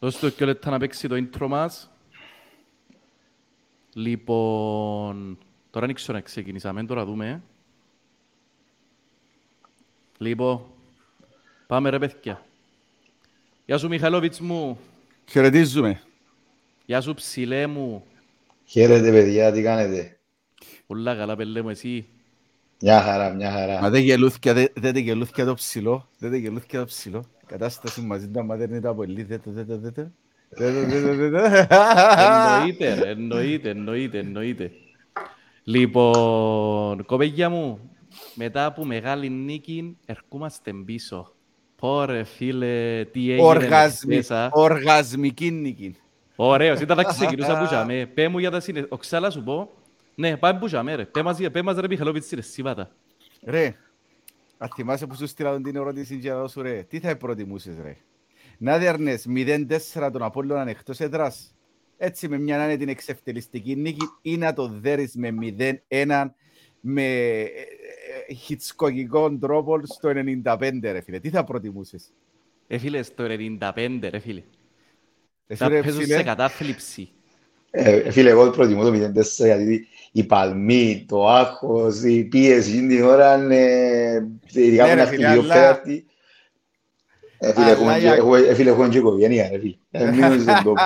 Δώσ' του και λεπτά να παίξει το intro μας. Λοιπόν, τώρα δεν ξέρω να ξεκινήσαμε, τώρα δούμε. Λοιπόν, πάμε ρε παιδιά. Γεια σου Μιχαλόβιτς μου. Χαιρετίζουμε. Γεια σου ψηλέ μου. Χαίρετε παιδιά, τι κάνετε; Πολλά καλά πελέ μου εσύ. Μια χαρά, μια χαρά. Μα δεν γελούθηκε, δεν δεν γελούθηκε το ψηλό. Δεν δεν γελούθηκε το ψηλό. Η κατάσταση μαζί του, άμα δεν είναι το απολύ, δεν το, δεν το, δεν το. Δεν το, δεν το, δεν το. Εννοείται ρε, εννοείται, εννοείται, εννοείται. Λοιπόν, κοπέγια μου, μετά από μεγάλη νίκη, ερχόμαστε πίσω. Πόρε φίλε, τι έγινε Οργασμι- μέσα. Οργασμική νίκη. Ωραίος, ήταν να ξεκινούσα που είχαμε. Πέ μου για τα συνε... Ο Ξάλα σου πω. Ναι, πάμε που είχαμε ρε. Πέ μας, πέ μας ρε Μιχαλόβιτς ρε σύβατα. Ρε, αν θυμάσαι που σου στείλα τον την ερώτηση και να σου ρε, τι θα προτιμούσες ρε; Να διαρνες 0-4 τον Απόλλωνα εκτός έδρας, έτσι με μια άνετη εξευτελιστική νίκη ή να το δέρεις με 0-1 με ε, ε, χιτσκοκικό τρόπο στο 95 ρε φίλε. Τι θα προτιμούσες; Ε φίλε, στο 95 ρε φίλε. Εσύ Θα ρε παίζω φίλε, σε κατάθλιψη. Ε, φίλε, εγώ προτιμώ το 0-4 γιατί η παλμή, το άγχος, η πίεση εκείνη την ώρα είναι ειδικά Ναι, με ρε ένα φίλε, χτυπείο αλλά- πέρτη. Ε, φίλε, Αλλά έχουμε και- για- έχουμε- ε, φίλε, έχουμε και οικογένεια, ρε φίλε. Ε, Μείνουμε στον τόπο.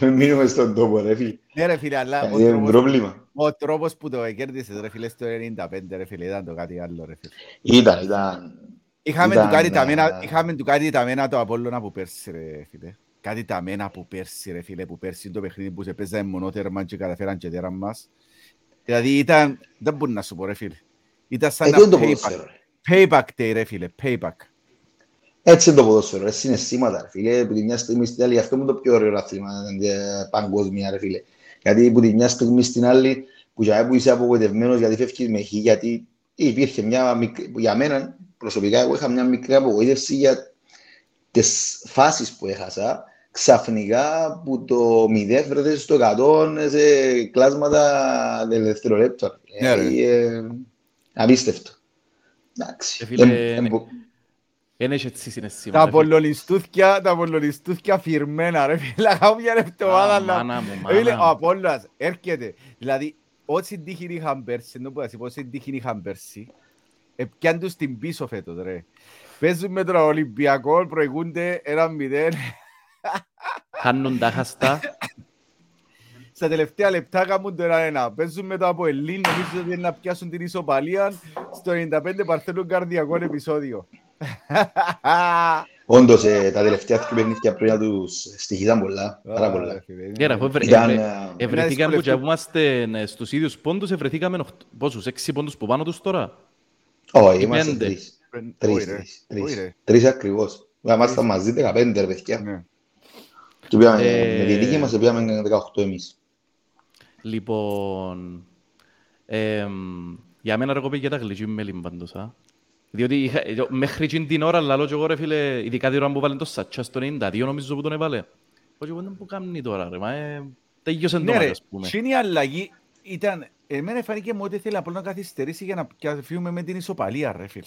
Ε, Μείνουμε στον τόπο, ρε φίλε. Ναι ρε φίλε, αλλά ο Ε, Είναι τρόπος, πρόβλημα. ο τρόπος που το κέρδισες ρε φίλε στο 95 ρε φίλε ήταν το κάτι άλλο ρε φίλε. Ήταν, ήταν. Είχαμε Ήταν, του κάτι τα μένα, ε, είχαμε του κάτι τα μένα το Απόλλωνα που πέρσι ρε φίλε. Κάτι τα μένα που πέρσι ρε φίλε, που πέρσι το παιχνίδι που σε παίζαμε μονότερμα και καταφέραν και τέραν μας. Δηλαδή ήταν, δεν μπορεί να σου πω ρε φίλε. Ήταν σαν Ε, να τι είναι το payback, ποδόσφαιρο, ρε; payback day ρε φίλε, payback. Έτσι είναι το ποδόσφαιρο, ρε, συναισθήματα, ρε φίλε. Που τη μια στιγμή στην άλλη, αυτό είναι το πιο ωραίο άθλημα ε, παγκόσμια, ρε φίλε. Γιατί που τη μια στιγμή στην άλλη, που για που είσαι απογοητευμένος γιατί φεύγεις με χ, γιατί υπήρχε μια μικρή, που για μένα προσωπικά εγώ είχα μια μικρή απογοήτευση για τις φάσεις που έχασα, ξαφνικά που το 0 βρέθες στο 100 σε κλάσματα δευτερολέπτων. Ναι, ρε. Ε, ε, Απίστευτο. Εντάξει. Ε, φίλε, Ε, ε, ναι. μπο- Εν έχεις έτσι Τα συναισθήματα. ρε φίλε. απολωνιστούθια, τα απολωνιστούθια φυρμένα ρε φίλε, αγάπη μια εβδομάδα Α, αλλά... μάνα μου, Ε, Φίλε, μάνα ο μου. Απόλλωνας έρχεται. Δηλαδή, όση τύχη είχαν πέρσι, ενώ που θα σου πω, όση τύχη είχαν πέρσι, επιάν τους την πίσω φέτος, ρε. Παίζουν με τον Ολυμπιακό, προηγούνται ένα μηδέν. Χάνουν τα χαστά. Στα τελευταία λεπτά κάνουν το ένα-ένα. Παίζουν μετά από Ελλήν, νομίζω ότι είναι να πιάσουν την ισοπαλία. Στο 95 παρθένουν καρδιακό επεισόδιο. Όντως, ε, τα τελευταία δύο παιχνίδια πριν να τους στοιχίζαν πολλά, πάρα Α, πολλά. ρε φίλε, είναι- Ναι, ρε, αφού ευρε- Ήταν, ευρε- ε, Ευρεθήκαμε που δυσκολευτεί. και που είμαστε ε, στους ίδιους πόντους, ευρεθήκαμε οχτ- πόσους, έξι πόντους που πάνω τους τώρα; όχι, ή είμαστε πέντε. τρεις. Όχι, Τρεις, ρε. τρεις, Όχι, τρεις. ρε. Τρεις ακριβώς. Είμαστε μαζί 15 ρε παιδιά. Ναι. Και πήγαμε, Ε, με τη δική μας πήγαμε 18 εμείς. Λοιπόν, εμ, για μένα ρε κοπέγια τα γλυκή με πάντως, α. Διότι είχα, ε, μέχρι εκείνη την ώρα, λαλό και εγώ ρε φίλε, ειδικά την ώρα που βάλει το Σατσά στο 92 νομίζω που τον έβαλε. Όχι, εγώ δεν που κάνει τώρα ρε, μα ε, τελειώσε το Ναι, μάτι, ρε, ας πούμε. εκείνη η αλλαγή ήταν... Εμένα φάνηκε μου ότι θέλει απλώς να καθυστερήσει για να πιάσουμε με την ισοπαλία, ρε φίλε.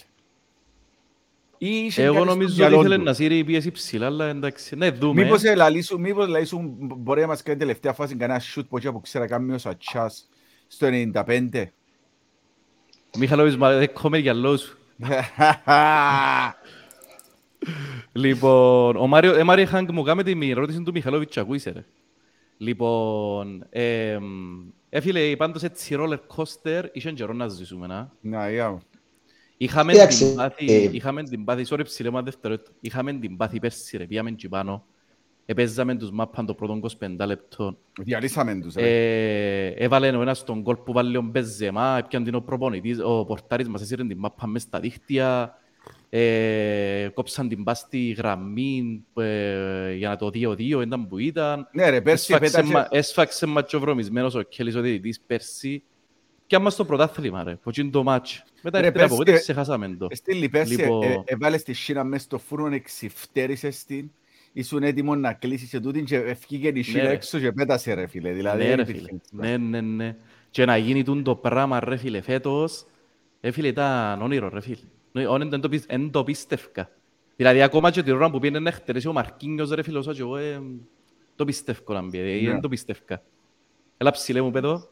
Ή είχε Εγώ κάτι στο νομίζω ότι μυαλό ήθελε του. να σύρει η πίεση ψηλά, αλλά εντάξει, ναι, δούμε. Μήπως ε, λαλήσουν, μήπως λαλήσουν, μπορεί να μας κάνει τελευταία φάση κανένα shoot που έτσι που ξέρα κάνει ο Σατσάς στο 95. Μιχαλόβης, μα δεν κόμε για λόγους σου. Λοιπόν, ο Μάριο, ε, Μάριο Χάγκ μου κάμε την ερώτηση του Μιχαλόβιτς, ακούησε ρε. Λοιπόν, ε, ε, φίλε, πάντως έτσι roller coaster, είχε καιρό να ζήσουμε, να. Να, για μου. Είχαμε Κοίταξε, την πάθη, ε, είχαμε την πάθη, sorry ψηλέ μα δευτερόλεπτο, είχαμε την πάθη πέρσι ρε, πήγαμε εκεί πάνω, επέζαμε τους μάπαν το πρώτο 25 λεπτό, Διαλύσαμε τους, ρε. ε, έβαλε ο ένας τον γκολ που βάλει ο Μπεζεμά, έπιαν την ο προπονητής, ο πορτάρης μας έσυρε την μάπα μες στα δίχτυα, ε, κόψαν την πας στη γραμμή ε, για να το 2-2, ήταν που ήταν. Ναι, ρε, πέρσι Έσφαξε μα- επέταξε... Έσφαξε ματσοβρωμισμένος ο Κέλλης ο διαιτητής πέρσι. Και άμα στο πρωτάθλημα ρε, που είναι το μάτς. Μετά Ρε, ήρθε την πέρσι, απογοήτευση, χάσαμε το. Στείλει πέρσι, Λοιπόν- ε, έβαλες τη Σίνα μες στο φούρνο, εξυφτέρισες την, ήσουν έτοιμο να κλείσεις και τούτην και ευκήγε η Σίνα ρε. έξω και πέτασε, ρε, φίλε. Δηλαδή, Ναι δεν ρε υπήρχε φίλε, τίποτα. ναι ναι ναι. Και να γίνει τούν το πράγμα ρε φίλε φέτος, ε φίλε ήταν όνειρο ρε φίλε. Ναι, όν- Εν το πι- εν το πίστευκα. Δηλαδή ακόμα και την ώρα που πήγαινε να χτερέσει ο Μαρκίνιος ρε φίλος και εγώ ε, το πιστεύω να μπει, ε, δεν το πιστεύω. Έλα ψηλέ μου πέτω.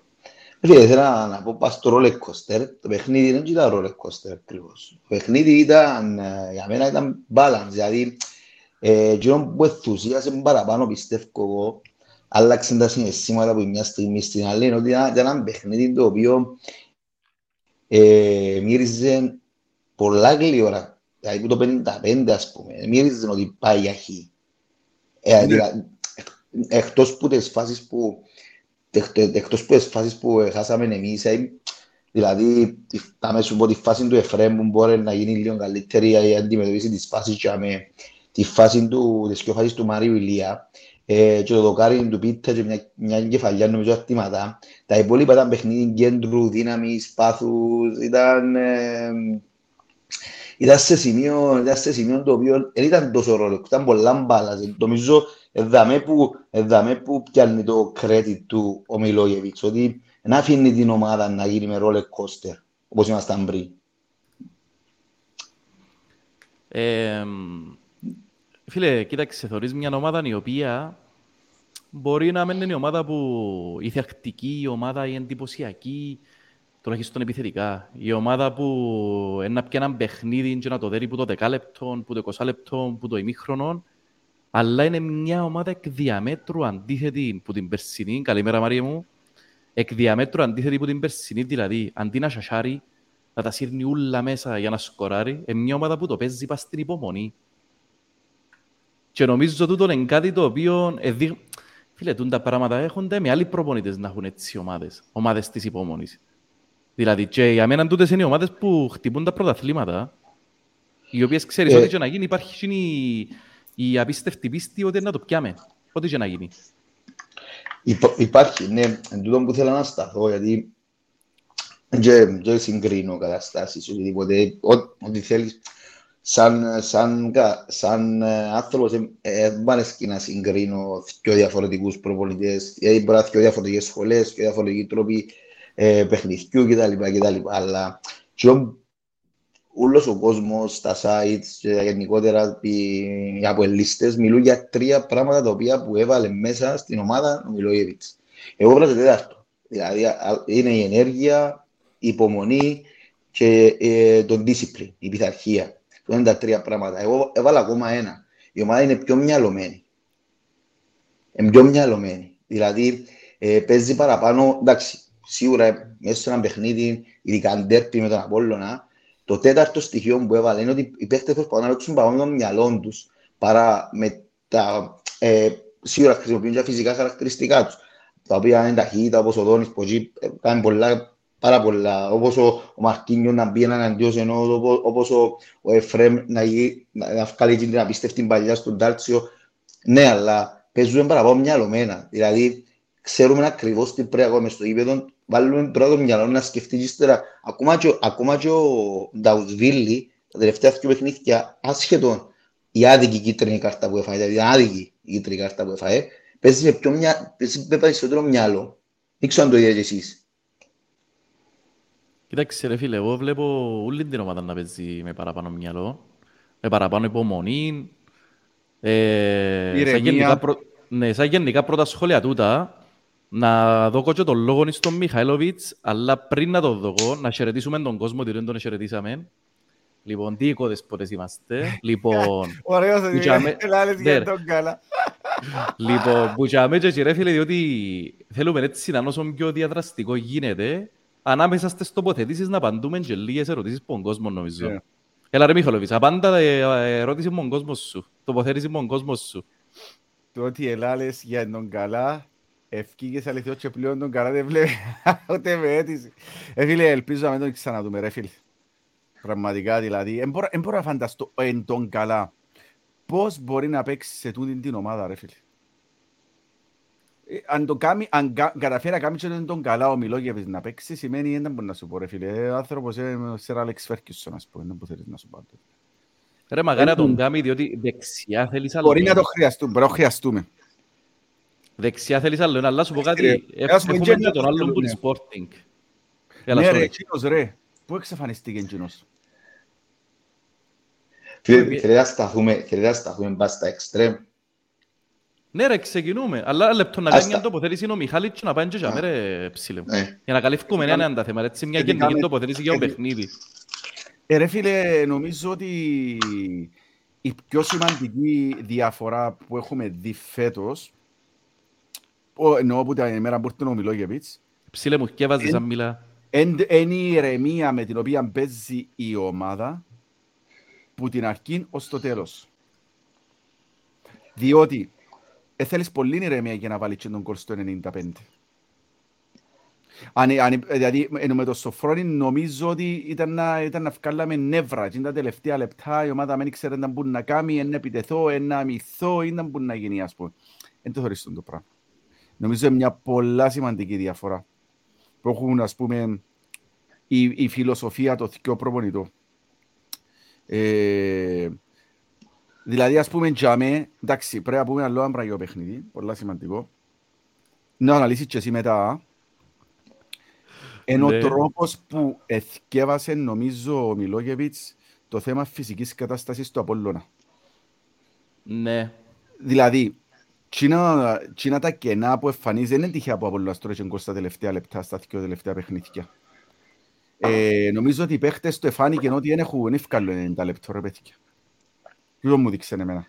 Φίλε, ήθελα να πω πας στο roller coaster. Το παιχνίδι δεν ήταν roller coaster ακριβώς. Το παιχνίδι ήταν, ε, για μένα ήταν balance, δηλαδή ε, εκείνο που ενθουσίασε παραπάνω πιστεύω εγώ, άλλαξαν τα συναισθήματα από μια στιγμή στην άλλη, είναι ότι ήταν ένα παιχνίδι το οποίο ε, μύριζε πολλά γλυόρα, δηλαδή που το 55 ας πούμε, μύριζε ότι πάει για χ. Ε, Ναι. δηλαδή, εκτός που τις φάσεις που εκτός που τις φάσεις που χάσαμε εμείς, ε, δηλαδή τη- τα μέσα από τη φάση του Εφραίμ που μπορεί να γίνει λίγο καλύτερη η αντιμετωπίση της φάσης και με τη φάση του, τις πιο φάσεις του Μάριου Ηλία ε, και το δοκάρι του Πίτα και μια, μια κεφαλιά νομίζω αρτήματα. Τα υπόλοιπα ήταν παιχνίδι κέντρου, δύναμης, πάθους, ήταν, ε, ήταν, σε σημείο, ήταν σε σημείο το οποίο δεν ήταν τόσο ρόλο, ήταν πολλά μπάλα. Νομίζω εδαμε που, εδαμε που πιάνει το credit του ο Μιλόγεβιτς, ότι να αφήνει την ομάδα να γίνει με roller coaster, όπως ήμασταν πριν. Ε, φίλε, κοίταξε, θωρείς μια ομάδα η οποία μπορεί να μην είναι η ομάδα που η θεακτική, η ομάδα η εντυπωσιακή, τουλάχιστον επιθετικά. Η ομάδα που ένα πια ένα παιχνίδι και να το δέρει που το δεκάλεπτο, που το 20 λεπτό, που το ημίχρονο, αλλά είναι μια ομάδα εκ διαμέτρου αντίθετη που την περσινή, καλημέρα Μαρία μου, εκ διαμέτρου αντίθετη που την περσινή, δηλαδή αντί να σασάρει, να τα σύρνει ούλα μέσα για να σκοράρει, είναι μια ομάδα που το παίζει πας στην υπομονή. Και νομίζω τούτο είναι κάτι το οποίο... ε, δείχ- Φίλε, τούν τα πράγματα έχονται με άλλοι προπονητές να έχουν έτσι ομάδες, ομάδες της υπομονής. Δηλαδή, και για μένα τούτες είναι οι ομάδες που χτυπούν τα πρωταθλήματα, οι οποίες ξέρεις Ε. ότι και να γίνει υπάρχει η, η απίστευτη πίστη ότι να το πιάμε. Ό,τι και να γίνει. Υπά- Υπάρχει, ναι, εν τούτο που θέλω να σταθώ, γιατί δεν και συγκρίνω καταστάσεις, οτιδήποτε, ό- ό,τι θέλεις. Σαν, σαν, κα- σαν ε, άνθρωπος, ε, ε, δεν μ' αρέσει να συγκρίνω δύο διαφορετικούς προπονητές, γιατί μπορεί να είναι δύο διαφορετικές σχολές, δύο διαφορετικοί τρόποι ε, παιχνιδιού κτλ. κτλ. Αλλά και ο- όλος ο κόσμος στα sites και γενικότερα οι οι αποελίστες μιλούν για τρία πράγματα τα οποία που έβαλε μέσα στην ομάδα ο Μιλόγεβιτς. Εγώ πρέπει να τέταρτο. Δηλαδή α- είναι η ενέργεια, η υπομονή και ε, το discipline, η πειθαρχία. Αυτό είναι τα τρία πράγματα. Εγώ έβαλα ακόμα ένα. Η ομάδα είναι πιο μυαλωμένη. Είναι πιο μυαλωμένη. Δηλαδή ε, παίζει παραπάνω, εντάξει, σίγουρα ε, μέσα σε ένα παιχνίδι, ειδικά ντέρπι με τον Απόλλωνα, το τέταρτο στοιχείο που έβαλε είναι ότι οι παίχτες προσπαθούν να παίξουν παραπάνω με το μυαλό τους παρά με τα ε, σίγουρα χρησιμοποιούν και τα φυσικά χαρακτηριστικά τους τα οποία είναι ταχύτητα όπως ο Δόνης που εκεί ε, κάνει πολλά, πάρα πολλά όπως ο, ο Μαρκίνιος να μπει εναντίον ενός όπως, όπως ο, ο Εφρέμ να, γι- να, να βγάλει εκείνη την απίστευτη παλιά στον Τάλτσιο. Ναι αλλά παίζουμε παραπάνω μυαλωμένα δηλαδή ξέρουμε ακριβώς τι πρέπει να κάνουμε στο γήπεδο βάλουμε τώρα το μυαλό να σκεφτείς και ύστερα ακόμα και, ο- ακόμα και ο Νταουσβίλη τα τελευταία δύο παιχνίδια άσχετον η άδικη κίτρινη κάρτα που έφαγε, δηλαδή άδικη η κίτρινη κάρτα που έφαγε, παίζει με, πιο μια, παίζει με περισσότερο μυαλό. Δεν ξέρω αν το είδατε κι εσείς. Κοίταξε ρε φίλε, εγώ βλέπω όλη την ομάδα να παίζει με παραπάνω μυαλό, με παραπάνω υπομονή. Ε, σαν, Ηρεμία. γενικά, πρω... ναι, σαν γενικά πρώτα σχόλια τούτα, να δω και τον λόγο στον Μιχαήλοβιτς, αλλά πριν να το δω, να χαιρετήσουμε τον κόσμο, ότι δεν τον χαιρετήσαμε. Λοιπόν, τι οικοδεσπότες είμαστε. λοιπόν, Ωραίος ότι Κουτσάμε- λάλες για Ναι. τον καλά. Λοιπόν, που και αμέσως έτσι ρε φίλε, διότι θέλουμε έτσι να είναι όσο πιο διαδραστικό γίνεται, ανάμεσα στις τοποθετήσεις να απαντούμε και λίγες ερωτήσεις από τον κόσμος νομίζω. Ναι. Έλα ρε Μιχαλοβίτς, απάντα ε, ε, ερώτηση από τον κόσμος σου, τοποθέτηση από τον κόσμος σου. Το ότι ελάλες για τον καλά, ευκήγες αληθιώς και πλέον τον καλά δεν βλέπει ούτε με αίτηση. Ε, φίλε, ελπίζω να μην τον ξαναδούμε, ρε φίλε. Πραγματικά, δηλαδή, δεν μπορώ, εν μπορώ να φανταστώ εν τον καλά. Πώς μπορεί να παίξει σε τούτη την ομάδα, ρε φίλε. Ε, αν, το κάνει, αν κα, καταφέρει να κάνει και τον καλά ο Μιλόγεβης να παίξει, σημαίνει δεν μπορεί να σου πω, ρε φίλε. Ε, Ο άνθρωπος είναι ο Σερ Άλεξ Φέρκισον, ας πούμε, δεν μπορείς να σου πω. Ρε μακάρι να Εν- τον κάνει, διότι δεξιά θέλεις άλλο. Μπορεί να το χρειαστούμε, μπορεί να το χρειαστούμε. Δεξιά θέλεις άλλο, ένα, αλλά σου πω Ρε, κάτι, ε, ας πούμε έχουμε και και τον μια- άλλον που ναι. είναι Sporting. Έλα, Ναι ρε, sorry. εκείνος ρε. Πού εξαφανιστήκε εκείνος. Φίλε, θέλετε να σταθούμε, θέλετε να σταθούμε μπας στα εξτρέμ. Ναι ρε, ξεκινούμε. Αλλά λεπτό να Ας κάνει μια τα- τοποθέτηση είναι ο Μιχάλης και να πάει και για μέρα ρε ψήλε μου. Ναι. Για να καλύφουμε ένα ένα τα θέματα. Έτσι μια Σχετικά γενική με- τοποθέτηση για το παιχνίδι. Ε, ρε φίλε, νομίζω ότι η πιο σημαντική διαφορά που έχουμε δει φέτος, ο- εννοώ που την ημέρα που ήρθε ο Μιλόγεβιτς, Ψήλε μου, κέβαζε Εν- σαν μιλά. είναι η ηρεμία με την οποία παίζει η ομάδα που την αρχή ως το τέλος. Διότι ε, θέλεις πολύ ηρεμία για να βάλεις και τον κόλ στο 95. Αν, αν, δηλαδή, ενώ με το Σοφρόνι νομίζω ότι ήταν να, ήταν να βγάλαμε νεύρα. Και τα τελευταία λεπτά η ομάδα δεν ξέρει να μπορεί να κάνει, να επιτεθώ, να μυθώ ή να μπορεί να γίνει, ας πούμε. Δεν το θεωρείς το πράγμα. Νομίζω είναι μια πολλά σημαντική διαφορά που έχουν, ας πούμε, η, η φιλοσοφία των δυο προπονητών. Ε, δηλαδή, ας πούμε, για μέ, εντάξει, πρέπει να πούμε ένα λόγο για το παιχνίδι, πολλά σημαντικό. Να αναλύσεις και εσύ μετά. Ενώ ο Ναι. τρόπος που εθκεύασε, νομίζω, ο Μιλόγεβιτς, το θέμα φυσικής κατάστασης του Απόλλωνα. Ναι. Δηλαδή, τσίνα, τσίνα τα κενά που εμφανίζει δεν είναι τυχαία από Απόλλωνας τώρα και γκολ στα τελευταία λεπτά, στα δύο τελευταία παιχνίδια. Ε, νομίζω ότι οι παίχτες του εφάνηκε ότι δεν έχουν εύκολο 90 λεπτό ρε παιδιά. Τι μου δείξε εμένα.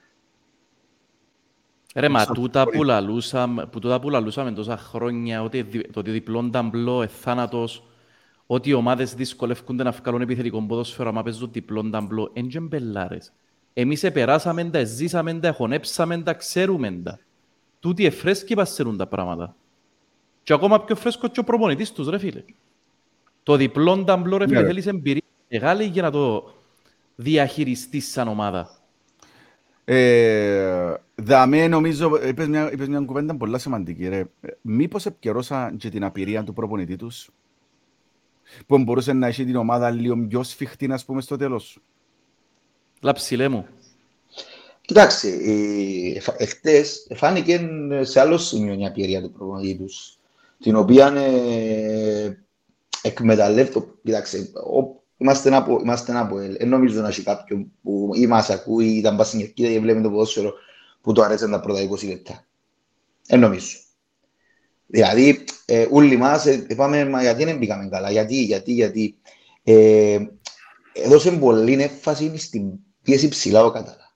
Ρε, μα Σαν τούτα που φορεί. λαλούσαμε, που τούτα που λαλούσαμε τόσα χρόνια, ότι δι- το ότι διπλόν ταμπλό, ε, θάνατος, ότι οι ομάδες δυσκολεύκονται να βγάλουν επιθετικό ποδόσφαιρο, άμα παίζουν διπλόν ταμπλό, εν και μπελάρες. Εμείς επεράσαμε τα, ζήσαμε τα, χωνέψαμε τα, ξέρουμε τα. Τούτοι εφρέσκοι πασσερούν τα πράγματα. Και ακόμα πιο φρέσκο και ο προπονητής τους, ρε φίλε. Το διπλόν ταμπλό, ρε Ναι, φίλε, ρε. θέλεις εμπειρία μεγάλη για να το διαχειριστείς σαν ομάδα. Ε, δαμέ νομίζω, είπες μια, είπες μια κουβέντα πολλά σημαντική ρε. Ε, Μήπως επικαιρώσαν και την απειρία του προπονητή τους; Που μπορούσε να έχει την ομάδα λίγο πιο σφιχτή, ας πούμε, στο τέλος. Λαψιλέ μου. Κοιτάξτε, ε, εφα- εχθές φάνηκε σε άλλο σημείο μια πιερία του προπονητή τους, την οποία ε, εκμεταλλεύτω, κοιτάξτε, ο, είμαστε ένα, από- είμαστε ένα από ελ. Δεν νομίζω να έχει κάποιον που ή μας ακούει ή ήταν πας στην κερκίδα και βλέπει το ποδόσφαιρο που του αρέσαν τα πρώτα 20 λεπτά. Δεν νομίζω. Δηλαδή, ε, όλοι μας ε, είπαμε, μα γιατί δεν μπήκαμε καλά, γιατί, γιατί, γιατί. Ε, έδωσε πολύ έμφαση στην πίεση ψηλά ο Κατάλας.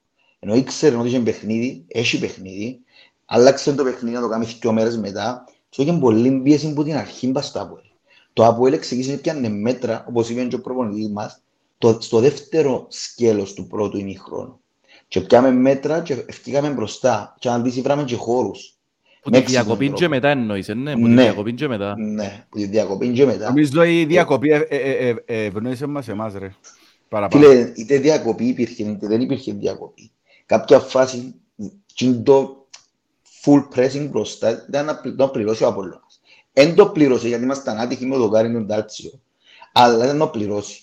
Ενώ ήξερε ότι είχε παιχνίδι, έχει παιχνίδι, άλλαξε το παιχνίδι να το κάνει δύο μέρες μετά και είχε πολύ πίεση που την αρχή πας στο Αποέλ. Το Αποέλ ξεκίνησε και πιάνε μέτρα, όπως είπε και ο προπονητής μας, το, στο δεύτερο σκέλος του πρώτου ημιχρόνου. Και πιάμε μέτρα και ευκήκαμε μπροστά και αν δεις βράμε και χώρους. Που Με τη έξυπνο διακοπή τρόπο. και μετά εννοείσαι, ναι, που τη Ναι. διακοπή και μετά. Ναι, που τη διακοπή και μετά. Νομίζω η διακοπή ε, ε, ε, ε, ε, ευνόησε μας εμάς, ρε. Παραπάνω. Φίλε, είτε διακοπή υπήρχε, είτε δεν υπήρχε διακοπή. Κάποια φάση, τσιν το full pressing μπροστά, ήταν να πλη- να πληρώσει ο Απολλώνας. Εν το πλήρωσε γιατί ήμασταν άτυχοι με το Γκάρι τον Τάλτσιο, αλλά δεν το πληρώσει.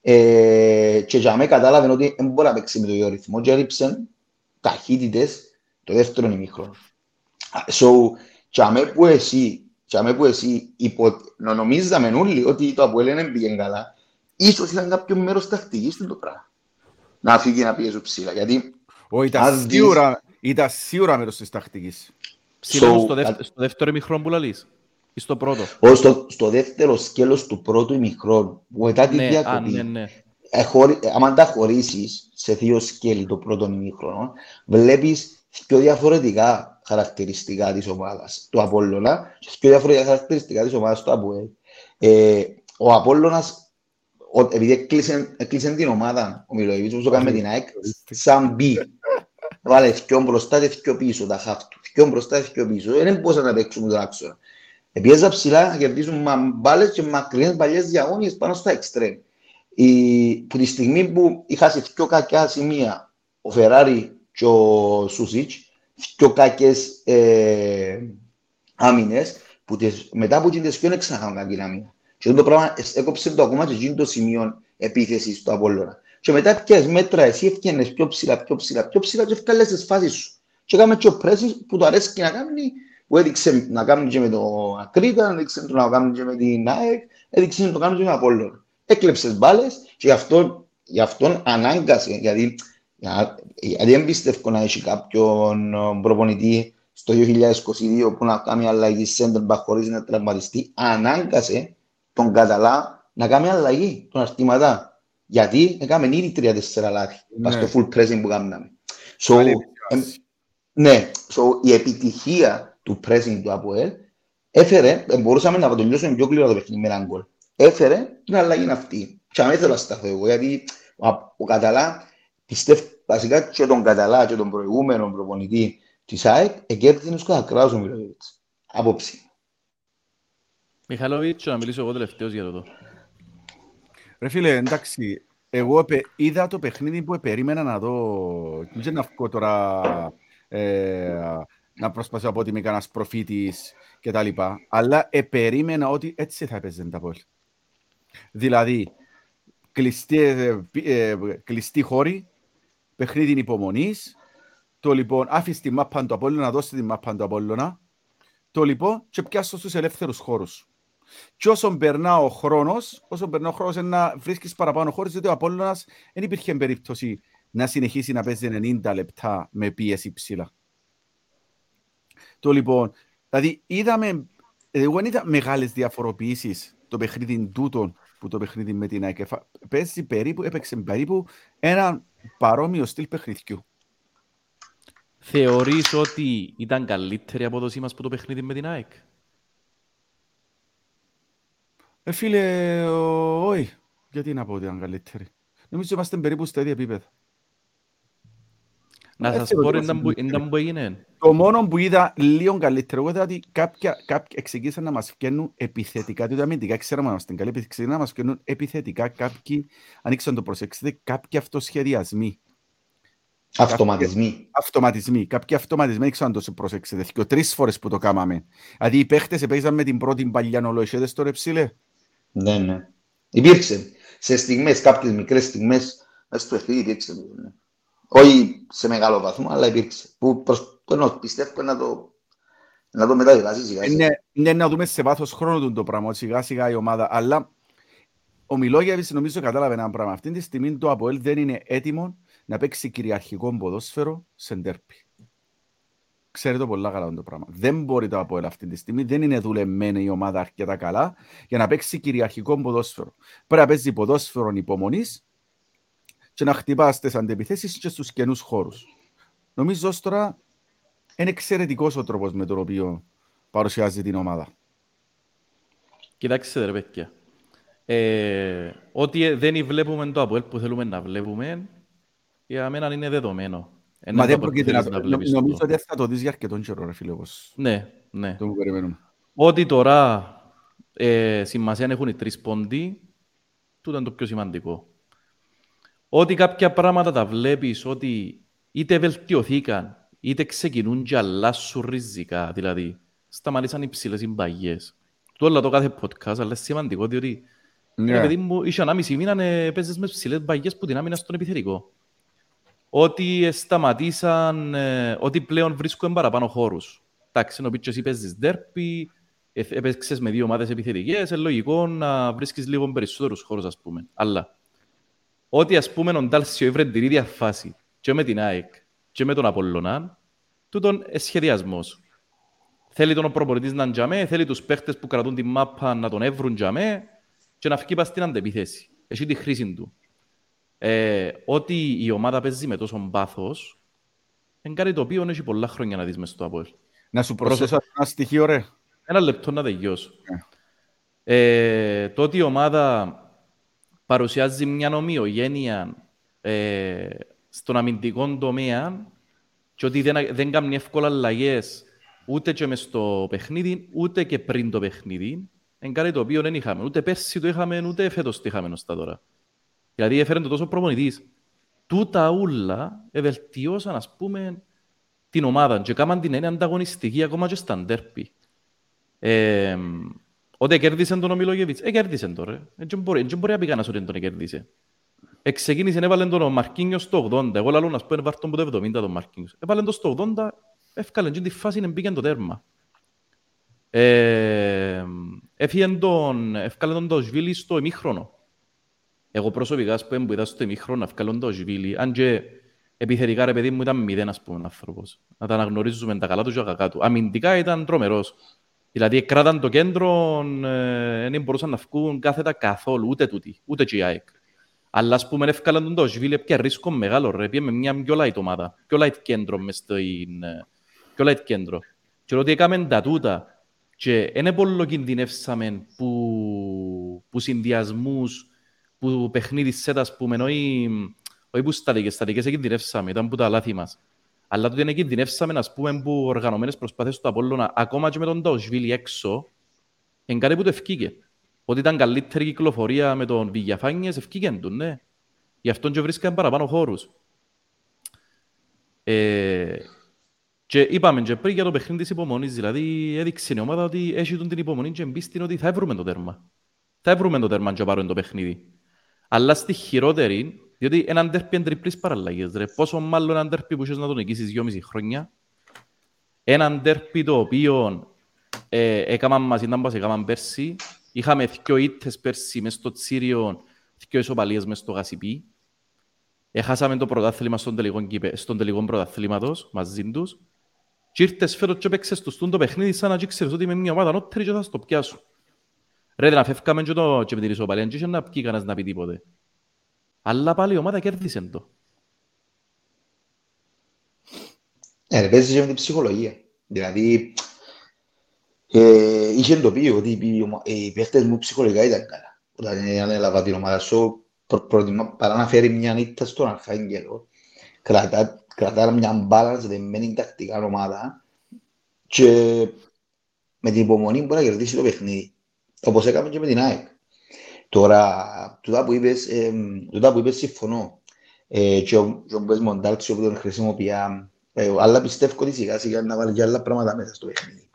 Ε, και για μένα κατάλαβε ότι δεν μπορεί να παίξει με το ίδιο ρυθμό και έριψε ταχύτητες το δεύτερο ημίχρονο. So, για μένα που εσύ, για μένα που εσύ υπο... νο- νομίζαμε όλοι ότι το Αποέλ δεν πήγαινε καλά, ίσως ήταν κάποιο μέρος τακτικής του το πράγμα. Να φύγει να πιέζω ψηλά, γιατί Όχι, ήταν αν δεις- σίγουρα, ήταν σίγουρα μέρος της τακτικής. Ψηλέ μου So, στο, δεύ- κα- στο δεύτερο ημιχρόνο που λαλείς. Ή στο πρώτο; ως στο, στο δεύτερο σκέλος του πρώτου ημιχρόνου, που μετά τη Ναι, α, διακοπή, ναι, ναι. ε, χωρί- ε, άμα τα χωρίσεις σε δύο σκέλη το πρώτο ημιχρόνο, βλέπεις πιο διαφορετικά χαρακτηριστικά της ομάδας του Απόλλωνα και πιο διαφορετικά χαρακτηριστικά της ομάδας του Αποέλ. Ε, ο Απόλλωνας, ο, επειδή έκλεισε, έκλεισε την ομάδα, ο Μιλοεβίτσος, όπως το κάνει με την ΑΕΚ, σαν μπι. Βάλε δυο μπροστά και δυο πίσω τα χαφ του. Δυο μπροστά και δυο πίσω. Δεν μπορούσαν να παίξουν τον άξονα. Επίεζα ψηλά να κερδίζουν μα- μπάλες και μακρινές παλιές διαγώνιες πάνω στα εξτρέμ. Η, που τη στιγμή που είχα σε δυο κακιά σημεία ο Φεράρι και ο Σούσιτς, δυο κακές ε, άμυνες, που τις, μετά από τις δυο δεν ξαναχάμε κακή άμυνα. Και αυτό το πράγμα ε, έκοψε το ακόμα και εκείνο το σημείο επίθεσης του Απόλλωνα. Και μετά πιες μέτρα, εσύ έφτιανες πιο ψηλά, πιο ψηλά, πιο ψηλά και έφκαλες τις φάσεις σου. Και έκαμε και ο πρέσης που το αρέσει και να κάνει, που έδειξε να κάνει και με το Ακρίτα, έδειξε το να κάνει και με την ΑΕΚ, έδειξε να το κάνει και με τον Απόλλωνα. Έκλεψες μπάλες και γι' αυτό, γι' αυτό ανάγκασε, γιατί Για- Γιατί δεν πιστεύω να έχει κάποιον ε, προπονητή στο 2022 που να κάνει αλλαγή center back χωρίς να τραυματιστεί. Ανάγκασε τον Καταλά να κάνει αλλαγή τον αρτήματα. Γιατί έκαμε ήδη 3-4 λάθη Ναι. ναι. στο full pressing που κάναμε. So, Πάλι εμ, επικράτηση. ναι, so, η επιτυχία του pressing του ΑΠΟΕΛ έφερε, ε, μπορούσαμε να το τελειώσουμε πιο γλύωρα το παιχνίδι με έναν γκολ. Έφερε την αλλαγή αυτή. Και αν ήθελα να σταθώ εγώ, γιατί ο, ο Καταλά, πιστεύω βασικά και τον Καταλά και τον προηγούμενο προπονητή της ΑΕΚ, εγκέρδισε τους κατακράους ο Μιλόγεβιτς. Απόψη. Μιχαλόβιτς, να μιλήσω εγώ τελευταίος για το Ρε φίλε, εντάξει, εγώ επε- είδα το παιχνίδι που περίμενα να δω. Δεν να βγω τώρα ε, να προσπαθήσω από ότι είμαι κανένας προφήτης και τα λοιπά. Αλλά επερίμενα ότι έτσι θα έπαιζε τα πόλη. Δηλαδή, κλειστή, ε, πι- ε, κλειστή χώρη, παιχνίδι υπομονής, το λοιπόν, άφησε τη μάπα του Απόλλωνα, δώσει τη μάπα του Απόλλωνα, το λοιπόν και πιάσω στους ελεύθερους χώρους. Και όσο περνά ο χρόνος, όσο περνά ο χρόνος, να βρίσκεις παραπάνω χώρες, διότι ο Απόλλωνας δεν υπήρχε περίπτωση να συνεχίσει να παίζει 90 λεπτά με πίεση ψηλά. Το λοιπόν, δηλαδή είδαμε, εγώ δεν είδα μεγάλες διαφοροποιήσεις το παιχνίδι τούτον που το παιχνίδι με την ΑΕΚ. Εφα- Παίζει περίπου, έπαιξε περίπου ένα παρόμοιο στυλ παιχνιδιού. Θεωρείς ότι ήταν καλύτερη η απόδοσή μας που το παιχνίδι με την ΑΕΚ; Ε, φίλε, ο- όχι. Γιατί να πω ότι ήταν καλύτερη. Νομίζω είμαστε περίπου στα ίδια επίπεδα. Να Έτσι σας το πω λέω ήταν που, στην ήταν που έγινε. Το μόνο που είδα λίγο καλύτερο, εγώ είδα ότι κάποια, κάποια εξηγήσαν να μας βγαίνουν επιθετικά, διότι αμυντικά ξέραμε να είμαστε καλοί, ξεκίνησαν να μας βγαίνουν επιθετικά κάποιοι, ανοίξαν το προσέξετε, κάποιοι αυτοσχεδιασμοί, Αυτοματισμοί. αυτοματισμοί, κάποιοι αυτοματισμοί, δεν ξέρω αν το προσέξετε, και τρεις φορές που το κάμαμε. Δηλαδή οι παίχτες παίζαν με την πρώτη παλιά νολοϊσέδες στο ρεψίλε. Ναι, ναι. Υπήρξε. Σε στιγμές, κάποιες μικρές στιγμές, μέσα στο παιχνίδι υπήρξε. Ναι. Όχι σε μεγάλο βαθμό, αλλά υπήρξε. Που προς, ενώ, πιστεύω να το, να το μεταβιβάσεις σιγά σιγά. Είναι, είναι να δούμε σε βάθος χρόνου του το πράγμα, σιγά σιγά η ομάδα, αλλά ο Μιλόγεβης νομίζω κατάλαβε ένα πράγμα. Αυτή τη στιγμή το ΑΠΟΕΛ δεν είναι έτοιμο να παίξει κυριαρχικό ποδόσφαιρο σε ντέρπι. Ξέρετε πολλά καλά το πράγμα. Δεν μπορεί το ΑΠΟΕΛ αυτή τη στιγμή, δεν είναι δουλεμένη η ομάδα αρκετά καλά για να παίξει κυριαρχικό ποδόσφαιρο. Πρέπει να παίζει ποδόσφαιρο υπομονής και να χτυπά στις αντεπιθέσει και στους καινούς χώρους. Νομίζω ως τώρα είναι εξαιρετικός ο τρόπος με τον οποίο παρουσιάζει την ομάδα. Κοιτάξτε ρε παιδιά. Ε, ότι δεν βλέπουμε το Αποέλ που θέλουμε να βλέπουμε, για μένα είναι δεδομένο. Ε, Μα είναι δεν το Αποέλ που πρόκειται να θέλεις το... βλέπεις Νομίζω το. ότι θα το δεις για αρκετόν καιρό, ρε φίλε, όπως Ναι, ναι. το που περιμένουμε. Ότι τώρα ε, σημασία έχουν οι τρεις πόντοι, τούτο είναι το πιο σημαντικό. Ότι κάποια πράγματα τα βλέπεις ότι είτε βελτιωθήκαν, είτε ξεκινούν και αλλάσουν ριζικά. Δηλαδή, σταματήσαν οι ψηλές συμπαγίες. Το όλο το κάθε podcast, αλλά είναι σημαντικό, διότι Ναι. Ρε παιδί μου, είχε ένα μισή μήνα ε, παίζες με ψηλές μπαγιές που την άμυνα στον επιθετικό. Ότι ε, σταματήσαν, ε, ότι πλέον βρίσκουν παραπάνω χώρους. Εντάξει, ενώ πείτε εσύ παίζεις ντέρπι, ε, έπαιξες με δύο ομάδες επιθετικές, είναι λογικό να βρίσκεις λίγο περισσότερους χώρους, ας πούμε. Αλλά, ότι ας πούμε ο Ντάλσιο έφερε την ίδια φάση και με την ΑΕΚ και με τον Απολλωνά, τούτον ε, σχεδιασμός. Θέλει τον προπονητής να είναι τζαμέ, θέλει τους παίχτες που κρατούν την μάπα να τον έβρουν τζαμέ και να βγει πας στην αντεπίθεση. Έχει τη χρήση του. Ε, ότι η ομάδα παίζει με τόσο πάθος, είναι κάτι το οποίο έχει πολλά χρόνια να δεις μες στο Αποέλ. Να σου προσθέσω ένα στοιχείο, ρε. Ένα λεπτό να τελειώσω. Ε, το ότι η ομάδα παρουσιάζει μια ομοιογένεια ε, στον αμυντικό τομέα και ότι δεν, δεν κάνει εύκολα αλλαγές ούτε και μες στο παιχνίδι, ούτε και πριν το παιχνίδι, είναι κάτι το οποίο δεν είχαμε. Ούτε πέρσι το είχαμε, ούτε φέτος το είχαμε ως τα τώρα. Δηλαδή έφερε το τόσο προπονητής. Τούτα ούλα ευελτιώσαν, ας πούμε, την ομάδα και κάμαν την είναι ανταγωνιστική ακόμα και στα ντέρπι. Ε, ότι κέρδισε τον ο Μιλόγεβιτς, ε, κέρδισε τον ρε. Δεν μπορεί, δεν μπορεί να πει κανένας ότι δεν τον κέρδισε. Εξεκίνησε, έβαλε τον ο Μαρκίνιος στο 80. Εγώ λαλώ να σου πω, είναι βάρτον από το 70 τον Μαρκίνιος. Έβαλε τον στο 80, έφκαλε και τη φάση, μπήκε το τέρμα. Ε, έφυγε τον, έφκαλε τον το Σβίλη στο ημίχρονο. Εγώ προσωπικά, ας πούμε, που είδα στο ημίχρονο, έφκαλε τον το Σβίλη, αν και Επιθετικά ρε παιδί μου ήταν μηδέν ας πούμε άνθρωπος. Να τα αναγνωρίζουμε τα καλά του και τα κακά του. Αμυντικά ήταν τρομερός. Δηλαδή κράταν το κέντρο, ε, δεν μπορούσαν να βγουν κάθετα καθόλου, ούτε τούτη, ούτε και η ΑΕΚ. Αλλά ας πούμε εύκολα τον το Σβίλε πια ρίσκο μεγάλο ρε, πήγε με μια πιο light ομάδα, πιο light κέντρο μες στην... ε, πιο light κέντρο. Και ότι έκαμε τα τούτα και δεν πολύ κινδυνεύσαμε που, που συνδυασμούς, που παιχνίδι σέτα, ας πούμε, όχι, όχι που στατικές, στατικές κινδυνεύσαμε, ήταν που τα λάθη μας. Αλλά τότε είναι κινδυνεύσαμε, ας πούμε, που οργανωμένες προσπάθειες του Απόλλωνα, ακόμα και με τον Νταοσβίλη έξω, είναι κάτι που το ευκήκε. Ότι ήταν καλύτερη κυκλοφορία με τον Βηγιαφάνιες, ευκήκε του, ναι. Γι' αυτόν και βρίσκαν παραπάνω χώρους. Ε, και είπαμε και πριν για το παιχνίδι της υπομονής, δηλαδή έδειξε η ομάδα ότι έχει τον την υπομονή και εμπίστην ότι θα βρούμε το τέρμα. Θα βρούμε το τέρμα και πάρουμε το παιχνίδι. Αλλά στη χειρότερη, διότι έναν τέρπι είναι τριπλής παραλλαγές, ρε. Πόσο μάλλον έναν τέρπι που είχες να τον νικήσεις δυόμιση χρόνια. Έναν τέρπι το οποίο ε, έκαναν μαζί, ήταν πως έκαναν πέρσι. Είχαμε δυο ήττες πέρσι μες στο Τσίριο, δυο ισοπαλίες μες στο Γασιπί. Έχασαμε το πρωτάθλημα στον τελικό, κύπε- στον τελικό πρωταθλήματος μαζί τους. Και ήρθες φέτος και παίξες τους το παιχνίδι σαν να και ξέρεις ότι με μια ομάδα νότερη και θα στο πιάσω. Ρε, να φεύγαμε και, το, και με την ισοπαλία, και είχε να πει κανένας να πει τίποτε. Αλλά πάλι η ομάδα κέρδισε το. Ε, ρε, παίζεις και με την ψυχολογία. Δηλαδή, ε, είχε το πει ότι οι, ομα- οι παίχτες μου ψυχολογικά ήταν καλά. Όταν ανέλαβα την ομάδα σου, προ, προτιμά, παρά να φέρει μια νύχτα στον Αρχάγγελο, κρατά, κρατά μια μπάλα δεμένη τακτικά ομάδα και με την υπομονή μπορεί να κερδίσει το παιχνίδι. Όπως έκαμε και με την ΑΕΚ. Τώρα, τούτα που είπες, ε, τούτα που είπες συμφωνώ. Ε, και ο, και ο Μπες Μοντάλτσιο που τον χρησιμοποιεί, ε, αλλά πιστεύω ότι σιγά σιγά να βάλει και άλλα πράγματα μέσα στο παιχνίδι,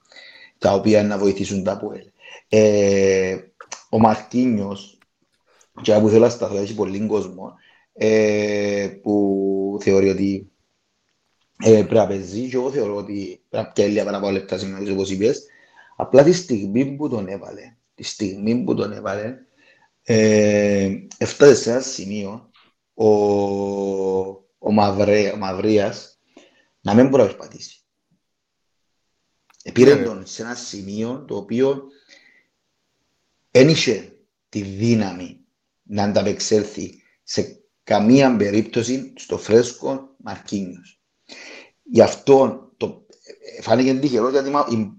τα οποία να βοηθήσουν τα ΠΟΕΛ. Ε, ο Μαρτίνιος, και που θέλω να σταθώ, έχει πολύ κόσμο, ε, που θεωρεί ότι ε, πρέπει να παίζει και εγώ θεωρώ ότι πρέπει να πιέλει λίγα από λεπτά συγγνώμη όπως είπες. Απλά τη στιγμή που τον έβαλε, τη στιγμή που τον έβαλε, ε, έφτασε σε ένα σημείο ο, ο, Μαυρέ, ο Μαυρίας να μην μπορεί να περπατήσει. Επήρε Ναι. τον σε ένα σημείο το οποίο δεν είχε τη δύναμη να ανταπεξέλθει σε καμία περίπτωση στο φρέσκο Μαρκίνιος. Γι' αυτό το, ε, φάνηκε τυχερό γιατί μα- η,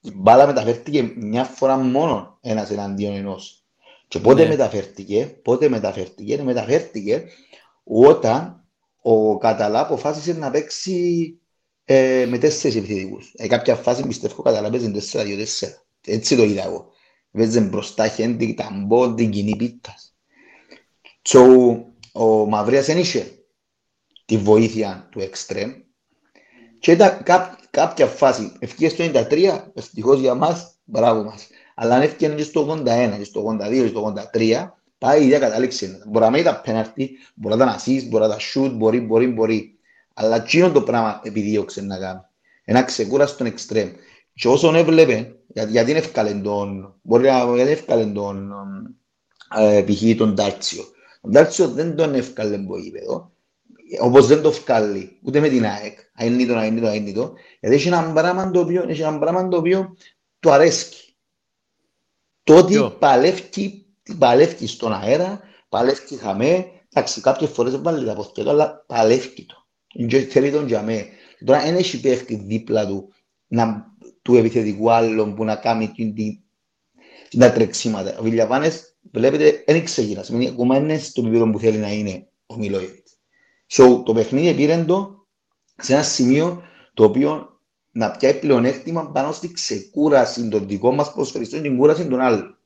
η μπάλα μεταφέρθηκε μια φορά μόνο ένας εναντίον ενός. Και πότε Ναι. μεταφέρθηκε, πότε μεταφέρθηκε, μεταφέρθηκε όταν ο Καταλά αποφάσισε να παίξει ε, με τέσσερις επιθετικούς. Ε, κάποια φάση πιστεύω ο Καταλά παίζει 4-2-4. Έτσι το είδα εγώ. Παίζει μπροστά χέντη, ταμπό, την κοινή πίτας. So, ο Μαυρίας δεν είχε τη βοήθεια του εξτρέμ και ήταν κά, κάποια φάση, ευκαιρίες στο 93, ευτυχώς για μας, μπράβο μας. Αλλά αν ευκαιρίες και στο 81, και στο 82, και στο 83, πάει η ίδια κατάληξη. Μπορεί να μην ήταν πέναρτη, μπορεί να ήταν assist, μπορεί να ήταν shoot, μπορεί, μπορεί, μπορεί. Αλλά εκείνο το πράγμα επιδίωξε να κάνει. Ένα ξεκούραστο εξτρέμ. Και όσον έβλεπε, για- γιατί είναι εύκολο τον, μπορεί να γιατί εύκολο τον, ε, π.χ. τον Ντάρτσιο. Ο Ντάρτσιο δεν τον εύκολε από γήπεδο, όπως δεν το βγάλει ούτε με την ΑΕΚ, αέννητο, αέννητο, αέννητο, γιατί έχει ένα πράγμα το οποίο, έχει ένα πράγμα το οποίο του αρέσκει. Το ότι Ποιο; παλεύει, παλεύει στον αέρα, παλεύει χαμέ, εντάξει, κάποιες φορές δεν βάλει τα πόθηκια του, αλλά παλεύει το. Και θέλει τον για μέ. Τώρα δεν έχει παίχτη δίπλα του, να, του επιθετικού άλλον που να κάνει την, την, την τα τρεξίματα. Ο Βιλιαβάνες, βλέπετε, δεν ξεκινάς. Σημαίνει ακόμα είναι στο επίπεδο που θέλει να είναι ο Μιλόιβιτς. So, το παιχνίδι πήρε το σε ένα σημείο το οποίο να πιάει πλεονέκτημα πάνω στη ξεκούραση των δικών μας προσφεριστών και την κούραση των άλλων.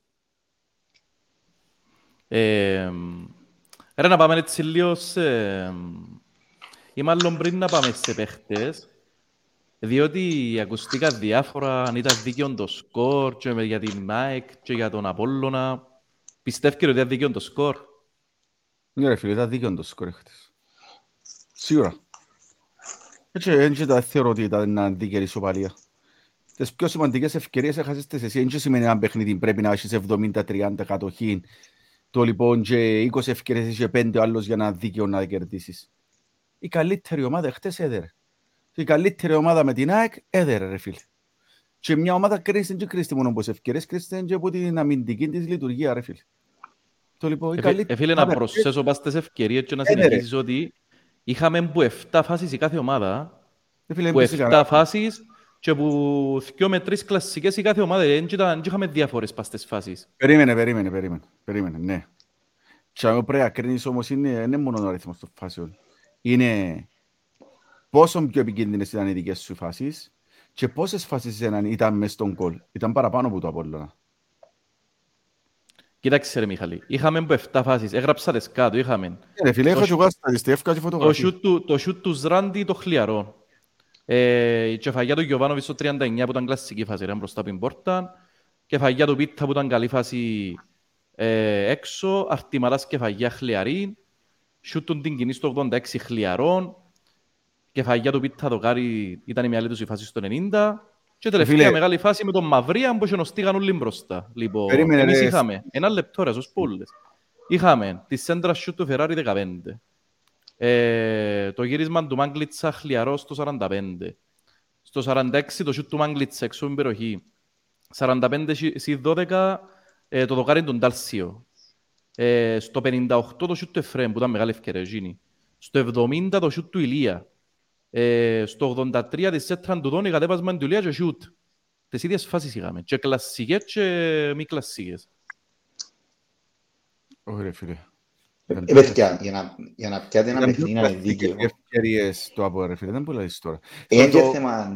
Ε, ρε να πάμε έτσι λίγο σε... Ή μάλλον πριν να πάμε σε παίχτες, διότι ακουστήκα διάφορα αν ήταν δίκαιο το σκορ και με- για την ΑΕΚ και για τον Απόλλωνα. Πιστεύετε ότι ήταν δίκαιο το σκορ; Ναι ρε φίλε, ήταν δίκαιο το σκορ χτες. Σίγουρα. Έτσι, έτσι τα θεωρώ ότι ήταν ένα δίκαιη ισοπαλία. Τις πιο σημαντικές ευκαιρίες έχασες τις εσύ. Έτσι σημαίνει ένα παιχνίδι πρέπει να έχεις 70-30 κατοχή. Το λοιπόν και 20 ευκαιρίες είχε 5 ο άλλος για να δίκαιο να κερδίσεις. η καλύτερη ομάδα χτες έδερε. Η καλύτερη ομάδα με την ΑΕΚ έδερε ρε φίλε. Και μια ομάδα κρίστη και κρίστη μόνο από ευκαιρίες, κρίστη και από την αμυντική της λειτουργία ρε φίλε. Το λοιπόν, η καλύτερη... Εφίλε να προσθέσω πας τις ευκαιρίες και να συνεχίσεις ότι είχαμε που 7 φάσεις η κάθε ομάδα, που 7 φάσεις και που δυο με τρεις κλασσικές η κάθε ομάδα, δεν είχαμε διάφορες πας στις φάσεις. Περίμενε, περίμενε, περίμενε, περίμενε, ναι. Και αν πρέπει να κρίνεις όμως είναι, είναι μόνο ο αριθμός των φάσεων. Είναι πόσο πιο επικίνδυνες ήταν οι δικές σου φάσεις και πόσες φάσεις ήταν μέσα στον κόλ. Ήταν παραπάνω από το Απόλλωνα. Κοίταξε ρε Μιχαλή, είχαμε από 7 φάσεις, έγραψα τις κάτω, είχαμε. Ναι, φίλε, είχα και εγώ στατιστεύκα και φωτογραφία. Το σούτ του Ζράντι το χλιαρό. Ε, η κεφαγιά του Γιωβάνοβιτς στο 39 που ήταν κλασική φάση, ήταν μπροστά από την πόρτα. Κεφαγιά του Πίτα που ήταν καλή φάση ε, έξω. Αρτιμαράς κεφαγιά χλιαρή. Σούτουν την κοινή στο 86 χλιαρών. Κεφαγιά του Πίτα το κάρι ήταν η μια άλλη φάση στο 90. Και τελευταία Φίλε. μεγάλη φάση με τον Μαυρία που χιονοστήγαν όλοι μπροστά. Λοιπόν, Περίμενε, εμείς είχαμε ένα λεπτό ρε, στους πούλες. Είχαμε τη σέντρα σούτ του Φεράρι 15. Ε, το γύρισμα του Μάγκλιτσα χλιαρό στο 45. Στο 46 το σούτ του Μάγκλιτσα έξω την περιοχή. 45 σι 12 ε, το δοκάρι του Ντάλσιο. Ε, στο 58 το σούτ του Εφρέμ που ήταν μεγάλη ευκαιρία. Στο 70 το σούτ του Ηλία. Ε, στο 83 της Σέτραν του Δόνη κατέβασμα του Ηλία και σούτ. Τις ίδιες φάσεις είχαμε. Και κλασσικές και μη κλασσικές. Ωραία φίλε. Ε, παιδιά, για να, για να πιάτε ένα παιχνίδι να είναι δίκαιο. Ευκαιρίες το από ρε φίλε, δεν μπορεί να δεις τώρα. Είναι και θέμα,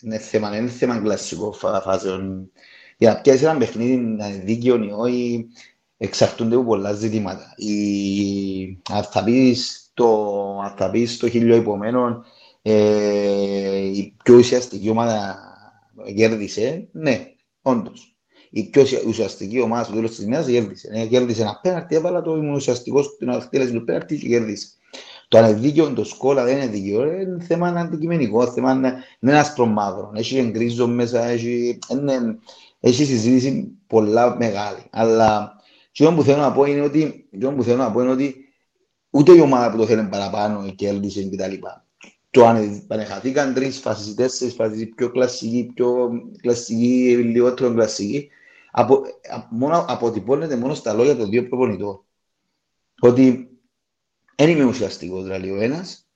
είναι θέμα, είναι θέμα κλασσικό φάσεων. Για να πιάσεις ένα παιχνίδι να είναι δίκαιο ή όχι, εξαρτούνται από πολλά ζητήματα. Η, αν θα πεις το, αν θα πεις το χίλιο υπομένων, ε, η πιο ουσιαστική ομάδα κέρδισε, ναι, όντως η πιο ουσιαστική ομάδα στο τέλος της ημέρας κέρδισε. Ε, κέρδισε ένα πέναρτι, έβαλα το ήμουν ουσιαστικός στην εκτέλεση του πέναρτι και κέρδισε. Το αν είναι δίκαιο, το σκόλα δεν είναι δίκαιο, ε, είναι θέμα αντικειμενικό, θέμα είναι ένα άσπρο μαύρο. Έχει εγκρίζο μέσα, έχει, είναι, έχει συζήτηση πολλά μεγάλη. Αλλά το που θέλω να πω είναι ότι, που θέλω να πω είναι ότι ούτε η ομάδα που το θέλει παραπάνω κέρδισε κτλ. Το αν πανεχαθήκαν τρεις φάσεις, τέσσερις φάσεις, πιο κλασική, πιο κλασική, λιγότερο κλασική, απο, μόνο, αποτυπώνεται μόνο στα λόγια των δύο προπονητών. Ότι δεν είμαι ουσιαστικός, δηλαδή ο ένας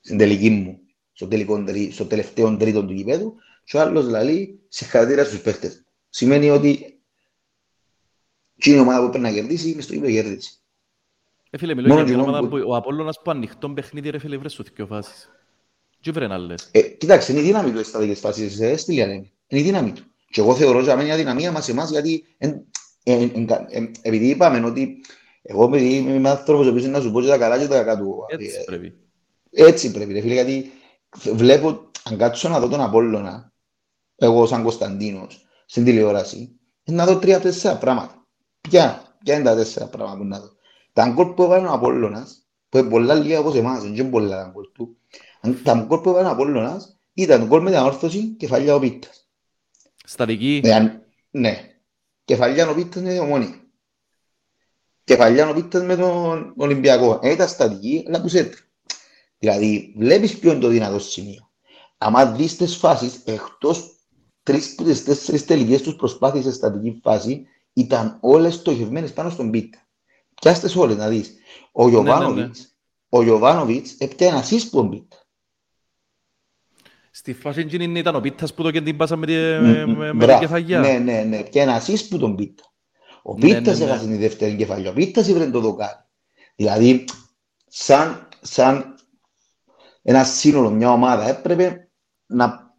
στην τελική μου, στο, τελικό, στο τελευταίο τρίτο του γηπέδου, και ο άλλος δηλαδή συγχαρητήρια στους παίχτες. Σημαίνει ότι είναι η ομάδα που πρέπει να κερδίσει, είμαι στο γήπεδο κερδίσει. Ε, φίλε, μιλώ για ομάδα που ο Απόλλωνας που ανοιχτό παιχνίδι, ρε φίλε, βρες σου δύο φάσεις. Τι βρε να λες. Ε, κοιτάξτε, είναι η δύναμη του στα δικές φάσεις, ε, στη Είναι η δύναμη του. Και εγώ θεωρώ ότι είναι αδυναμία μας εμάς, γιατί εν, εν, εν, εν, επειδή είπαμε ότι εγώ επειδή είμαι άνθρωπος ο οποίος να σου πω και τα καλά και τα κακά του. Έτσι ε, πρέπει. Έτσι πρέπει, ρε φίλε, γιατί βλέπω, αν κάτσω να δω τον Απόλλωνα, εγώ σαν Κωνσταντίνος, στην τηλεόραση, να δω τρία-τέσσερα πράγματα. Ποια, ποια είναι τα τέσσερα πράγματα που να δω. Τα γκολ που έβαλε ο Απόλλωνας, που είναι πολλά λίγα όπως εμάς, δεν είναι πολλά τα γκολ του, τα γκολ που έβαλε ο Απόλλωνας ήταν γκολ με την όρθωση και φαλιά ο Πίτας. Στατική. Ναι, ναι. Κεφαλιά ο Πίτας με ομόνη. Κεφαλιά ο Πίτας με τον Ολυμπιακό. Ε, ήταν στατική, αλλά που σε Δηλαδή, βλέπεις ποιο είναι το δυνατό σημείο. Αν δεις τις φάσεις, εκτός τρεις από τις τέσσερις τελικές τους προσπάθειες σε στατική φάση, ήταν όλες στοχευμένες πάνω στον Πίτα. Πιάστες όλες να δεις. Ο Γιωβάνοβιτς, ναι, ναι, ναι. ο Γιωβάνοβιτς έπιανε ασύς που τον Πίτα. Στη φάση εκείνη ήταν ο Πίτας που το και την πάσα με, με, με την κεφαλιά. Ναι, ναι, ναι. Και ένα ασύς που τον Πίτα. Ο ναι, Πίτας ναι, ναι, έχασε τη δεύτερη κεφαλιά. Ο Πίτας ήβρε το δοκάρι. Δηλαδή, σαν, σαν ένα σύνολο, μια ομάδα, έπρεπε να,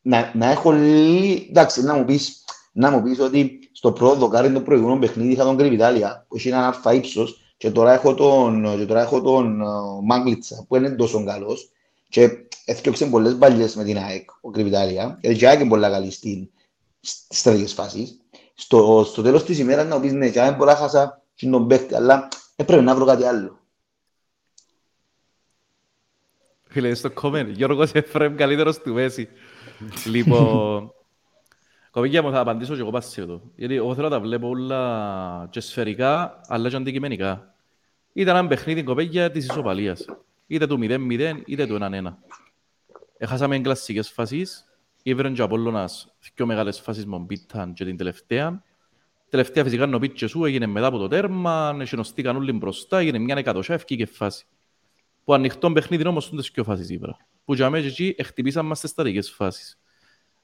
να, να έχω λίγη... Εντάξει, να μου πεις, να μου πεις ότι στο πρώτο δοκάρι το προηγούμενο παιχνίδι είχα τον Κρυβιτάλια, που έχει έναν αλφα ύψος, και τώρα έχω τον, και τώρα έχω τον uh, Μάγκλιτσα, που είναι τόσο καλός, και έφτιαξε πολλές μπαλιές με την ΑΕΚ, ο Κρυβιτάλια, γιατί και η ΑΕΚ είναι πολλά καλή στην, στις τέτοιες φάσεις. Στο, στο τέλος της ημέρας να πεις ναι, και αν πολλά χάσα και τον παίχτη, αλλά έπρεπε να βρω κάτι άλλο. Φίλε, στο κόμμεν, Γιώργος Εφραίμ καλύτερος του Μέση. λοιπόν, κοπήγια μου θα απαντήσω και εγώ πάση εδώ. Γιατί εγώ θέλω να τα βλέπω όλα και σφαιρικά, αλλά και αντικειμενικά. Ήταν ένα παιχνίδι κοπέγια της ισοπαλίας. είτε του 0-0, είτε του 1-1. Έχασαμε κλασσικές φάσεις, ήβρεν και ο Απόλλωνας πιο μεγάλες φάσεις με Μπίταν και την τελευταία. Τελευταία φυσικά ο Πίτσες σου έγινε μετά από το τέρμα, εσυνοστήκαν όλοι μπροστά, έγινε μια εκατοσιά ευκήκε φάση. Που ανοιχτό παιχνίδι όμως είναι πιο φάσεις ήβρα. Που για μέσα εκεί χτυπήσαν μας στις στατικές φάσεις.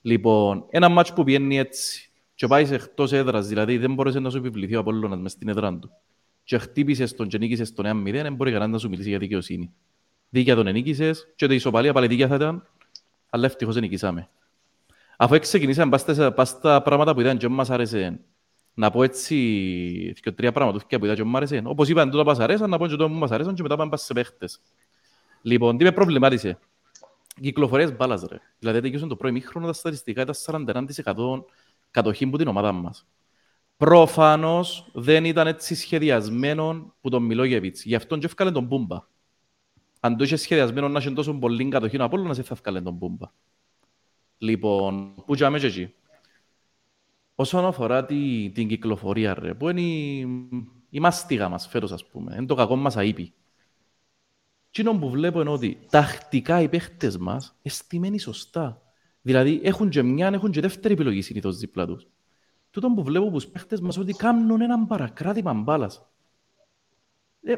Λοιπόν, ένα μάτσο που πιένει έτσι και πάει σε εκτός έδρας, δηλαδή δεν μπορούσε να σου επιβληθεί ο Απόλλωνας μες στην έδρα του και χτύπησες τον και νίκησες τον 1-0, δεν μπορεί κανένας να σου μιλήσει για δικαιοσύνη. Δίκαια τον ενίκησες και το ισοπαλία πάλι δίκαια θα ήταν, αλλά ευτυχώς νικήσαμε. Αφού ξεκινήσαμε πας στα πράγματα που ήταν και μας άρεσε, να πω έτσι και τρία πράγματα που ήταν και μου άρεσε. Όπως είπαν τότε μας αρέσαν, να πω και τότε που μας αρέσαν και μετά πάμε σε παίχτες. Λοιπόν, τι με προβλημάτισε. Κυκλοφορίες μπάλας ρε. Δηλαδή, τέτοιος το πρώτο μήχρονο, τα στατιστικά ήταν 41% κατοχή που την ομάδα μας. Προφανώς δεν ήταν έτσι σχεδιασμένο που τον Μιλόγεβιτς. Γι' αυτόν και έφκαλε τον Μπούμπα. Αν το είχες σχεδιασμένο να είχε τόσο πολύ κατοχή από όλο, να σε θα έφκαλε τον Μπούμπα. Λοιπόν, πού και αμέσως εκεί. Όσον αφορά τη, την κυκλοφορία, ρε, που είναι η, η μάστιγα μας φέτος, ας πούμε, είναι το κακό μας αείπη. Τι που βλέπω είναι ότι τακτικά οι παίχτες μας εστιμένοι σωστά. Δηλαδή έχουν και μια, έχουν και δεύτερη επιλογή συνήθως δίπλα τους τούτο που βλέπω από τους παίχτες μας ότι κάνουν έναν παρακράτημα μπάλας. Ε,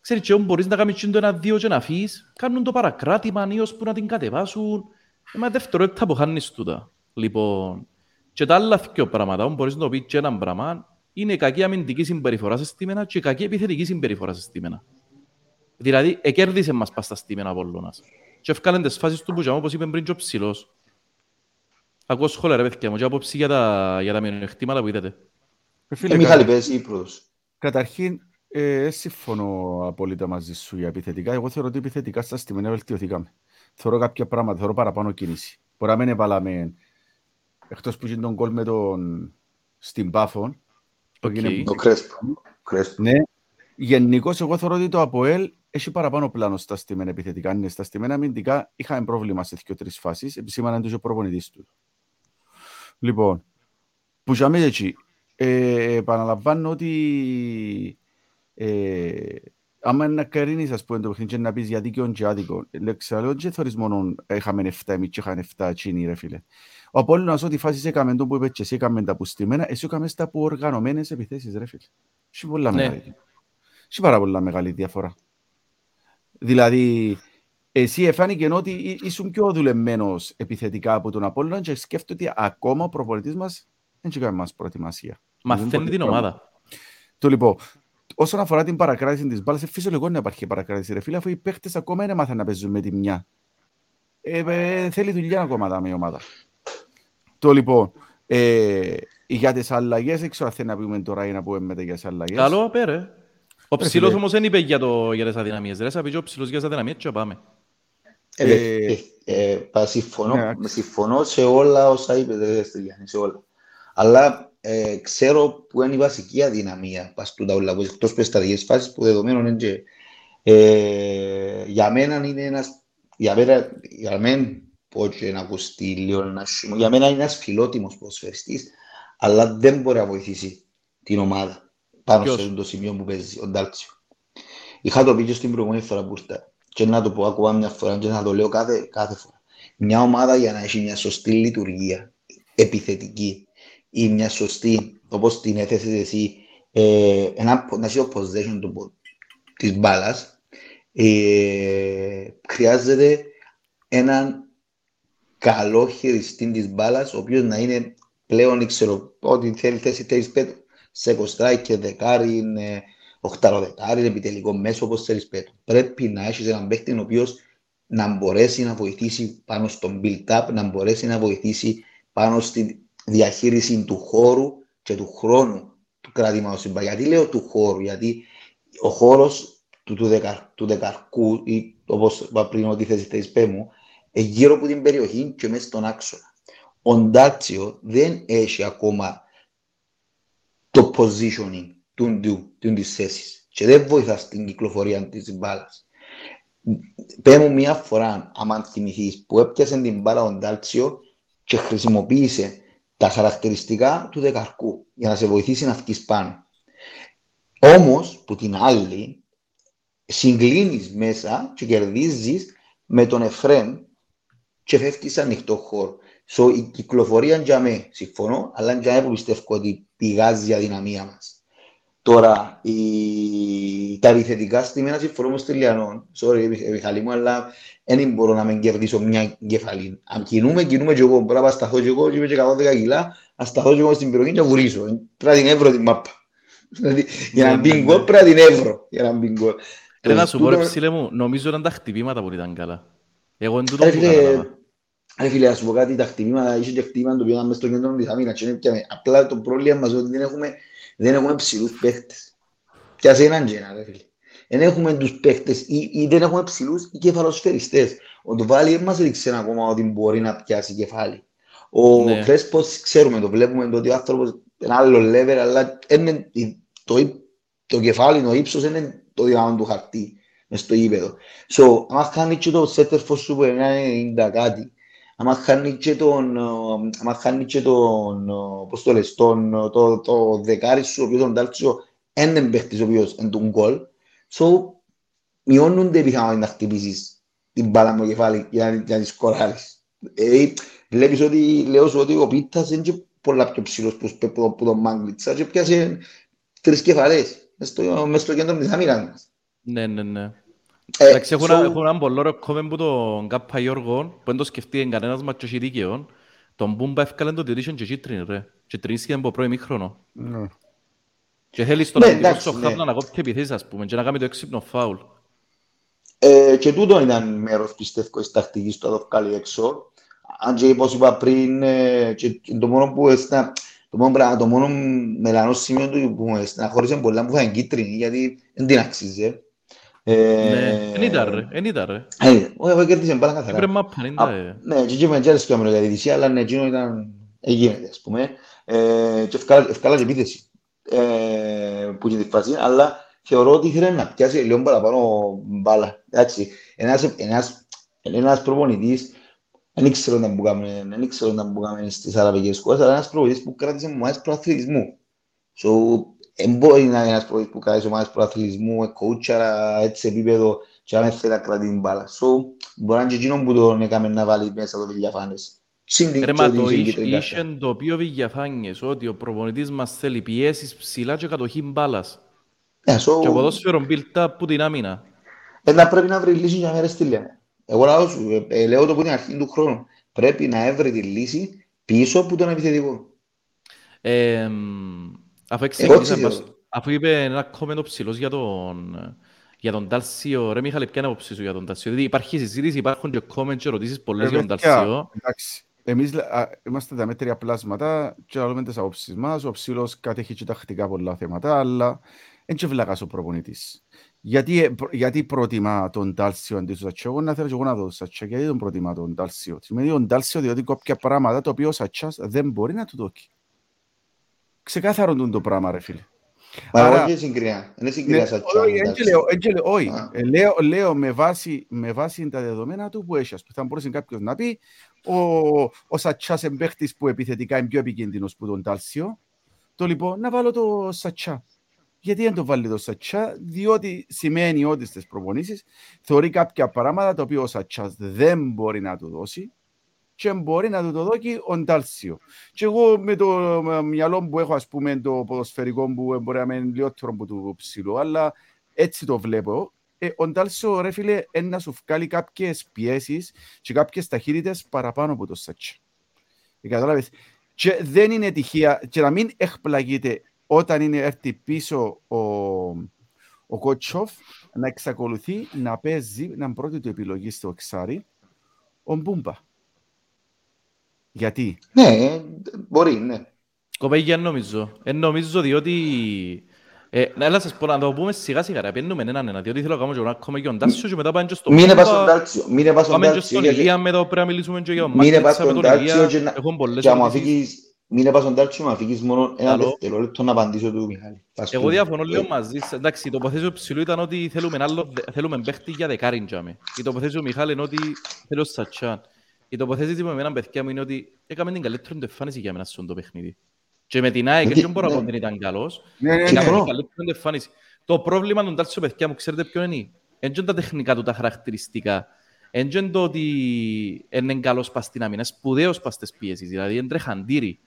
ξέρεις, και μπορείς να κάνεις το ένα-δύο και να αφήσεις, κάνουν το παρακράτημα ή που να την κατεβάσουν. Ε, μα δευτερόλεπτα που χάνεις τούτα. Λοιπόν, και τα άλλα δύο πράγματα, μπορείς να το πεις και έναν πράγμα, είναι η κακή αμυντική συμπεριφορά σε στήμενα και η κακή επιθετική συμπεριφορά σε στήμενα. Δηλαδή, εκέρδισε μας πας στα στήμενα Απόλλωνας. Και ευκάλεν τις φάσεις του που όπως είπε πριν και ο ψηλός. Ακούω σχόλια ρε παιδιά μου και άποψη για τα, για τα μειονεκτήματα που είδατε. Ε, φίλε, ε, Μιχάλη, πες ή πρώτος. Καταρχήν, ε, συμφωνώ απόλυτα μαζί σου για επιθετικά. Εγώ θεωρώ ότι επιθετικά στα στιγμένα βελτιωθήκαμε. Θεωρώ κάποια πράγματα, θεωρώ παραπάνω κίνηση. Μπορεί να μην επαλάμε εκτός που γίνει τον κόλ με τον στην Πάφον. Okay. Το Κρέσπο. Ναι. Γενικώς, εγώ θεωρώ ότι το ΑΠΟΕΛ έχει παραπάνω πλάνο στα στημένα επιθετικά. Είναι στα στημένα αμυντικά είχαμε πρόβλημα σε δύο-τρεις φάσεις. Επισήμαναν του ο προπονητής του. Λοιπόν, που για μένα έτσι, ε, επαναλαμβάνω ότι ε, άμα είναι να καρίνεις ας πούμε το παιχνίδι να πεις για δίκαιο και άδικο, λέω και θωρείς μόνο είχαμε 7, εμείς και είχαμε 7 τσίνοι ρε φίλε. Ο Απόλλωνας ό,τι φάσεις έκαμε το που είπε και εσύ έκαμε τα πουστημένα, εσύ έκαμες τα που οργανωμένες επιθέσεις ρε φίλε. Έχει πολλά ναι. μεγάλη. Έχει πάρα πολλά μεγάλη διαφορά. Δηλαδή, εσύ εφάνηκε ότι ήσουν πιο δουλεμένος επιθετικά από τον Απόλλωνα και σκέφτομαι ότι ακόμα ο προπονητής μας δεν κάνει μας προετοιμασία. Μαθαίνει την ομάδα. Το λοιπόν, όσον αφορά την παρακράτηση της μπάλας, φυσιολογικό να υπάρχει παρακράτηση. Ρε φίλε, αφού οι παίχτες ακόμα δεν μάθαν να παίζουν με τη μια. Ε, ε, θέλει δουλειά ακόμα με η ομάδα. Το λοιπόν, ε, για τις αλλαγές, δεν ξέρω αν θέλει να πούμε τώρα ή να πούμε μετά για τις αλλαγές. Καλό, πέρε. Ο ψηλός όμως δεν είπε για, το, για τις αδυναμίες. Δεν θα πει ο ψηλός για τις αδυναμίες και πάμε. Ε, ε, ε, ε συμφωνώ, ναι. συμφωνώ σε όλα όσα είπε, Στυλιάνη, σε όλα. Αλλά ε, ξέρω που είναι η βασική αδυναμία πας του τα όλα, εκτός που στρατηγικές φάσεις που δεδομένων είναι και, ε, για μένα είναι ένας, για μένα, για μένα πω και να ακουστεί λίγο να σου, για μένα είναι ένας φιλότιμος ποδοσφαιριστής, αλλά δεν μπορεί να βοηθήσει την ομάδα πάνω Ποιος; σε το σημείο που παίζει, ο Ντάλτσιο. Είχα το πει και στην προηγούμενη φορά που ήρθα και να το πω ακόμα μια φορά και να το λέω κάθε, κάθε φορά. Μια ομάδα για να έχει μια σωστή λειτουργία επιθετική ή μια σωστή, όπως την έθεσες εσύ, ε, ένα, να έχει possession του, της μπάλας, ε, χρειάζεται έναν καλό χειριστή της μπάλας, ο οποίος να είναι πλέον, ξέρω, ό,τι θέλει θέση θέση πέτω, σε κοστράει και δεκάρι, είναι οχταροδεκάρι, επιτελικό μέσο, όπως θέλεις πέτω. Πρέπει να έχεις έναν παίχτη ο οποίος να μπορέσει να βοηθήσει πάνω στον build-up, να μπορέσει να βοηθήσει πάνω στη διαχείριση του χώρου και του χρόνου του κρατήματος. Γιατί λέω του χώρου, γιατί ο χώρος του, του, δεκαρ, του δεκαρκού ή όπως είπα πριν ότι θες θες μου, γύρω από την περιοχή και μέσα στον άξονα. Ο Ντάτσιο δεν έχει ακόμα το positioning του, του, του της θέσης και δεν βοηθάς στην κυκλοφορία της μπάλας. Πέμω μια φορά, αν θυμηθείς, που έπιασε την μπάλα ο Ντάλτσιο και χρησιμοποίησε τα χαρακτηριστικά του δεκαρκού για να σε βοηθήσει να βγεις πάνω. Όμως, που την άλλη, συγκλίνεις μέσα και κερδίζεις με τον Εφρέμ και φεύγεις σε ανοιχτό χώρο. So, η κυκλοφορία για με συμφωνώ, αλλά για μέ που πιστεύω ότι πηγάζει η αδυναμία μας. Τώρα, η... τα επιθετικά στιγμένα συμφωνώ με τον Λιανό. Sorry, Μιχαλή μου, αλλά δεν μπορώ να με κερδίσω μια κεφαλή. Αν κινούμε, κινούμε και εγώ. Μπορώ να σταθώ και εγώ και είμαι και 110 κιλά, να σταθώ και εγώ στην περιοχή και να βουρήσω. Πρέπει να την εύρω την μάπα. Δηλαδή, για να μπει γκολ πρέπει να την εύρω. Για να μπει γκολ. Ρε να σου πω ρε ψηλέ μου, νομίζω ήταν τα χτυπήματα που ήταν καλά. Εγώ εν τούτο Ρε που φίλε, κατάλαβα. Ρε φίλε, ας σου πω κάτι, τα χτυπήματα, είχε και χτυπήματα το οποίο ήταν μες στο κέντρο της άμυνας και είναι πια- Απλά το πρόβλημα μας είναι ότι δεν έχουμε, δεν έχουμε ψηλούς παίχτες. Πιάσε έναν και ένα, ρε φίλε. Δεν έχουμε τους παίχτες ή, ή δεν έχουμε ψηλούς ή κεφαλοσφαιριστές. Ο Ντουβάλι δεν μας έδειξε ακόμα ότι μπορεί να πιάσει κεφάλι. Ο Ναι. Κρέσπος ξέρουμε, το βλέπουμε το ότι ο άνθρωπος είναι άλλο level, αλλά είναι, το, ύ- το κεφάλι, το ύψος είναι το διάμον του χαρτί μες στο γήπεδο. So, άμα χάνει και το σέτερφος σου που είναι 90 κάτι, άμα χάνει και τον, ε, άμα χάνει και τον, ε, πώς το λες, τον, ε, το, το δεκάρι σου, ο οποίος τον Τάλτσιο, είναι παίχτης ο οποίος είναι τον γκολ, so, μειώνονται οι πιθανότητες να χτυπήσεις την μπάλα με το κεφάλι για, να- για να τη σκοράρεις. Ε, βλέπεις ότι, λέω σου ότι ο Πίτας είναι και πολλά πιο ψηλός που, που, που, που τον Μάγκλητσα και πιάσε τρεις κεφαλές μες στο, μες στο κέντρο της άμυνας μας. Ναι, ναι, ναι. Ε, Εντάξει, έχουν so- έχουν έναν πολύ ωραίο comment που τον Κάπα Γιώργο, που δεν το σκεφτεί κανένας μας και έχει δίκαιο. Τον Μπούμπα έφκαλε το διορίσιο και κίτρινη, ρε. Και τρινίστηκε από πρώην μήχρονο. Ναι. Και θέλει στον Ναι, αντίπαλο εντάξει, στο ναι. χάπ να κόψει επιθέσεις, ας πούμε, και να κάνει το έξυπνο φάουλ. Ε, και τούτο ήταν μέρος πιστεύω της τακτικής του να το βγάλει έξω. Αν και όπως είπα πριν, ε, και, και το μόνο που έστω, το μόνο, πράγμα, το μόνο μελανό σημείο του που με στεναχώρησε πολλά που ήταν κίτρινη, γιατί δεν την αξίζε. Ε, Ναι, εν ήταν ρε, εν ήταν ρε. Ε, όχι, εγώ κέρδισε μπάλα καθαρά. Έπρεπε μάπα, εν Α, ήταν, ε. Ναι, και εκεί με τζέρες και με διαιτησία, αλλά ναι, εκείνο ήταν, έγινε, ας πούμε. Ε, και ευκάλα ευκάλα και επίθεση ε, που είχε τη φάση, αλλά θεωρώ ότι ήθελε να πιάσει λίγο παραπάνω μπάλα. Εντάξει, ένας, ένας, ένας προπονητής, δεν ήξερα να που κάνουμε, δεν ήξερα να που κάνουμε στις αραβικές χώρες, αλλά ένας προπονητής που κράτησε ομάδες προαθλητισμού. So, δεν μπορεί να είναι ένας προπονητής που κράτησε ομάδες προαθλητισμού, κόουτσαρα, έτσι επίπεδο, και να μην θέλει να κρατήσει την μπάλα. So, μπορεί να είναι και εκείνο που τον έκαμε να βάλει μέσα το Βιλιαφάνες. Συν την- Ρε και μα ότι το είχε είχε κίτρινη κάρτα. είχε το οποίο Βηγιαφάνιες, ότι ο προπονητής μας θέλει πιέσεις ψηλά και κατοχή μπάλας. Ναι, so, Και ποδόσφαιρος build-up που την άμυνα. ε, να πρέπει να βρει λύση για να μην στη λέμε. Εγώ λέω, σου, ε, ε, λέω το που είναι αρχή του χρόνου. Πρέπει να έβρει τη λύση πίσω από τον επιθετικό. Ε, αφού, Εγώ εξηγήσαμε, ξέρω. μας- αφού είπε ένα comment ο ψηλός για τον, για τον Τάλσιο, ρε Μιχάλη, ποια είναι η άποψη σου για τον Τάλσιο. Δηλαδή υπάρχει συζήτηση, υπάρχουν και comment και ερωτήσεις πολλές για τον Ρε, παιδιά, Τάλσιο. Εντάξει. Εμείς λέ- α, είμαστε τα μέτρια πλάσματα και λέμε τις απόψεις μας. Ο ψηλός κατέχει και τακτικά πολλά θέματα, αλλά δεν και βλάκας ο προπονητής. Γιατί, ε, προ- γιατί προτιμά τον Τάλσιο αντί του Σατσιά, εγώ να θέλω και εγώ να δω τον Σατσιά, γιατί τον προτιμά τον Τάλσιο. Σημαίνει τον Τάλσιο διότι κάποια πράγματα τα οποία ο Σατσιάς δεν μπορεί να του δώσει. Ξεκάθαρο τούτο το πράγμα ρε φίλε. Μα Άρα- όχι συγκριά. Είναι Ναι, συγκριά σαν όχι, τσάμπι, εν και λέω- εν και λέω, όχι. Α. Ε, Λέω, λέω με, βάση, με βάση τα δεδομένα του που έχει. Ας πούμε, θα μπορούσε κάποιος να πει ο, ο Σατσάς εμπαίχτης που επιθετικά είναι πιο επικίνδυνος που τον Τάλσιο. Το λοιπόν, να βάλω το Σατσά. Γιατί δεν το βάλει το Σατσά, διότι σημαίνει ότι στις προπονήσεις θεωρεί κάποια πράγματα τα οποία ο Σατσάς δεν μπορεί να του δώσει και μπορεί να του το δώσει ο Τάλσιο. Και εγώ με το ε, μυαλό που έχω, ας πούμε, το ποδοσφαιρικό που μπορεί να είναι λιότερο από το ψηλό, αλλά έτσι το βλέπω. Ε, ο Ντάλσο, ρε φίλε, είναι να σου βγάλει κάποιες πιέσεις και κάποιες ταχύτητες παραπάνω από το Σάτσα. Ε, Κατάλαβες; Και δεν είναι τυχαία και να μην εκπλαγείτε όταν είναι έρθει πίσω ο, ο Κότσοφ να εξακολουθεί να παίζει, να είναι πρώτη του επιλογή στο εξάρι, ο Μπούμπα. Γιατί; Ναι, ε, μπορεί, ναι. Κοπέγια εν νομίζω. Εν νομίζω διότι... Ε, να έλα σας πω να το πούμε σιγά σιγά, ρε, πιένουμε έναν ένα, διότι θέλω να κάνω και ένα ακόμα και τον Τάσιο και μετά πάμε και στο Μην είναι Πούμπα. πας στον Τάλτσιο. Μην είναι πας στον Πάμε και Τάλτσιο. στον γιατί- Ηλία μετά πρέπει να μιλήσουμε και για τον Μην είναι πας Μάρτιτσα με στον τον Τάλτσιο Ηλία. και να- Έχουν πολλές και άμα ερωτήσεις. φύγεις- Μην είναι πας στον Τάλτσιο, να φύγεις μόνο ένα Καλό. δευτερόλεπτο να απαντήσω του Μιχάλη. Ας Εγώ πούμε. διαφωνώ λίγο Ε, μαζί σας. Εντάξει, η τοποθέτηση του ψηλού ήταν ότι θέλουμε, άλλο, θέλουμε παίχτη για δεκάριν τζάμε. Η τοποθέτηση του Μιχάλη είναι ότι θέλω ο Σατσάν. Η τοποθέτηση μου με έναν παιδιά μου είναι ότι έκαμε την καλύτερη του εμφάνιση για μένα στον το παιχνίδι. Και με την ΑΕΚ, Γιατί- δεν μπορώ να πω ναι. ότι δεν ήταν καλός. Ναι, ναι, Έκαμε Συμφωνώ. την καλύτερη του εμφάνιση. Το πρόβλημα των Τάλσιο, παιδιά μου, ξέρετε ποιο είναι; Δεν είναι τα τεχνικά του τα χαρακτηριστικά. Δεν είναι το ότι είναι καλός πας στην άμυνα, είναι σπουδαίος πας στις πίεσεις, δηλαδή είναι τρεχαντήρι.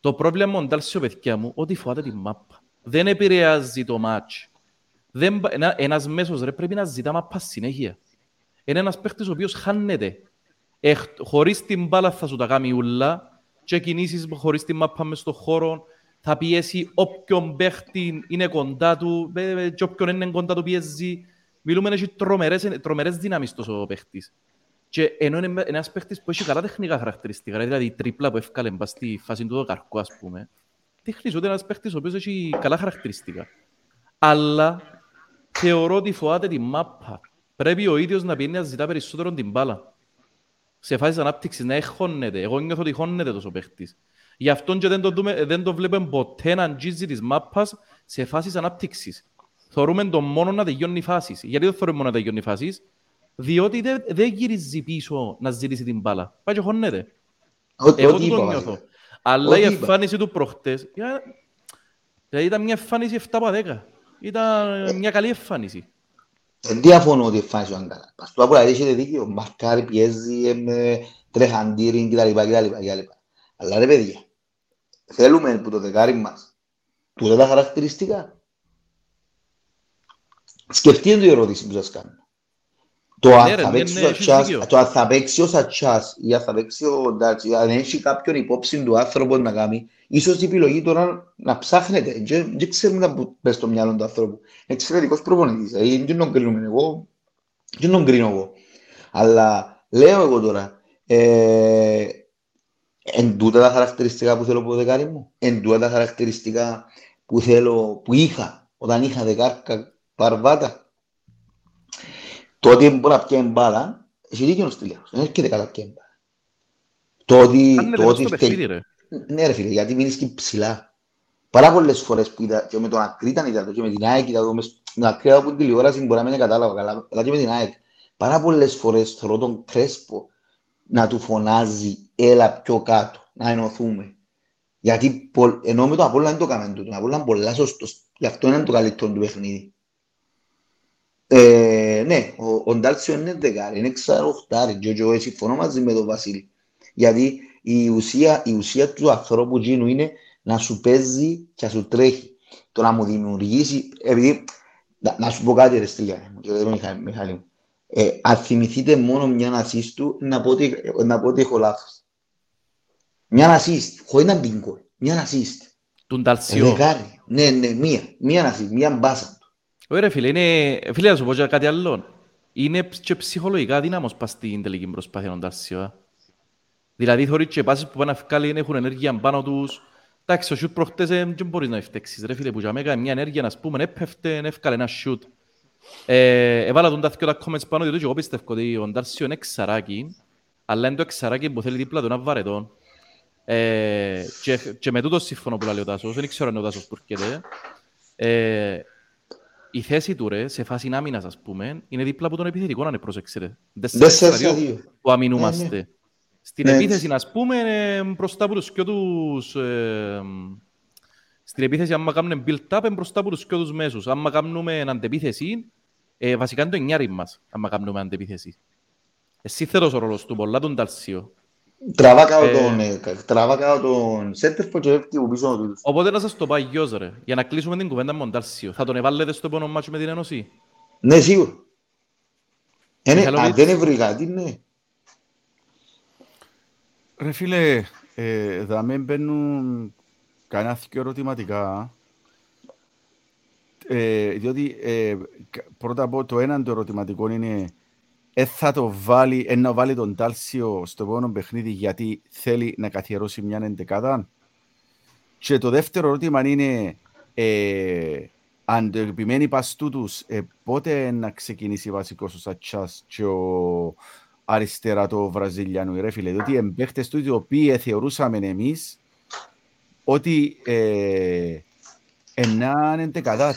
Το πρόβλημα με τον Τάλσιο, παιδιά μου, ότι φοβάται τη μάπα. Δεν επηρεάζει το μάτς. Δεν, ένα, ένας μέσος ρε, πρέπει να ζητά μάπα συνέχεια. Είναι ένας παίχτης ο οποίος χάνεται. Εχ, χωρίς την μπάλα θα σου τα κάνει ούλα και κινήσεις χωρίς την μάπα μες στον χώρο θα πιέσει όποιον παίχτη είναι κοντά του και όποιον είναι κοντά του πιέζει. Μιλούμε έχει τρομερές, τρομερές δυνάμεις τόσο ο παίχτης. Και ενώ είναι ένας παίχτης που έχει καλά τεχνικά χαρακτηριστικά, δηλαδή η τρίπλα που έφκαλε μπας στη φάση του καρκού, ας πούμε, δείχνεις ότι είναι ένας παίχτης ο οποίος έχει καλά χαρακτηριστικά. Αλλά θεωρώ ότι φοβάται τη μάπα. Πρέπει ο ίδιος να πιένει να ζητά περισσότερο την μπάλα. Σε φάση ανάπτυξης να έχωνεται. Εγώ νιώθω ότι χώνεται τόσο παίχτης. Γι' αυτό και δεν το, δούμε, δεν το βλέπουμε ποτέ να αγγίζει της μάπας σε φάσεις ανάπτυξης. Θεωρούμε το μόνο να τελειώνει φάσεις. Γιατί δεν θεωρούμε μόνο να τελειώνει φάσεις; Διότι δεν, δεν γυρίζει πίσω να ζητήσει την μπάλα. Πάει και χωνέται. Εγώ το νιώθω. Αλλά η εμφάνιση του προχτές δηλαδή ήταν μια εμφάνιση 7 από 10. Ήταν μια καλή εμφάνιση. Δεν διαφωνώ ότι εμφάνιση ήταν καλά. Ας το απολύτως έχετε δίκιο. Μαρκάρι, πιέζει, τρεχαντήρι κτλ. Αλλά ρε παιδιά, θέλουμε που το δεκάρι μας τούτα τα χαρακτηριστικά. Σκεφτείτε την ερώτηση που σας κάνω. Το αν θα παίξει ο Ατσάς, το αν θα παίξει ο Ατσάς ή αν θα παίξει ο Ντάτσι, αν έχει κάποιον υπόψη του άνθρωπο να κάνει, ίσως η επιλογή τώρα να ψάχνεται. Δεν ξέρουμε να πες στο μυαλό του άνθρωπου. Είναι εξαιρετικός προπονητής. Δεν τον κρίνουμε εγώ. Δεν τον κρίνω εγώ. Αλλά λέω εγώ τώρα, ε, Εν τούτα τα χαρακτηριστικά που θέλω από το δεκάρι μου. Εν τούτα τα χαρακτηριστικά που θέλω, που είχα όταν είχα δεκάρκα παρβάτα. Το ότι μπορεί να πιέει μπάλα, έχει δίκιο ο Στυλιάς. Δεν έρχεται καλά πιέει μπάλα. Το ότι... Το ότι ναι ρε φίλε, γιατί μείνεις ψηλά. Πάρα πολλές φορές που είδα και με τον Ακρίταν είδα και με την ΑΕΚ είδα με την Ακρίτα που τηλεόραση μπορεί να μην κατάλαβα καλά, αλλά και με την ΑΕΚ. Πάρα πολλές φορές θεωρώ τον Κρέσπο να του φωνάζει έλα πιο κάτω, να ενωθούμε. Γιατί ενώ με το Απόλλα δεν το έκαμε τούτο, το Απόλλα πολλά σωστός, γι' αυτό είναι το καλύτερο του παιχνίδι. Ε, ναι, ο, ο Ντάλσιο είναι δεκάρι, είναι ξαροχτάρι και εγώ συμφωνώ μαζί με τον Βασίλη. Γιατί η ουσία, η ουσία του ανθρώπου γίνου είναι να σου παίζει και να σου τρέχει. Το να μου δημιουργήσει, επειδή, να, να σου πω κάτι ρε στήλια, Μιχάλη μου. Ε, αν θυμηθείτε μόνο μια ασίστ του, να πω ότι, να πω ότι έχω λάθος. Μια assist, χωρίς να την κόλ. Μια assist. Τον Ταλσιό. Δεκάρι. Ναι, ναι, μία. Μία assist, μία μπάσα. Ωραία φίλε, είναι... φίλε να σου πω και κάτι άλλο. Είναι και ψυχολογικά δύναμος πας στην τελική προσπάθεια των Ταλσιό. Δηλαδή θεωρείς και πάσεις που πάνε να βγάλει έχουν ενέργεια πάνω τους. Εντάξει, ο σιούτ προχτές δεν μπορείς να ευτέξεις. Ρε φίλε, που για μέγα μια ενέργεια να πούμε, έπεφτε, εύκαλε ένα σιούτ. Ε, έβαλα τον ταθκιο τα comments πάνω, διότι εγώ πιστεύω ότι ο Ντάρσιο είναι εξαράκι, αλλά είναι το εξαράκι που θέλει δίπλα του ένα βαρετό. Ε, και, και με τούτο σύμφωνο που λέει ο Τάσος, δεν ξέρω αν ο Τάσος που έρχεται, ε, η θέση του ρε, σε φάση άμυνας ας πούμε, είναι δίπλα από τον επιθετικό να είναι προσέξετε. Δεν που αμυνούμαστε. Ναι, ναι. Στην ναι. επίθεση, ας πούμε, μπροστά από τους και τους... Ε, στην επίθεση, άμα κάνουμε build-up, μπροστά από τους και τους μέσους. Άμα κάνουμε αντεπίθεση, ε, βασικά είναι το εννιάρι μας, άμα κάνουμε αντεπίθεση. Εσύ θέλεις ο ρόλος του, πολλά τον Ταλσίο. Τραβά κάτω ε, τον, ε, τραβά κάτω τον σέντερ και έφτιε που πίσω τους. Οπότε να σας το πάει γιος ρε, για να κλείσουμε την κουβέντα με τον Τάρσιο. Θα τον εβάλλετε στο επόμενο μάτσο με την Ένωση; Ναι, σίγουρα. Είναι, αν δεν έβρει κάτι, ναι. Ρε φίλε, ε, θα μην μπαίνουν κανένα δύο ερωτηματικά. Ε, διότι ε, πρώτα απ' το έναν το ερωτηματικό είναι ε, θα το βάλει, ε, να βάλει τον Τάλσιο στο επόμενο παιχνίδι γιατί θέλει να καθιερώσει μια εντεκάδα. Και το δεύτερο ερώτημα είναι ε, αν το επιμένει πας τούτους, ε, πότε να ξεκινήσει βασικός ο Σατσάς και ο αριστερά το Βραζιλιάνο, ρε φίλε, διότι εμπαίχτες του οι οποίοι θεωρούσαμε εμείς ότι ε, ενάν εντεκαδά.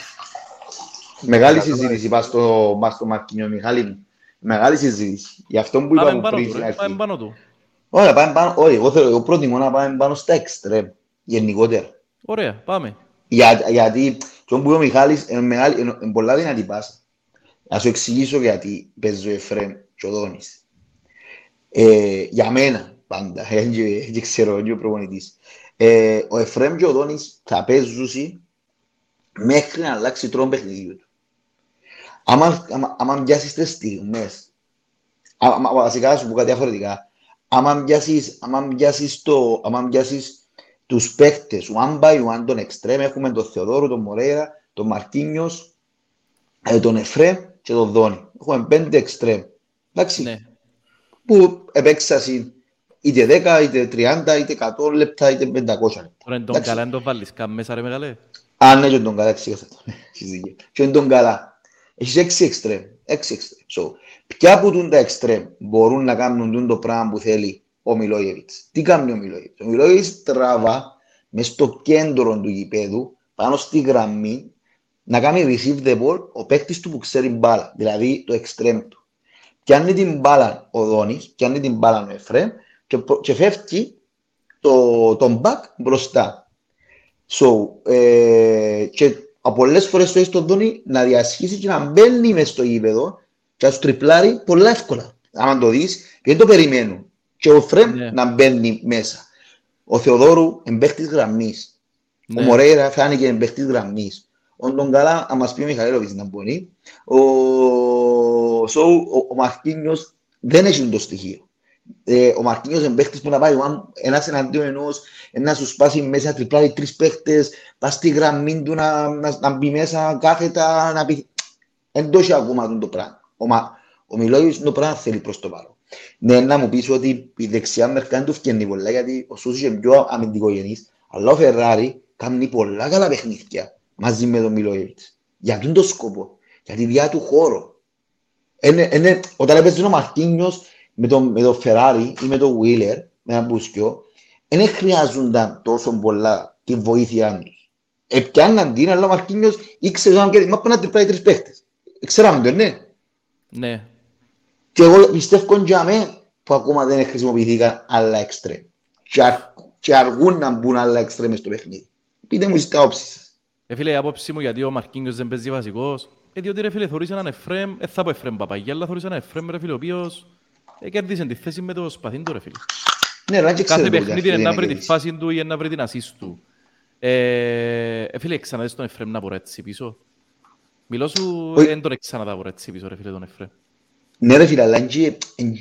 Μεγάλη συζήτηση πας στο, στο Μαρκινιό, Μιχάλη μου. Μεγάλη συζήτηση. Γι' αυτό που είπαμε πριν. Πάμε πάνω του. Ωραία, πάμε πάνω. Όχι, εγώ, θέλω, εγώ προτιμώ να πάμε πάνω στα εξτρέμ. Γενικότερα. Ωραία, πάμε. Για, γιατί το που είπε ο Μιχάλης είναι, μεγάλη, είναι, είναι πολλά δυνατή πάσα. Να σου εξηγήσω γιατί παίζει ο Εφρέμ και ο Δόνης. Ε, για μένα πάντα, δεν ξέρω, είναι ο προπονητής. Ε, ο Εφρέμ και ο Δόνης θα παίζουν μέχρι να αλλάξει τρόπο παιχνιδιού του. Άμα, άμα, άμα πιάσεις τις στιγμές, άμα, βασικά σου πω κάτι διαφορετικά, άμα πιάσεις, άμα πιάσεις, το, άμα πιάσεις τους παίκτες, one by one, τον Εκστρέμ, έχουμε τον Θεοδόρου, τον Μορέιρα, τον Μαρτίνιος, ε, τον Εφρέμ και τον Δόνι. Έχουμε πέντε Εκστρέμ. Εντάξει. Ναι. Που επέξασαν είτε 10, είτε 30, είτε 100 λεπτά, είτε 500 λεπτά. Τώρα είναι τον καλά να τον βάλεις καν μέσα ρε μεγάλε. Α, ναι, και τον καλά, εξήγασα το. Έχεις δίκιο. Και τον καλά. Έχεις έξι εξτρέμ. Έξι εξτρέμ. So, ποια από τούν τα εξτρέμ μπορούν να κάνουν τούν το πράγμα που θέλει ο Μιλόγεβιτς; Τι κάνει ο Μιλόγεβιτς; Ο Μιλόγεβιτς τραβά μες στο κέντρο του γηπέδου, πάνω στη γραμμή, να κάνει receive the ball ο παίκτης του που ξέρει μπάλα, δηλαδή το εξτρέμ του. Πιάνει την μπάλα ο Δόνης, πιάνει την μπάλα ο Εφρέμ και, και φεύγει το, τον back μπροστά. So, ε, και από πολλές φορές το έχει τον Δόνη να διασχίσει και να μπαίνει μες στο γήπεδο και να σου τριπλάρει πολλά εύκολα. Αν το δεις, δεν το περιμένουν. Και ο Φρέμ Ναι. να μπαίνει μέσα. Ο Θεοδόρου εμπαίχτης γραμμής. Ναι. Ο Μορέιρα φάνηκε εμπαίχτης γραμμής. Ο Ντογκάλα, αν μας πει ο Μιχαήλοβιτς να μπορεί, ο, so, ο, ο Μαρκίνιος δεν έχει το στοιχείο. Ε, ο Μαρκίνιος είναι παίχτης που να πάει one- ένας εναντίον ενός, να σου σπάσει μέσα, τριπλάρει τρεις παίχτες, πας στη γραμμή του να, να, να μπει μέσα κάθετα, να πει... Εν το έχει ακόμα αυτό το πράγμα. Ο, Μα- ο Μιλόγιος το πράγμα θέλει προς το παρόν. Ναι, να μου πεις ότι η δεξιά μερκά του φτιάχνει πολλά, γιατί ο Σούσης είναι πιο αμυντικογενής, αλλά ο Φερράρι κάνει πολλά καλά παιχνίδια μαζί με τον Μιλόγεβιτς. Για αυτόν τον σκοπό, για τη διά του χώρο. Είναι, είναι, όταν έπαιζε ο Μαρτίνιος με τον, με τον Φεράρι ή με τον Βίλερ, με έναν μπουσκιό, δεν χρειάζονταν τόσο πολλά τη βοήθεια τους. Επιάνναν την, αλλά ο Μαρτίνιος ήξερε ότι μα πρέπει να τριπλάει τρεις παίχτες. Ξέραμε το, ναι. Ναι. Και εγώ πιστεύω για μέ που ακόμα δεν χρησιμοποιηθήκαν άλλα εξτρέμ. Και, αρ, και αργούν να μπουν άλλα εξτρέμ στο παιχνίδι. Πείτε μου στις όψεις σας. Ε, φίλε, η άποψη μου γιατί ο Μαρκίνιος δεν παίζει βασικός, ε, διότι ρε φίλε, θωρείς έναν Εφρέμ, ε, θα πω Εφρέμ Παπαγιά, αλλά θωρείς έναν Εφρέμ, ρε φίλε, ο οποίος ε, κέρδισε τη θέση με το σπαθί του, ρε φίλε. Ναι, αλλά και Κάθε ξέρετε ότι παιχνίδι αυτή είναι να δεν βρει τη κερδίσει. φάση του ή να βρει την ασίστ του. Ε, ε, φίλε, ξαναδείς τον Εφρέμ να μπορεί έτσι πίσω. Μιλώ σου, Όχι. δεν τον ξαναδά μπορεί έτσι πίσω, ρε φίλε, τον Εφρέμ. Ναι ρε φίλε, αλλά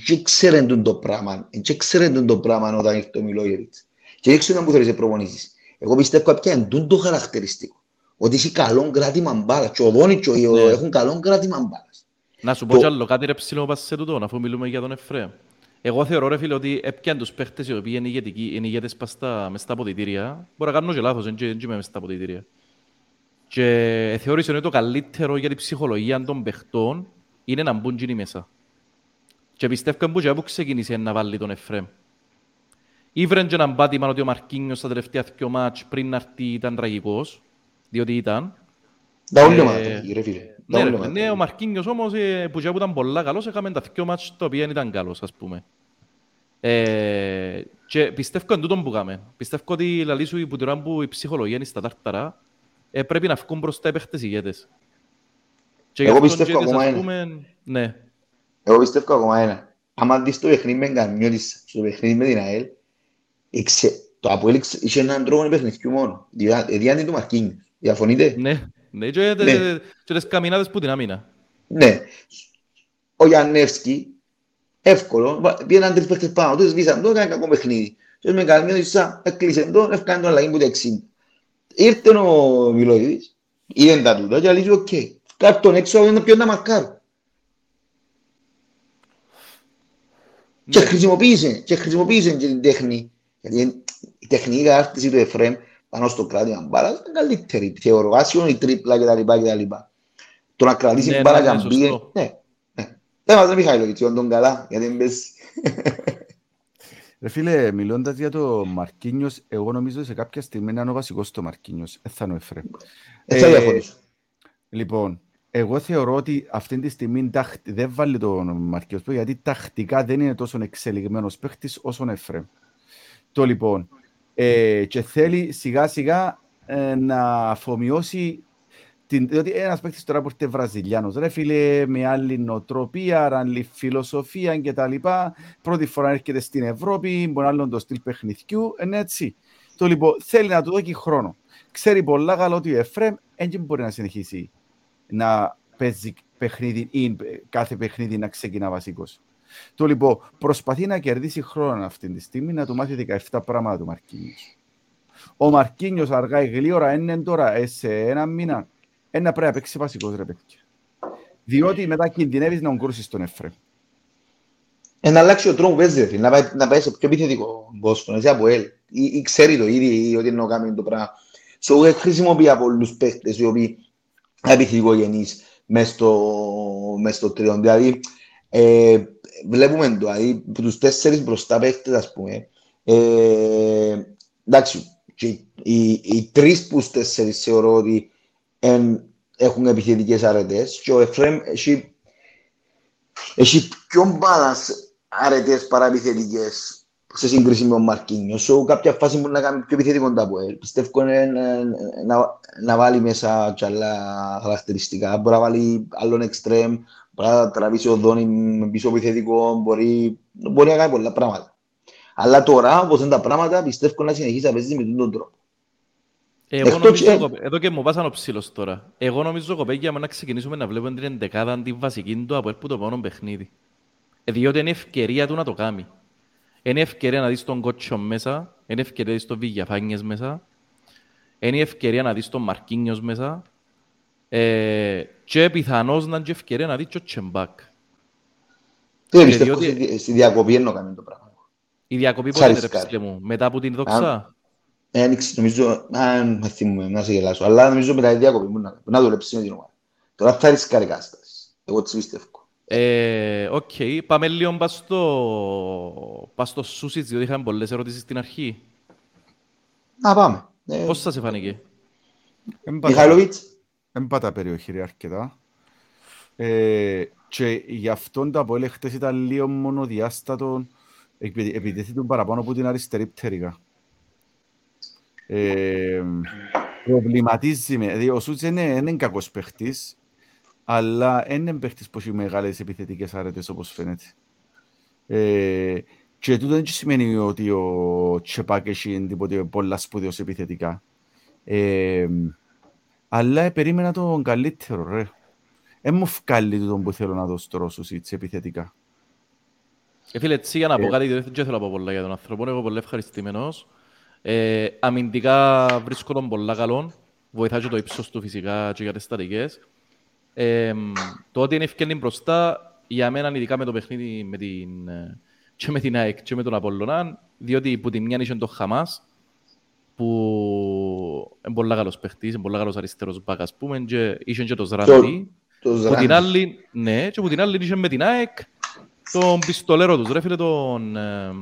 δεν ξέρουν τον το πράγμα. Δεν ξέρουν τον το πράγμα όταν ήρθε ο Μιλόγεβιτς. Και δεν ξέρουν που θέλεις να προπονήσεις. Εγώ πιστεύω πια είναι τούτο το χαρακτηριστικό. Ότι έχει καλό κράτημα μπάλα. Και ο Δόνι και ο Ιω Ναι. έχουν καλό κράτημα μπάλας. Να σου πω Το- κι άλλο κάτι ρε ψηλό πας σε τούτο, αφού μιλούμε για τον Εφρέμ. Εγώ θεωρώ ρε φίλε ότι έπιαν τους παίχτες οι οποίοι είναι ηγετικοί, είναι ηγέτες πας στα, μες στα αποδητήρια. Μπορώ να κάνω και λάθος, δεν δεν είμαι μες στα αποδητήρια. Και θεώρησε ότι το καλύτερο για την ψυχολογία των παιχτών είναι να μπουν γίνει μέσα. Και πιστεύω που και που ξεκίνησε να βάλει τον Εφρέμ. Ήβρεν και έναν πάτημα ότι ο Μαρκίνιος στα τελευταία δύο μάτς πριν να έρθει ήταν τραγικός, διότι ήταν. Τα όλοι Ε, ομάδα τραγική, ρε φίλε. Τα Ναι, όλοι ρε, ομάδα ναι, τραγική. ο Μαρκίνιος όμως ε, που και που ήταν πολλά καλός, έκαμε τα δυο μάτς τα οποία ήταν καλός, ας πούμε. Ε, και πιστεύω εν τούτον που κάμε. Πιστεύω ότι λαλή σου που τώρα που η ψυχολογία είναι στα τάρταρα, ε, πρέπει να βγουν μπροστά οι παίχτες ηγέτες. Και Εγώ γι' αυτόν πιστεύω και ακόμα ας ένα. πούμε, Ναι, Εγώ πιστεύω ακόμα ένα. Άμα δεις το παιχνίδι με Γκανιώτης, στο παιχνίδι με την ΑΕΛ, εξε- το Αποέλ εξε- είχε έναν τρόπο παιχνιδιού μόνο. Διά- Διάντη του Μαρκίνιους. Διαφωνείτε? ναι, ναι, και, Ναι. και τις καμινάδες που την άμυνα. Ναι. Ο Γιαννεύσκι, εύκολο, βα- πήγαιναν τρεις παίκτες πάνω του, σβήσαν το, έκανε κακό παιχνίδι. Και με Γκανιώτης, σαν, έκλεισε το, έφκανε τον αλλαγή που το 60. Ήρθε ο Μιλόγιδης, είδαν τα τούτα και λέει, οκ, κάτω τον έξω, δεν ποιον να μαρκάρω. Και Ναι. χρησιμοποίησε, και χρησιμοποίησε και την τέχνη. Γιατί η τεχνική κατάρτιση του Εφρέμ πάνω στο κράτημα μπάλα ήταν καλύτερη. Θεωρώ, άσχημα η τρίπλα κτλ. κτλ. Το να κρατήσει Ναι, μπάλα ναι, και ναι, να μπει. σωστό. Ναι, ναι. Δεν μας λέει Μιχαήλοβιτς, τον καλά, γιατί δεν πες. Ρε φίλε, μιλώντας για το Μαρκίνιος, εγώ νομίζω σε κάποια στιγμή είναι ο βασικός το Μαρκίνιος. Ε, θα είναι ο Εφρέμ. Δεν θα Ε, διαφωνήσω. Λοιπόν, εγώ θεωρώ ότι αυτή τη στιγμή ταχ- δεν βάλει τον Μαρκίνιος γιατί τακτικά δεν είναι τόσο εξελιγμένος παίχτης όσο ο Εφρέμ. Το λοιπόν, ε, και θέλει σιγά σιγά ε, να αφομοιώσει την, διότι ένας παίκτης τώρα που έρχεται Βραζιλιάνος, ρε φίλε, με άλλη νοοτροπία, άλλη φιλοσοφία κτλ. Πρώτη φορά έρχεται στην Ευρώπη, μπορεί να άλλο το στυλ παιχνιδιού, είναι έτσι. Το λοιπόν θέλει να του δώσει χρόνο. Ξέρει πολλά καλά ότι ο Εφρέμ δεν μπορεί να συνεχίσει να παίζει παιχνίδι ή κάθε παιχνίδι να ξεκινά βασικός. Το λοιπόν προσπαθεί να κερδίσει χρόνο αυτή τη στιγμή να του μάθει 17 πράγματα του Μαρκίνιος. Ο Μαρκίνιος αργά ή γλύωρα είναι τώρα ε, σε ένα μήνα ένα πρέπει να παίξει βασικός ρε παιδιά. Διότι μετά κινδυνεύεις να ογκρούσεις τον Εφρέμ. Να αλλάξει ο τρόπο που παίζει, να πάει, να πάει σε πιο επιθετικό Μπόστον, εσύ από ελ. Ή, ή ξέρει το ήδη ότι είναι να κάνει το πράγμα. So, ε, χρησιμοποιεί από όλους παίχτες οι οποίοι είναι επιθετικογενείς μες στο, μες στο τριόν. Δηλαδή, ε, βλέπουμε το, δηλαδή, που τους τέσσερις μπροστά παίχτες, ας πούμε, ε, εντάξει, και οι, οι τρεις που τους τέσσερις θεωρώ ότι εν, έχουν επιθετικές αρετές και ο Εφραίμ έχει, έχει πιο μπάλας αρετές παρά επιθετικές σε σύγκριση με τον Μαρκίνιο. So, κάποια φάση μπορεί να κάνει πιο επιθετικό το Αποέλ. Πιστεύω είναι να, να, να, βάλει μέσα και άλλα χαρακτηριστικά. Μπορεί να βάλει άλλον εξτρέμ, μπορεί να τραβήσει ο Δόνι με πίσω επιθετικό, μπορεί, μπορεί να κάνει πολλά πράγματα. Αλλά τώρα, όπως είναι τα πράγματα, πιστεύω να συνεχίσει να παίζει με τον τρόπο. Εγώ νομίζω, ε... εδώ και μου βάσαν ο ψήλος τώρα. Εγώ νομίζω, κοπέγια, να ξεκινήσουμε να βλέπουμε την εντεκάδα την βασική του από το μόνο παιχνίδι. Ε, διότι είναι ευκαιρία του να το κάνει. Είναι ευκαιρία να δεις τον Κότσο μέσα, είναι ευκαιρία να δεις τον Βηγιαφάνιες μέσα, είναι ευκαιρία να δεις τον Μαρκίνιος μέσα ε, και πιθανώς να είναι ευκαιρία να δεις και ο Τσεμπάκ. Τι πιστεύω διότι... στη διακοπή εννοώ κάνει το πράγμα; Η διακοπή πότε ρε μου, μετά από την δόξα; Ένιξε, νομίζω, αν θυμούμε, να σε γελάσω, αλλά νομίζω μετά τη διακοπή μου να, να δουλέψει με την ομάδα. Τώρα θα ρισκάρει κατάσταση. Εγώ τις πιστεύω. Ε, οκ, okay. πάμε λίγο πας στο, πας στο Σούσιτς, διότι είχαμε πολλές ερωτήσεις στην αρχή. Να πάμε. Ε, Πώς σας φάνηκε; Μιχαηλοβίτς. Δεν πάτα περιοχή ρε αρκετά. Ε, και γι' αυτόν τα που χτες ήταν λίγο μονοδιάστατο επειδή τον παραπάνω από την αριστερή πτέρυγα. Ε, προβληματίζει με. Δηλαδή, ο Σούτς είναι, είναι κακός παίχτης, αλλά δεν είναι παίχτης που έχει μεγάλες επιθετικές άρετες, όπως φαίνεται. Ε, και τούτο δεν σημαίνει ότι ο Τσεπάκ έχει τίποτε πολλά σπουδαίος επιθετικά. Ε, αλλά περίμενα τον καλύτερο, ρε. Δεν μου βγάλει τον που θέλω να δώσω τώρα Σούτς επιθετικά. Ε, φίλε, έτσι για να πω ε. κάτι, δεν θέλω να πω πολλά για τον άνθρωπο. Εγώ πολύ ευχαριστημένος. Ε, αμυντικά βρίσκω τον πολλά καλό. Βοηθάει και το ύψος του φυσικά και για τις στατικές. Ε, το ότι είναι ευκαιρνή μπροστά, για μένα ειδικά με το παιχνίδι με την, και με την ΑΕΚ και με τον Απολλωνά, διότι που την μια είχε τον Χαμάς, που είναι πολύ καλός παίχτης, είναι πολύ καλός αριστερός μπακ, ας πούμε, και είχε και το Ζράντι. Που την άλλη, ναι, και που την άλλη είχε με την ΑΕΚ, τον πιστολέρο τους, ρε φίλε, τον, ε,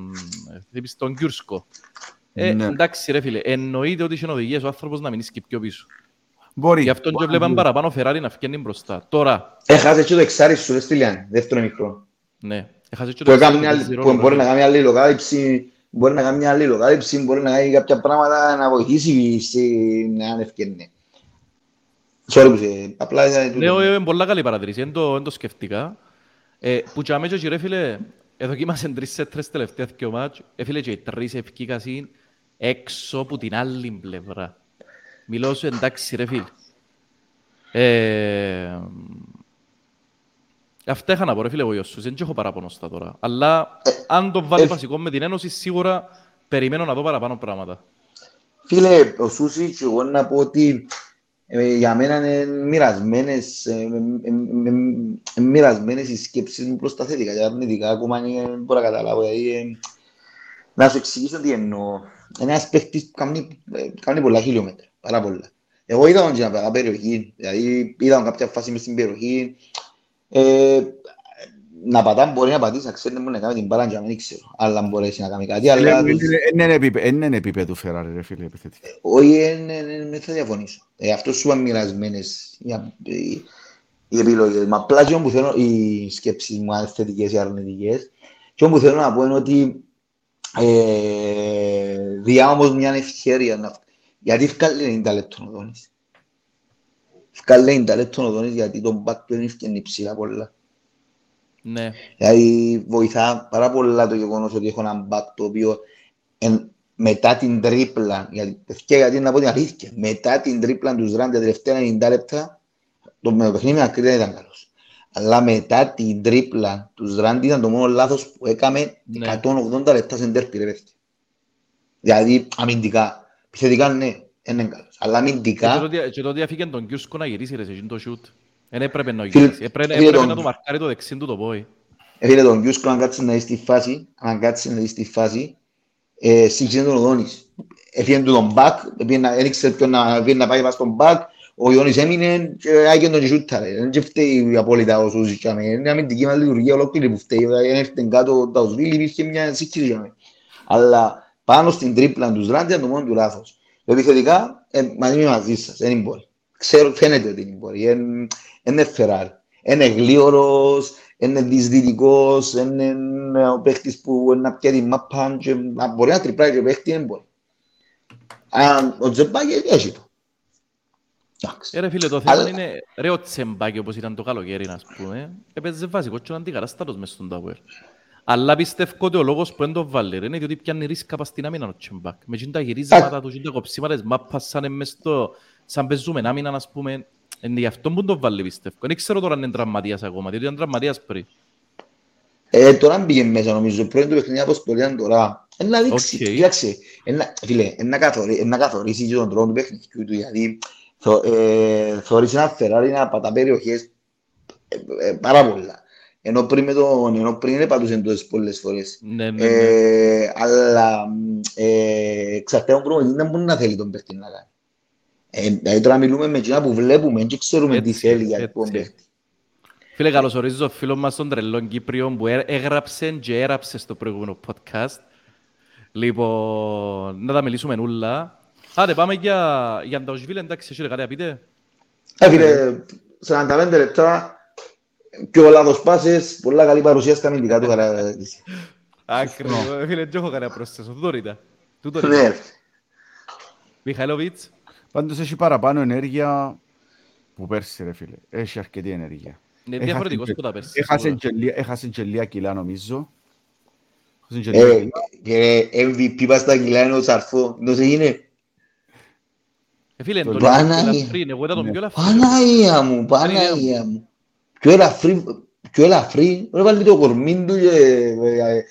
τον Κιούρσκο. Ε, ναι. Εντάξει ρε φίλε, εννοείται ότι είχε οδηγίες ο άνθρωπος να μην και πιο πίσω. Μπορεί. Γι' αυτό και βλέπαμε παραπάνω Φεράρι να φκένει μπροστά. Τώρα... Έχασε και το εξάρις σου, ρε Στυλιάν, δεύτερο μικρό. Ναι. Έχασε και το εξάρι που μπορεί να κάνει άλλη λογάλυψη, μπορεί να κάνει μια άλλη λογάλυψη, μπορεί να κάνει κάποια πράγματα να βοηθήσει να ευκαιρνεί. Sorry που σε... Απλά... Λέω, είναι πολλά καλή παρατηρήση, δεν το, το σκεφτήκα. Ε, που και αμέσως, ρε φίλε, εδοκίμασαν τρεις σέτρες τελευταία δύο μάτς, έφυλε και οι τρεις ευκήκασαν έξω από την άλλη πλευρά. Μιλώ σου εντάξει ρε φίλ. Ε, αυτά είχα να πω ρε φίλε εγώ Ιωσούς, δεν έχω παράπονο στα τώρα. Αλλά αν το βάλει βασικό με την Ένωση, σίγουρα περιμένω να δω παραπάνω πράγματα. Φίλε, ο Σούσιτς, εγώ να πω ότι ε, για μένα είναι μοιρασμένες, ε, ε, μοιρασμένες οι σκέψεις μου προς τα θετικά και αρνητικά ακόμα δεν μπορώ να καταλάβω. Δηλαδή, να σου εξηγήσω τι εννοώ. Ένας παίχτης που κάνει, κάνει πολλά χιλιόμετρα, πάρα πολλά. Εγώ είδα τον και να περιοχή, δηλαδή είδα κάποια φάση μες στην περιοχή. Ε, να πατά μπορεί να πατήσει, να ξέρει να κάνει την μπάλα και να μην ξέρω. Αλλά μπορέσει να κάνει κάτι. Αλλά... Είναι επίπεδο Φεράρι ρε φίλε επιθετικά. Όχι, δεν θα διαφωνήσω. Ε, αυτό σου είπαν μοιρασμένες οι επιλογές. Μα απλά και όπου θέλω, οι σκέψεις μου θετικές ή αρνητικές, και όπου θέλω να πω είναι ότι ε, διά όμως μια ευκαιρία να Γιατί βγάλει 90 λεπτό ο Δόνης. Βγάλει 90 λεπτό ο Δόνης γιατί τον μπακ του είναι υψηλά πολλά. Ναι. Δηλαδή βοηθά πάρα πολλά το γεγονός ότι έχω έναν μπακ το οποίο εν, μετά την τρίπλα, γιατί, γιατί να πω την αλήθεια, μετά την τρίπλα του Ζράν τα τελευταία 90 λεπτά, το με το παιχνίδι με ακρίβεια ήταν καλός. Αλλά μετά την τρίπλα του Ζράν ήταν το μόνο λάθος που έκαμε Ναι. 180 λεπτά σε ντέρπι ρε παιδιά. Δηλαδή αμυντικά, επιθετικά ναι, είναι καλός. Αλλά Και το αμυντικά, ότι- Και το ότι αφήκε τον Κιούσκο να γυρίσει ρε σε εκείνο το σιούτ. Δεν έπρεπε να Φίλε- γυρίσει. Έπρεπε φίλε, έπρεπε τον- να του μαρκάρει το δεξί του το πόη. Φίλε τον Γιούσκο αν κάτσεις να δεις στη φάση, αν κάτσεις να δεις στη φάση, ε, σύγχυσε τον Οδόνης. Έφυγε του τον μπακ, δεν ήξερε ποιον να, ποιον να πάει πας στον μπακ, ο Ιόνις έμεινε και άγιον τον σούταρε. Δεν και φταίει απόλυτα ο Σούζης για μένα. Είναι αμυντική μας λειτουργία ολόκληρη που φταίει. Δηλαδή, Αν έρθει κάτω ο Ταουσβίλη υπήρχε μια σύγχυση για μένα. Αλλά πάνω στην τρίπλα του Ζράντη ήταν το μόνο του λάθος. Το επιθετικά, ε, μαζί είμαι μαζί σας, δεν μπορεί. Ξέρω, φαίνεται ότι είναι μπορεί. Είναι- Είναι Φεράρι. Είναι γλίωρος, είναι δυσδυτικός, είναι ο παίχτης που να πιέζει μάπα και να μπορεί να τριπλάει και παίχτη, δεν μπορεί. Αν ο Τζεμπάκη έχει το. Εντάξει. Ε, ρε φίλε, το θέμα Αλλά- είναι ρε ο Τσεμπάκη όπως ήταν το καλοκαίρι, ας πούμε. Έπαιζε βασικό και ήταν αντικατάστατος μες στον Τάουερ. Αλλά πιστεύω ότι ο λόγος που δεν το βάλει ρε, είναι διότι πιάνει ρίσκα πας στην άμυνα ο Τσεμπάκ. Με εκείνα τα γυρίσματα του, εκείνα τα κοψίματα της μάπας σαν είναι μες στο... σαν παίζουμε άμυνα, ας πούμε. Είναι γι' αυτό που το βάλει, πιστεύω. Δεν ξέρω τώρα αν είναι τραυματίας ακόμα, διότι ήταν τραυματίας πριν. Ε, τώρα μπήκε μέσα νομίζω, πρώτη του παιχνίδι αποστολή ήταν τώρα. Ε, να δείξει, Οκ. κοίταξε, ε, να- φίλε, ε, να καθορί- ε, να καθορίσει και τον τρόπο του παιχνιδιού του, γιατί θω- ε, θωρείς ένα Φεράρι να πατά περιοχές ε, ε, πάρα πολλά. Ενώ πριν, με τον, ενώ πριν δεν πατούσε τόσες πολλές φορές. Ναι, ναι, ναι. Ε, αλλά μ, ε, εξαρτάται από τον προπονητή να μπορεί να θέλει τον παίχτη να κάνει. Ε, δηλαδή τώρα μιλούμε με εκείνα που βλέπουμε και ξέρουμε τι Έτσι, θέλει για έτσι. τον παίχτη. Φίλε, καλωσορίζω τον φίλο μας τον τρελόν Κύπριο που έ- έγραψε και έγραψε στο προηγούμενο podcast. Λοιπόν, να τα μιλήσουμε ούλα. Άντε, πάμε για, για τα Οσβίλ, εντάξει, έχετε κάτι να πείτε. Ε, φίλε, 45 λεπτά, πιο λάθος πάσες, πολλά καλή παρουσία στα αμυντικά του χαρακτηριστικά. Ακριβώς, φίλε, δεν έχω κάτι να προσθέσω. Τούτο ήταν. Τούτο ήταν. Ναι, Μιχαηλόβιτς, Πάντως έχει παραπάνω ενέργεια που πέρσι ρε φίλε. Έχει αρκετή ενέργεια. είναι διαφορετικός που τα πέρσι. Έχασε σίγουρα. και λί- Έχασε και λίγα κιλά νομίζω. Έχασε και λίγα ε, κιλά. και MVP πας στα κιλά είναι ο Σαρφό, δεν σε γίνει. Ε, φίλε, Το τον Παναγία. πιο ελαφρύ, εγώ ήταν τον Ναι. πιο ελαφρύ. Παναγία μου, Παναγία μου. Πιο ελαφρύ, πιο ελαφρύ, ρε βάλει το κορμί του και... ε,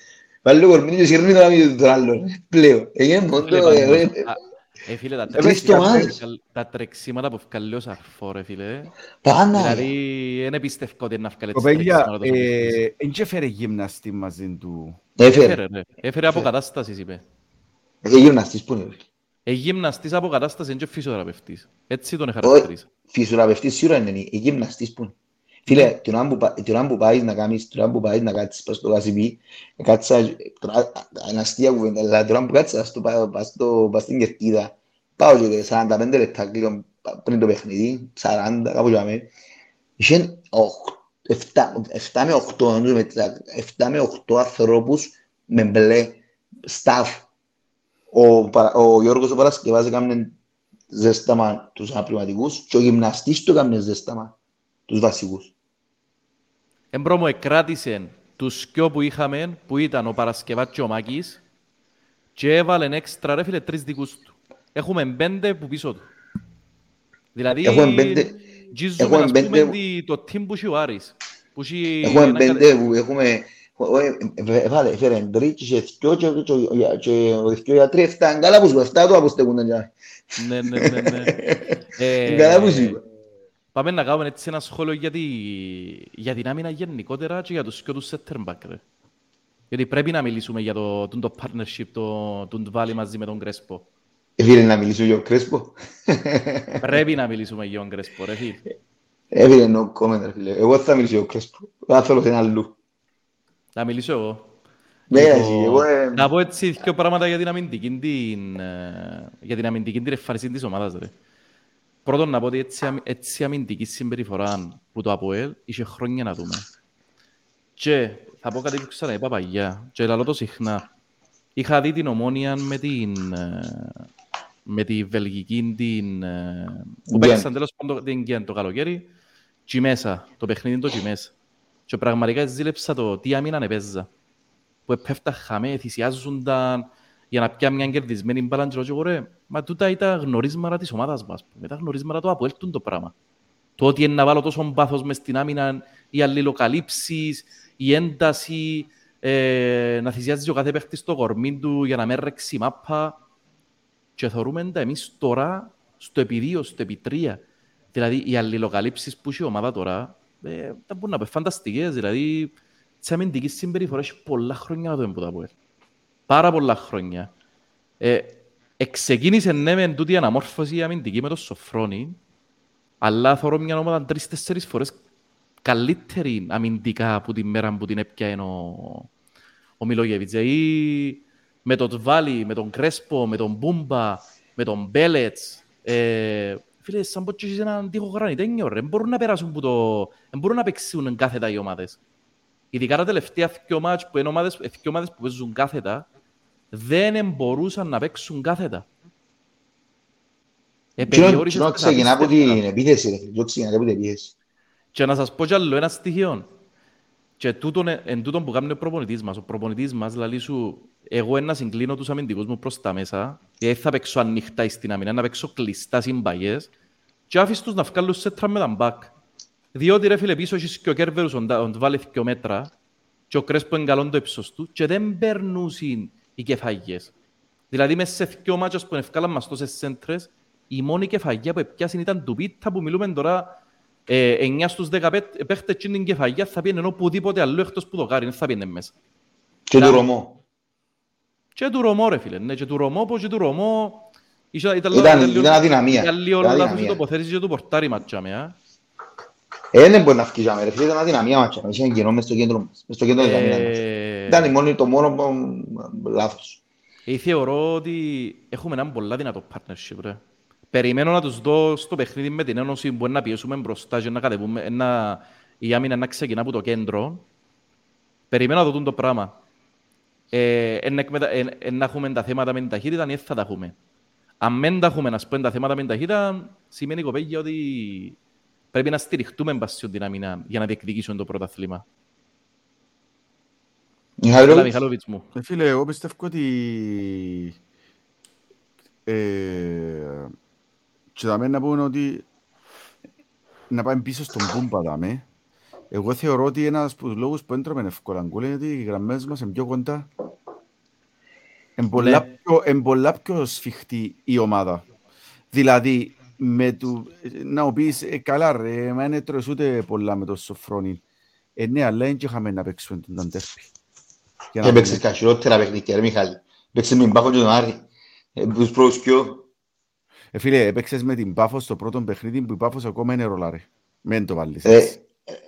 Βάλει το κορμί του και σύρνει το άμυνα του άλλου. Πλέον. Έγινε μόνο Φίλε, το... ε, πάντως, ε, α, Ε, φίλε, τα Τρεις τρεξίματα που εβδομάδες. ευκαλ- τα τρεξίματα που ευκαλεί ο Σαρφό, ρε φίλε. Παναγία. Δηλαδή, δεν πιστεύω ότι είναι να βγάλει τις Κοπέλια, τρεξίματα τόσο πολύ. ε, εν και έφερε γυμναστή μαζί του; Έφερε. Έφερε, ρε. Έφερε αποκατάστασης, είπε. Έχει γυμναστής που είναι. Ε, γυμναστής αποκατάστασης είναι και φυσιοθεραπευτής. Έτσι τον χαρακτηρίζει. Φυσιογραφευτής σίγουρα είναι, η γυμναστής που είναι. Φίλε, την ώρα που πα- την ώρα που πάεις να κάνεις, την ώρα που πάεις να κάτσεις πας στο κασιπί, κάτσα, τώρα, είναι αστεία κουβέντα, αλλά την ώρα που κάτσεις στο, πα- πας στο- πας στην κερκίδα, πάω και 45 λεπτά κλείνω πριν το παιχνίδι, 40, κάπου για μένα, είχε 7 με 8, νομίζω, με τα- 7 με 8 ανθρώπους με μπλε staff. Ο, Παρα- ο Γιώργος ο Παρασκευάς έκαμε ζέσταμα τους αναπληρωματικούς και ο γυμναστής του έκαμε ζέσταμα τους βασικούς. Εμπρόμο εκράτησε τους σκιο που είχαμε, που ήταν ο Παρασκευάς και ο Μάκης, και έβαλε έξτρα, ρε φίλε, τρεις δικούς του. Έχουμε πέντε που πίσω του. Δηλαδή, Έχουμε πέντε- τζίζουμε, έχουμε ας πούμε, πέντε- τη- το team που έχει ο Άρης. Που έχει Έχουμε ένα πέντε που έχουμε... Έβαλε, έφερε τρεις και δυο και και- και ο δυο για τρία, εφτά. Είναι καλά που σου, εφτά του αποστέκουνταν για Ναι, ναι, ναι, ναι. Ε, Είναι καλά που σου είπα. Πάμε να κάνουμε έτσι ένα σχόλιο για, τη... για την άμυνα γενικότερα και για τους και τους center back, ρε. Γιατί πρέπει να μιλήσουμε για το, το, το partnership, το, το βάλει μαζί με τον Κρέσπο. Έφερε να μιλήσω για ο Κρέσπο. πρέπει να μιλήσουμε για τον Κρέσπο, ρε φίλε. Έφερε no comment, ρε φίλε. Εγώ θα μιλήσω για ο Κρέσπο. Δεν θέλω σε ένα αλλού. Να μιλήσω εγώ. Ναι, Λοιπόν, εσύ, εγώ... ε, Να πω έτσι δύο πράγματα για την αμυντική την, ε, για την αμυντική την εμφάνιση της ομάδας. Ρε. Πρώτον, να πω ότι έτσι, αμυ- έτσι αμυντική συμπεριφορά που το ΑΠΟΕΛ είχε χρόνια να δούμε. Και θα πω κάτι που ξαναείπα παγιά και λαλώ το συχνά. Είχα δει την ομόνια με την, ε, με τη Βελγική την... ε, που Γκεν. παίξαν τέλος πάντων την Γκεν το καλοκαίρι και μέσα, το παιχνίδι το και μέσα. Και πραγματικά ζήλεψα το τι άμυναν επέζα. Που επέφτα χαμέ, θυσιάζονταν για να πιάνε μια κερδισμένη μπάλα και λέω και εγώ, ρε, μα τούτα ήταν γνωρίσματα της ομάδας μας. Με τα γνωρίσματα του αποέλτουν το πράγμα. Το ότι είναι να βάλω τόσο πάθος μες στην άμυνα, οι αλληλοκαλύψεις, η ένταση, ε, να θυσιάζεις ο κάθε παίχτης στο κορμί του για να μην ρέξει η μάπα. Και θεωρούμε τα εμείς τώρα στο επί δύο, στο επί τρία. Δηλαδή, οι αλληλοκαλύψεις που έχει η ομάδα τώρα, ε, τα μπορούν να πούν φανταστικές. Δηλαδή, της αμυντικής συμπεριφοράς έχει πολλά χρόνια να το εμπούτα από Πάρα πολλά χρόνια. Ε, εξεκίνησε ναι με τούτη η αναμόρφωση η αμυντική με το Σοφρόνη, αλλά θεωρώ μια ομάδα τρεις-τέσσερις φορές καλύτερη αμυντικά από την μέρα που την έπιανε ο, ο Μιλόγεβιτς. Ή με τον Τβάλι, με τον Κρέσπο, με τον Μπούμπα, με τον Μπέλετς. Ε, φίλε, σαν πως και έχεις έναν τείχο γρανιτένιο, ρε. Δεν μπορούν να περάσουν που το... Δεν μπορούν να παίξουν κάθετα οι ομάδες. Ειδικά τα τελευταία δύο μάτς που είναι ομάδες, δύο ομάδες που παίζουν κάθετα, δεν μπορούσαν να παίξουν κάθετα. Ε, Κοινό περιόρισες κοινό τις ξεκινά από απίστευτα. την επίθεση, ρε φίλε. Κοινό ξεκινά από την επίθεση. Και να σας πω κι άλλο ένα στοιχείο. Και τούτον, ε- εν τούτον που κάνει ο προπονητής μας. Ο προπονητής μας λέει σου, εγώ να συγκλίνω τους αμυντικούς μου προς τα μέσα, γιατί θα παίξω ανοιχτά στην αμυνά, να παίξω κλειστά συμπαγές και άφησε τους να βγάλουν σέτρα με τα μπακ. Διότι ρε φίλε πίσω έχεις και ο Κέρβερους ον βάλει δυο μέτρα και ο Κρέσπο είναι καλό το ύψος του και δεν περνούσαν οι κεφαγιές. Δηλαδή μέσα σε δυο μάτσες που ευκάλαν μας τόσες σέντρες, η μόνη κεφαγιά που επιάσουν ήταν του Πίτα που μιλούμε τώρα ε, 9 στους 10 παίχτε- παίχτες και την κεφαγιά θα πήγαινε οπουδήποτε αλλού εκτός που το κάρι, δεν θα πήγαινε μέσα. Και του Ήταν- Ρωμό. Και του Ρωμό ρε φίλε, ναι, και του Ρωμό, που και του Ρωμό... Ήταν, ήταν, Ήταν- λίγο- ήταν αδυναμία. Ήταν λίγο Ήταν λάθος η αδυναμία. τοποθέτηση και του πορτάρι ματσάμε, α. Ε, δεν μπορεί να φύγει ρε φίλε, ήταν αδυναμία μάτσα. Είχε ένα κοινό μες στο κέντρο μας. Μες στο κέντρο της αμήνας μας. Ε, Ήταν η μόνη- το μόνο που- λάθος. Ε, θεωρώ ότι έχουμε έναν πολλά δυνατό partnership, ρε. Περιμένω να τους δω στο παιχνίδι με την ένωση που είναι να πιέσουμε μπροστά και να κατεβούμε, να, η άμυνα να ξεκινά από το κέντρο. Περιμένω να δω το πράγμα. Ε, εν, εκμετα... εν, εν, να έχουμε τα θέματα με την ταχύτητα, ή δεν θα τα έχουμε. Αν δεν τα έχουμε, να πούμε, τα θέματα με την ταχύτητα, σημαίνει κοπέγια ότι πρέπει να στηριχτούμε μπασιόν την άμυνα για να διεκδικήσουμε το πρωταθλήμα. Έλα, Μιχαήλοβιτς. Μιχαλόβιτς μου. Ε, Φίλε, εγώ πιστεύω ότι ε, και δάμε να πούμε ότι να πάμε πίσω στον Πούμπα δάμε. Εγώ θεωρώ ότι ένας από τους λόγους που έντρωμε εύκολα γκολ είναι ότι οι γραμμές μας είναι πιο κοντά. Είναι πολλά, Ναι. πιο, είναι πολλά πιο σφιχτή η ομάδα. Δηλαδή, με του, να μου πεις, ε, καλά ρε, μα δεν έτρωες ούτε πολλά με το Σοφρόνι. Ε, ναι, αλλά δεν είχαμε να παίξουμε τον Ταντέρπι. Για να Έπαιξες πούμε. καχυρότερα παιχνίδια, ρε Μιχάλη. Έπαιξες με την Πάφο και τον Άρη. Ε, Τους πρώτους πιο. Ε, φίλε, έπαιξες με την Πάφος στο πρώτο παιχνίδι που η Πάφος ακόμα είναι ρολάρε. Μεν το βάλεις. Ε, έτσι.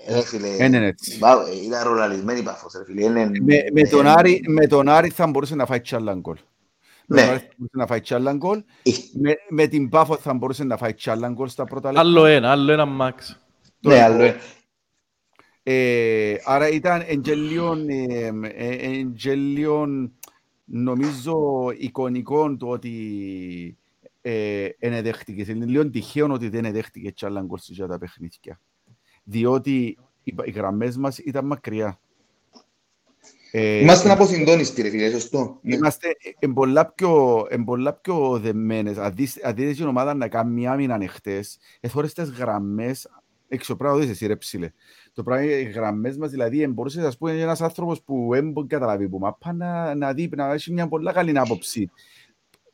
ε, ρε φίλε, Δεν είναι έτσι. μπα- ε, Ήταν ρολαρισμένη η Πάφος, ρε φίλε. Είναι- Με, με, τον ε, Άρη, με τον Άρη θα μπορούσε να φάει τσάλα γκολ. Με Ναι. τον Άρη θα μπορούσε να φάει τσάλα γκολ. ε, Με, με την Πάφο θα μπορούσε να φάει τσάλα γκολ στα πρώτα λεπτά. Άλλο ένα, άλλο ένα μάξ. Ναι, άλλο είναι. Ε, άρα ήταν εγγελίον, ε, ε, εγγελίον, νομίζω εικονικό το ότι ε, είναι δέχτηκες. Είναι λίγο τυχαίο ότι δεν δέχτηκε τσάλα γκολ σε τα παιχνίδια. Διότι οι, οι γραμμές μας ήταν μακριά. Ε, Είμαστε αποσυντόνιστοι, ρε φίλε, σωστό. Ναι. Είμαστε εν πολλά πιο, εν πολλά πιο δεμένες. Αν δεις- αν δεις την ομάδα να κάνει μια άμυνα ανοιχτές, εθώρες τις γραμμές, έξω πράγμα δεις εσύ ρε ψηλέ. Το πράγμα οι γραμμές μας, δηλαδή, εν μπορούσες ας πούμε ένας άνθρωπος που δεν μπορεί να καταλάβει που μαπά να, να δει, να έχει μια πολλά καλή άποψη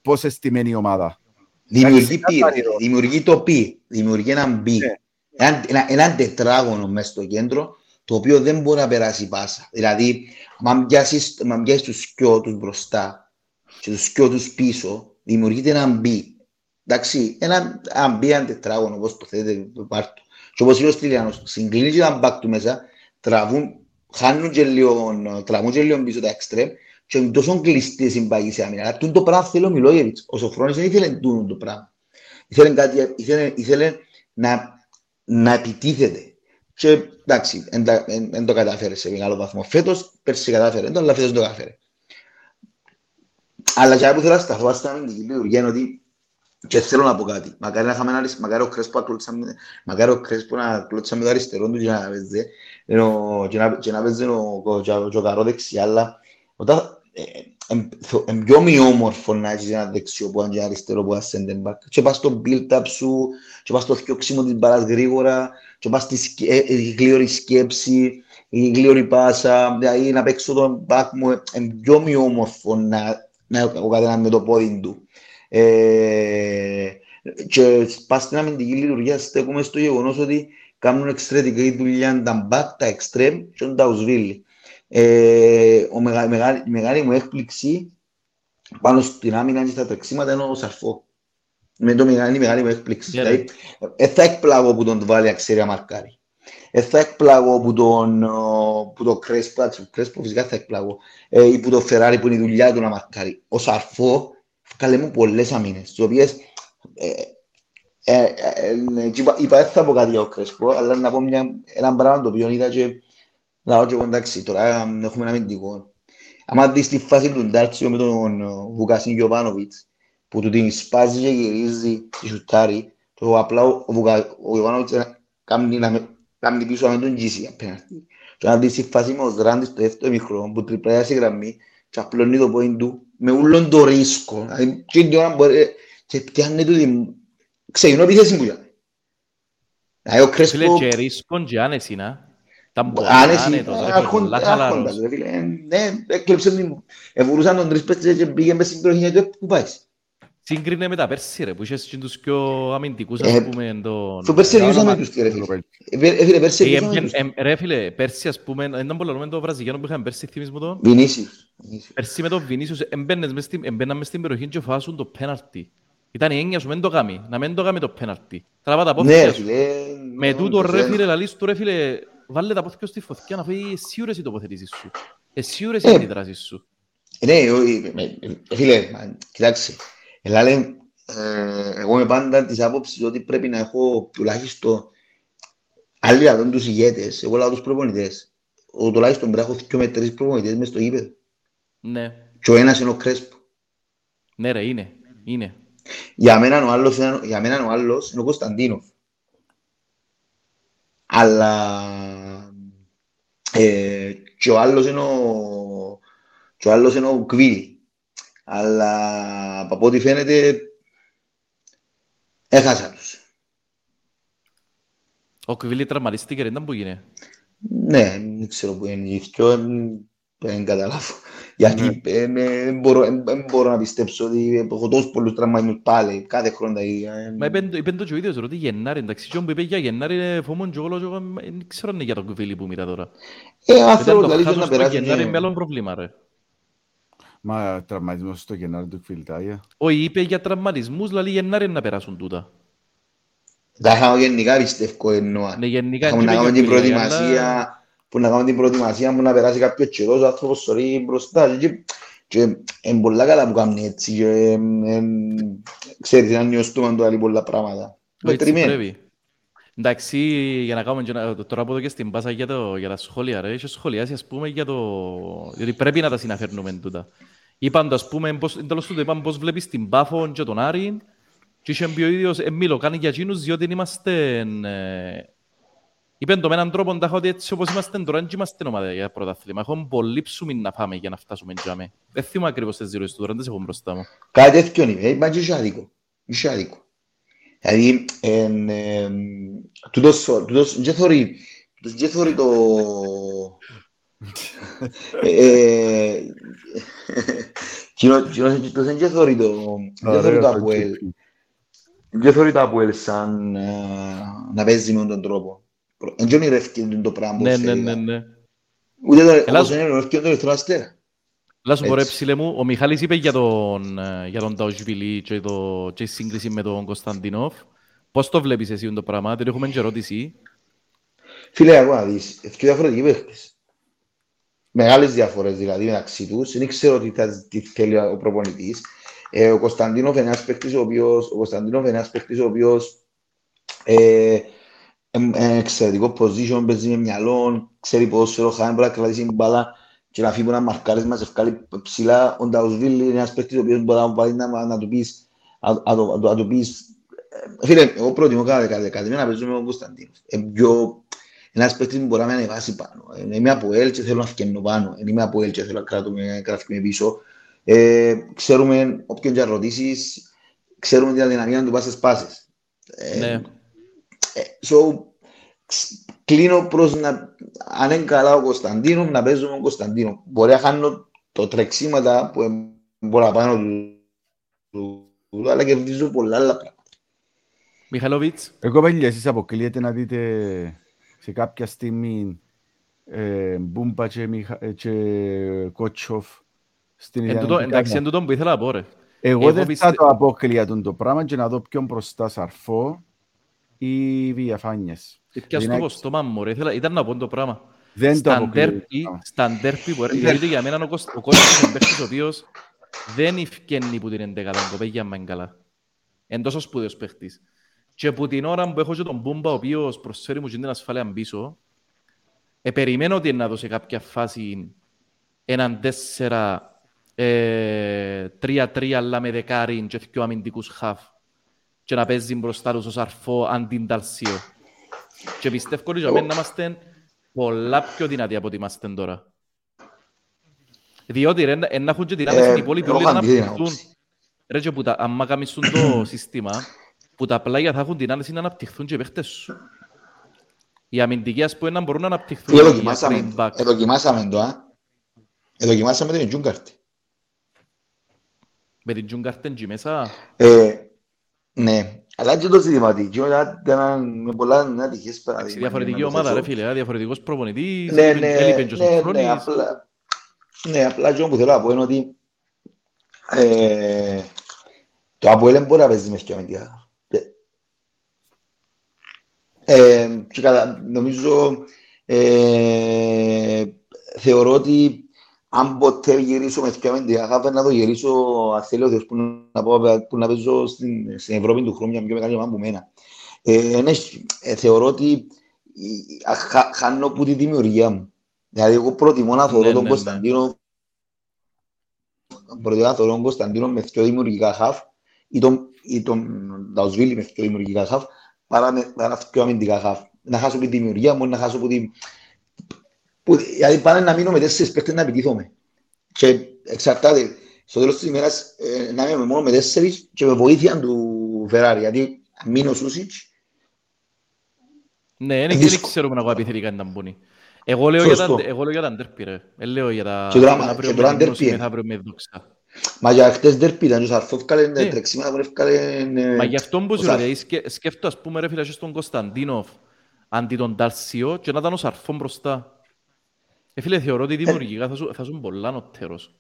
πώς εστημένη η ομάδα. Δημιουργεί πι, ξεκάθαρη, ρε. δημιουργεί το πι, δημιουργεί έναν πι. Ναι. Έναν, ένα, έναν τετράγωνο μέσα στο κέντρο, το οποίο δεν μπορεί να περάσει πάσα. Δηλαδή, αν πιάσεις, αν πιάσεις τους σκιό τους μπροστά και τους σκιό τους πίσω, δημιουργείται έναν μπι. Εντάξει, ένα, έναν μπι, έναν τετράγωνο, όπως το θέλετε, πάρτο. Και όπως είπε ο Στυλιανός, συγκλίνει και έναν μπακ του μέσα, τραβούν, χάνουν και λίγο, τραβούν και λίγο πίσω τα εξτρέμ και είναι τόσο κλειστή η συμπαγή σε άμυνα. Αλλά τούτο το πράγμα θέλει ο Μιλόγεβιτς. Ο Σοφρόνης δεν ήθελε τούτο το πράγμα. Ήθελε, κάτι, ήθελε, ήθελε να, να επιτίθεται. Και εντάξει, δεν το κατάφερε σε μεγάλο βαθμό. Φέτος, πέρσι κατάφερε, αλλά φέτος δεν το κατάφερε. Αλλά και που θέλω να σταθώ στην αμυντική λειτουργία είναι ότι Και θέλω να πω κάτι. Μακάρι να είχαμε ένα αριστερό, μακάρι ο Κρέσπο να κλωτσάμε, μακάρι ο Κρέσπο να κλωτσάμε το αριστερό του και να παίζει, ενώ- και να- και να παίζει ο- ο- και ο- και ο Καρό δεξιά, αλλά όταν ε, ε, ε, ε, πιο ομοιόμορφο να έχεις ένα δεξιό που είναι και ένα αριστερό που είναι center back. Και πας στο build-up σου, και πας στο θιώξιμο της μπαλάς γρήγορα, και πας στη σκε- ε, ε, η γλύωρη σκέψη, η γλύωρη πάσα, δηλαδή να παίξω τον back μου, ε, ε, πιο ομοιόμορφο να, να ο καθένας με το πόδι του. Ε, και πας στην αμυντική λειτουργία στέκουμε στο γεγονός ότι κάνουν εξαιρετική δουλειά τα back, τα extreme και ο Νταουσβίλη. Ε, ο μεγα, μεγάλη, η μεγάλη μου έκπληξη πάνω στην άμυνα και στα τρεξίματα είναι ο Σαρφό. Με το μεγάλη, μεγάλη μου έκπληξη. Ναι, Δηλαδή, ε, θα εκπλαγώ που τον βάλει αξέρια μαρκάρι. Ε, θα εκπλαγώ που τον, ο, που το Κρέσπο, εντάξει, ο Κρέσπο φυσικά θα εκπλαγώ, ε, ή που το Φεράρι που είναι η δουλειά του να μαρκάρει. Ο Σαρφό καλέ μου πολλές αμήνες, τις οποίες ε, ε, ε, ε, και είπα, είπα, δεν θα πω κάτι για ο Κρέσπο, αλλά να πω μια, ένα πράγμα το οποίο είδα και να πω και εγώ, εντάξει, τώρα ε, έχουμε ένα αμυντικό. Άμα δεις τη φάση του Ντάρτσιο με τον ε, Βουκασίν Γιωβάνοβιτς, που του την σπάζει και γυρίζει και σουτάρει, το απλά ο, Βουκα, ο Γιωβάνοβιτς ε, κάνει, να με- κάνει πίσω με τον Τζίσι απέναντι. Και να δεις τη φάση με ο Σράντης στο δεύτερο μικρό, που τριπλάει στη γραμμή και απλώνει το πόιν του με ούλον το ρίσκο. Δηλαδή, και την ώρα μπορεί, ε, και πιάνει του την... Ξεκινώ επίθεση που ήταν. Δηλαδή ο Φίλε, Κρέσπο... και ρίσκον και άνεση, να. Ήταν πολλά Άνεση, άνετος, ρε, άρχον- πολλά άρχοντας, χαλαρός. ρε φίλε. Ε, Ναι, έκλεψε την... Εβουρούσαν τον τρεις παίκτες και πήγε μες στην περιοχή του, «Ε, πού πάει. Σύγκρινε με τα πέρσι, ρε, που είχες και τους πιο αμυντικούς, Ε, ας πούμε, τον... Στο πέρσι Τα διούσαμε όνομα τους, κύριε φίλε. του Ροπέλ. Ε, φι- ε, φίλε, πέρσι Ε, διούσαμε εμπιεν- τους. εμ- Ρε φίλε, πέρσι ας πούμε, ήταν πολύ με το βραζιλιάνο που είχαμε πέρσι, θυμείς μου το; Βινίσιους. Βινίσιους. Πέρσι με τον Βινίσιος, εμπαίνες μες στην- εμπαίναν μες στην περιοχή και φάσουν το πέναλτι. Ήταν η έννοια σου, μεν το κάνει, να μην το κάνει το πέναλτι. Τραβά τα Ναι, πόθηκια σου. φίλε. Με ναι, τούτο το ρε ξέρω. φίλε, λαλείς του ρε φίλε, βάλε τα πόθηκια στη φωτιά να φύγει εσύ ώρες οι τοποθετήσεις σου. Εσύ ώρες οι Ε. αντιδράσεις σου. Ναι, εγώ- ε, ε, ε, φίλε, μα, κοιτάξτε. Ελάλε, ε, εγώ είμαι πάντα της άποψης ότι πρέπει να έχω τουλάχιστον άλλοι λαδόν τους ηγέτες, εγώ λέω τους προπονητές. Ο τουλάχιστον πρέπει να έχω δυο με τρεις προπονητές μες στο γήπεδο. Ναι, Και ο ένας είναι ο Κρέσπο. ναι ρε, είναι, είναι. Για μένα ο άλλος, είναι- για μένα ο άλλος είναι ο Κωνσταντίνοφ. Αλλά ε, και ο άλλος είναι ο, και ο άλλος είναι ο Κβίλη. Αλλά από ό,τι φαίνεται έχασα τους. Ο Κβίλη τραυματίστηκε, ρε, ήταν που γίνε. Ναι, δεν ξέρω που είναι η δυο, εμ, δεν καταλάβω. Γιατί ε, με- δεν μπορώ, δεν- δεν μπορώ να πιστέψω ότι έχω τόσους πολλούς τραυματισμούς πάλι, κάθε χρόνο τα ίδια. ε. Μα είπεν το- είπεν το και ο ίδιος, ρε, ότι Γενάρη, εντάξει, και όπου είπε για Γενάρη, είναι φόμον και όλο, και εγώ, ε, δεν ξέρω αν είναι για τον Κβίλη που μοίρα τώρα. Ε, ο Ήταν άνθρωπος το δηλαδή χάσος να στο περάσει Γενάρη και- με άλλο πρόβλημα, ρε. Μα τραυματισμός στο Γενάρη του Κβιλτάγια. Όχι, είπε για τραυματισμούς, δηλαδή Γενάρη να περάσουν τούτα. Τα είχαμε γενικά πιστεύω εννοώ. Ναι, γενικά Είχαμε δεν να είπε κάνουμε για την Κβίλη, αλλά- προετοιμασία, που να κάνουμε την προετοιμασία που να περάσει κάποιος καιρός, ο άνθρωπος σωρεί μπροστά. Και, και είναι πολλά καλά που κάνουν έτσι. Και, εμ, εμ, ξέρεις, να νιώστουμε το άλλοι πολλά πράγματα. Έτσι Μετρημένο. πρέπει. Εντάξει, για να κάνουμε και ένα- τώρα από εδώ και στην πάσα για, το, για τα σχόλια, ρε, είχε σχολιάσει, ας πούμε, για το... διότι πρέπει να τα συναφέρνουμε τούτα. Είπαν το, ας πούμε, πώς, εν τέλος τούτο, είπαν πώς βλέπεις την Πάφο και τον Άρη και είχε πει ο ίδιος, ε, Μίλο, κάνει για εκείνους, διότι είμαστε... Ε, είπαν το με έναν τρόπο, τάχα, ότι έτσι όπως είμαστε τώρα, δεν είμαστε ομάδα για πρωτάθλημα. Έχουμε πολύ ψωμί να φάμε για να φτάσουμε τζάμε. Δεν θυμάμαι ακριβώς τις δηλώσεις του τώρα, δεν τις έχω μπροστά μου. Κάτι τέτοιο είναι. Είπα και είχε άδικο. Είχε άδικο. Δηλαδή, εν, εμ, τούτος, τούτος, δεν θωρεί, τούτος δεν θωρεί το... Ε, κοινό- κοινός- τούτος δεν θωρεί το... Δεν θωρεί το Αποέλ. Δεν θωρεί το Αποέλ σαν ε, να παίζει με τον τρόπο. Δεν είναι ονειρεύκεται το πράγμα. Ναι, πώς ναι, θέλει. ναι, ναι. Ούτε το- Ελάς- όπως είναι ονειρεύκεται τον Ερυθρό Αστέρα. Λά σου πω ρε Έτσι. ψηλέ μου, ο Μιχάλης είπε για τον, ε, για τον Ταουσβιλή και, το, και η σύγκριση με τον Κωνσταντινόφ. Πώς το βλέπεις εσύ το πράγμα, δεν έχουμε και ερώτηση. Φίλε, ακούω να δεις, δύο διαφορετικοί παίχτες. Μεγάλες διαφορές δηλαδή μεταξύ τους. Δεν ξέρω τι, θα- τι θέλει ο προπονητής. Ε, ο Κωνσταντίνοφ είναι ένας παίχτης ο οποίος, ο Κωνσταντίνοφ είναι ένας παίχτης ο οποίος ε, ε, εξαιρετικό position, παίζει με μυαλό, ξέρει ποδόσφαιρο, χάνει μπορεί να κρατήσει την μπάλα και να φύγει ένα μαρκάρισμα, σε βγάλει ψηλά. Ο Νταουσβίλ είναι ένας παίχτης ο οποίος μπορεί να, βάλει να, να του πεις αν το, αν το, αν το πεις... ε, Φίλε, εγώ προτιμώ κάθε κάθε δεκαδημία να παίζουμε με τον Κωνσταντίνο. Ε, πιο... Ένας παίκτης που μπορεί να με ανεβάσει πάνω. Ε, είμαι από ελ και θέλω να φκένω πάνω. Ε, είμαι από ελ και θέλω να κρατούμε, κρατούμε πίσω. Ε, ξέρουμε όποιον και αν ρωτήσεις, ξέρουμε την αδυναμία του πάσες πάσες. Ε, Ναι. ε, so, ξ- κλείνω προς να, αν είναι καλά ο Κωνσταντίνο, να παίζω με τον Κωνσταντίνο. Μπορεί να χάνω το τρεξίματα που είναι παραπάνω του, του, του, αλλά κερδίζω πολλά άλλα πράγματα. Μιχαλόβιτς, Εγώ παιδιά, εσείς αποκλείεται να δείτε σε κάποια στιγμή ε, Μπούμπα και, Μιχα... ε, και Κότσοφ στην εν τούτο- ιδανική εντάξει, κάρτα. εν τούτο που ήθελα να πω ρε. Εγώ εγώ δεν θα πιστε- το αποκλεία τον το πράγμα και να δω ποιον μπροστά Σαρφό ή Βιαφάνιες. Ήρθα στο Είναι- πω στόμα μου ρε, ήθελα- ήταν να πω το πράγμα. Δεν το Στα αποκλείω. ντέρπι, στα ντέρπι που έρχεται, γιατί για μένα ο Κώσ- ο Κώστας είναι παίκτης ο οποίος δεν ευκαινεί που την εντεκάδα, το παίγει άμα είναι καλά. Είναι τόσο σπουδαίος παίκτης. Και που την ώρα που έχω και τον Μπούμπα, ο οποίος προσφέρει μου και την ασφάλεια πίσω, ε, περιμένω ότι να δώσει κάποια φάση έναν τέσσερα, ε, τρία-τρία, αλλά με δεκάριν και δυο αμυντικούς χαφ και να παίζει μπροστά τους ο Σαρφό αντί Νταλσίο. Και πιστεύω ότι για μένα να είμαστε πολλά πιο δυνατοί από ό,τι είμαστε τώρα. Διότι ρε, εν να έχουν και την άμεση Ε, οι υπόλοιποι εγώ όλοι να είχα αντίθετη αναπτυχθούν. άποψη. Ρε και που τα, άμα καμίσουν το σύστημα, που τα πλάγια θα έχουν την άνεση να αναπτυχθούν και οι παίχτες σου. Οι αμυντικοί ας πούμε να μπορούν να αναπτυχθούν. Φίλε, οι δοκιμάσαμε green το. back. Ε, δοκιμάσαμε το, α. Ε, δοκιμάσαμε την Τζούγκαρτ. Με την Τζουγκάρτεν και μέσα. Ε, ναι, αλλά και το ζήτημα ότι και όλα ήταν με πολλά ατυχές Εντάξει, παραδείγματα. διαφορετική Να το ομάδα ρε θέσω. φίλε, α, διαφορετικός προπονητής, Ναι, έλειπε- ναι, έλειπε και ο ναι, ναι, Σοφρόνης. απλά, ναι, απλά και που θέλω να πω είναι ότι ε, το Αποέλ δεν μπορεί να παίζει με δυο αμυντικά. Ε, και κατά, νομίζω ε, θεωρώ ότι αν ποτέ γυρίσω με δυο αμυντικά χάφα να το γυρίσω αν θέλει ο Θεός που να, πω, που να παίζω στην, στην Ευρώπη του χρόνου μια πιο μεγάλη ομάδα που μένα. Ε, ναι, ε, θεωρώ ότι ε, χα, χάνω που τη δημιουργία μου. Δηλαδή, εγώ προτιμώ να θωρώ Ναι, τον ναι, Κωνσταντίνο προτιμώ να θωρώ τον Κωνσταντίνο με πιο δημιουργικά χαφ ή τον, ή τον Νταουσβίλη με πιο δημιουργικά χαφ παρά με παρά πιο αμυντικά χαφ. Να χάσω τη δημιουργία μου, να χάσω που τη... Που, δηλαδή πάνε να μείνω με τέσσερις παίκτες να επιτίθομαι. Και εξαρτάται, στο τέλος της ημέρας ε, να είμαι μόνο με τέσσερις και με βοήθεια του Φεράρι. Γιατί αν μείνω Σούσιτς, Ναι, δεν δύσκολο. ξέρουμε να εγώ επιθετικά να μπουν. Εγώ λέω για τα, Σωστό. εγώ λέω για τα ντέρπι ρε. Δεν λέω για τα... Και τώρα- αύριο και με τώρα την ντέρπι Νόση, είναι. μεθαύριο με δόξα. Μα για χτες δερπί ήταν και ο Σαρφό έφκαλε Ναι. τρεξίματα που έφκαλε... Μα γι' αυτό που ο σου Σαρ- λέω, δηλαδή, σκε- σκέφτω ας πούμε ρε φίλε και στον Κωνσταντίνοφ αντί τον Ταλσιό και να ήταν ο Σαρφόν μπροστά. Ε, φίλε, θεωρώ ότι δημιουργικά θα σου, θα σου πολλά νοτέρος.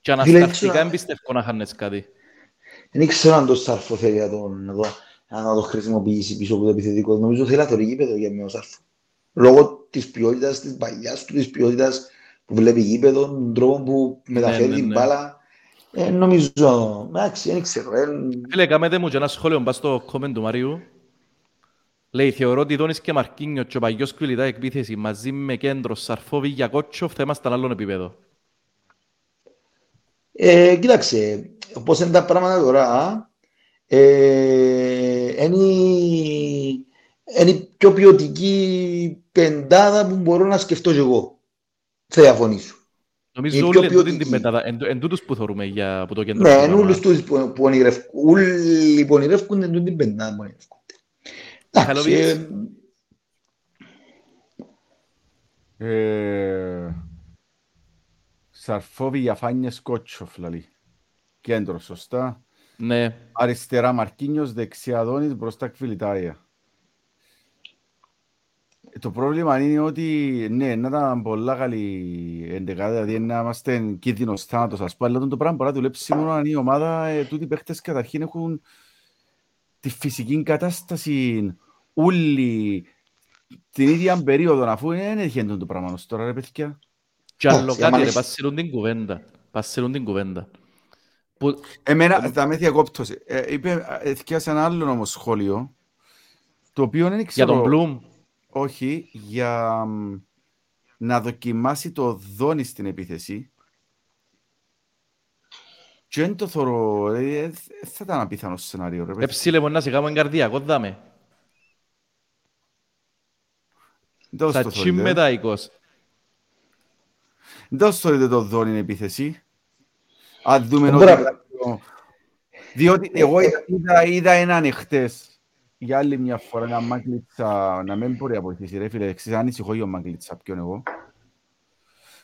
Και Φίλε, αναστατικά ξέρω- εμπιστεύω να χάνεις κάτι. Δεν ξέρω αν το Σαρφό θέλει να το, να το, να το χρησιμοποιήσει πίσω από το επιθετικό. Νομίζω θέλει να το γήπεδο για με ο Σαρφό. Λόγω της ποιότητας, της παλιάς του, της ποιότητας που βλέπει γήπεδο, τον τρόπο που μεταφέρει ναι, την ναι. μπάλα. Ε, νομίζω, εντάξει, δεν ξέρω. Ε, Φίλε, κάμετε μου και ένα σχόλιο μπας στο comment του Μαριού. Λέει, θεωρώ ότι Δόνης και Μαρκίνιο και ο παγιός κβιλιτά εκπίθεση μαζί με κέντρο Σαρφόβι για Κότσοφ θα είμαστε άλλον επίπεδο. Ε, κοίταξε, πώς είναι τα πράγματα τώρα, ε, είναι, η- είναι η πιο ποιοτική πεντάδα που μπορώ να σκεφτώ και εγώ. Θα διαφωνήσω. Νομίζω Η όλοι πιο εν τούτην την ποιοτική. πεντάδα, εν, εν τούτους που θεωρούμε για, από το κέντρο. Ναι, του είναι πράγμα. όλους τους που, που ονειρευκούν, όλοι που ονειρεύκονται είναι την πεντάδα που ονειρεύκονται. Εντάξει, Μιχαλοβίτς. Ε, Σαρφό Βιαφάνιες Κότσοφ, λαλή. Κέντρο, σωστά. Ναι, Αριστερά Μαρκίνιος, δεξιά Δόνης, μπροστά Κβιλιτάρια. Ε, Το πρόβλημα είναι ότι ναι, να ήταν πολλά καλή εντεκάδα, δηλαδή να είμαστε κίνδυνος θάνατος, ας πούμε, αλλά το πράγμα μπορεί να δουλέψει μόνο αν η ομάδα, ε, τούτοι οι παίχτες καταρχήν έχουν τη φυσική κατάσταση όλοι την ίδια περίοδο, αφού δεν έχει έντον το πράγμα ως τώρα, ρε παιδιά. και άλλο Εντάξει, κάτι άμα ρε, λες- πασίλουν την κουβέντα. Πασίλουν την κουβέντα. Που, Εμένα θα με διακόπτωσε. Ε, είπε, ε, θυκιάσε ένα άλλο όμως σχόλιο, το οποίο δεν για ξέρω... τον Μπλουμ, Όχι, για μ, να δοκιμάσει το δόνι στην επίθεση. Και δεν το θωρώ, ε, ε, ε, θα ήταν απίθανο σενάριο ρε παιδί. Εψίλε μου να σε κάνουμε καρδιακό, δάμε. Δεν Θα το τσιμ θωρείτε. μετά οικός. Δεν το θωρείτε το δόνι επίθεση. Αν δούμε Μπράβο. ότι... Διότι εγώ είδα, είδα, είδα έναν εχθές για άλλη μια φορά ένα Μάγκλητσα να μην μπορεί να βοηθήσει ρε φίλε. Ξέρεις, ανησυχώ για ο Μάγκλητσα ποιον εγώ.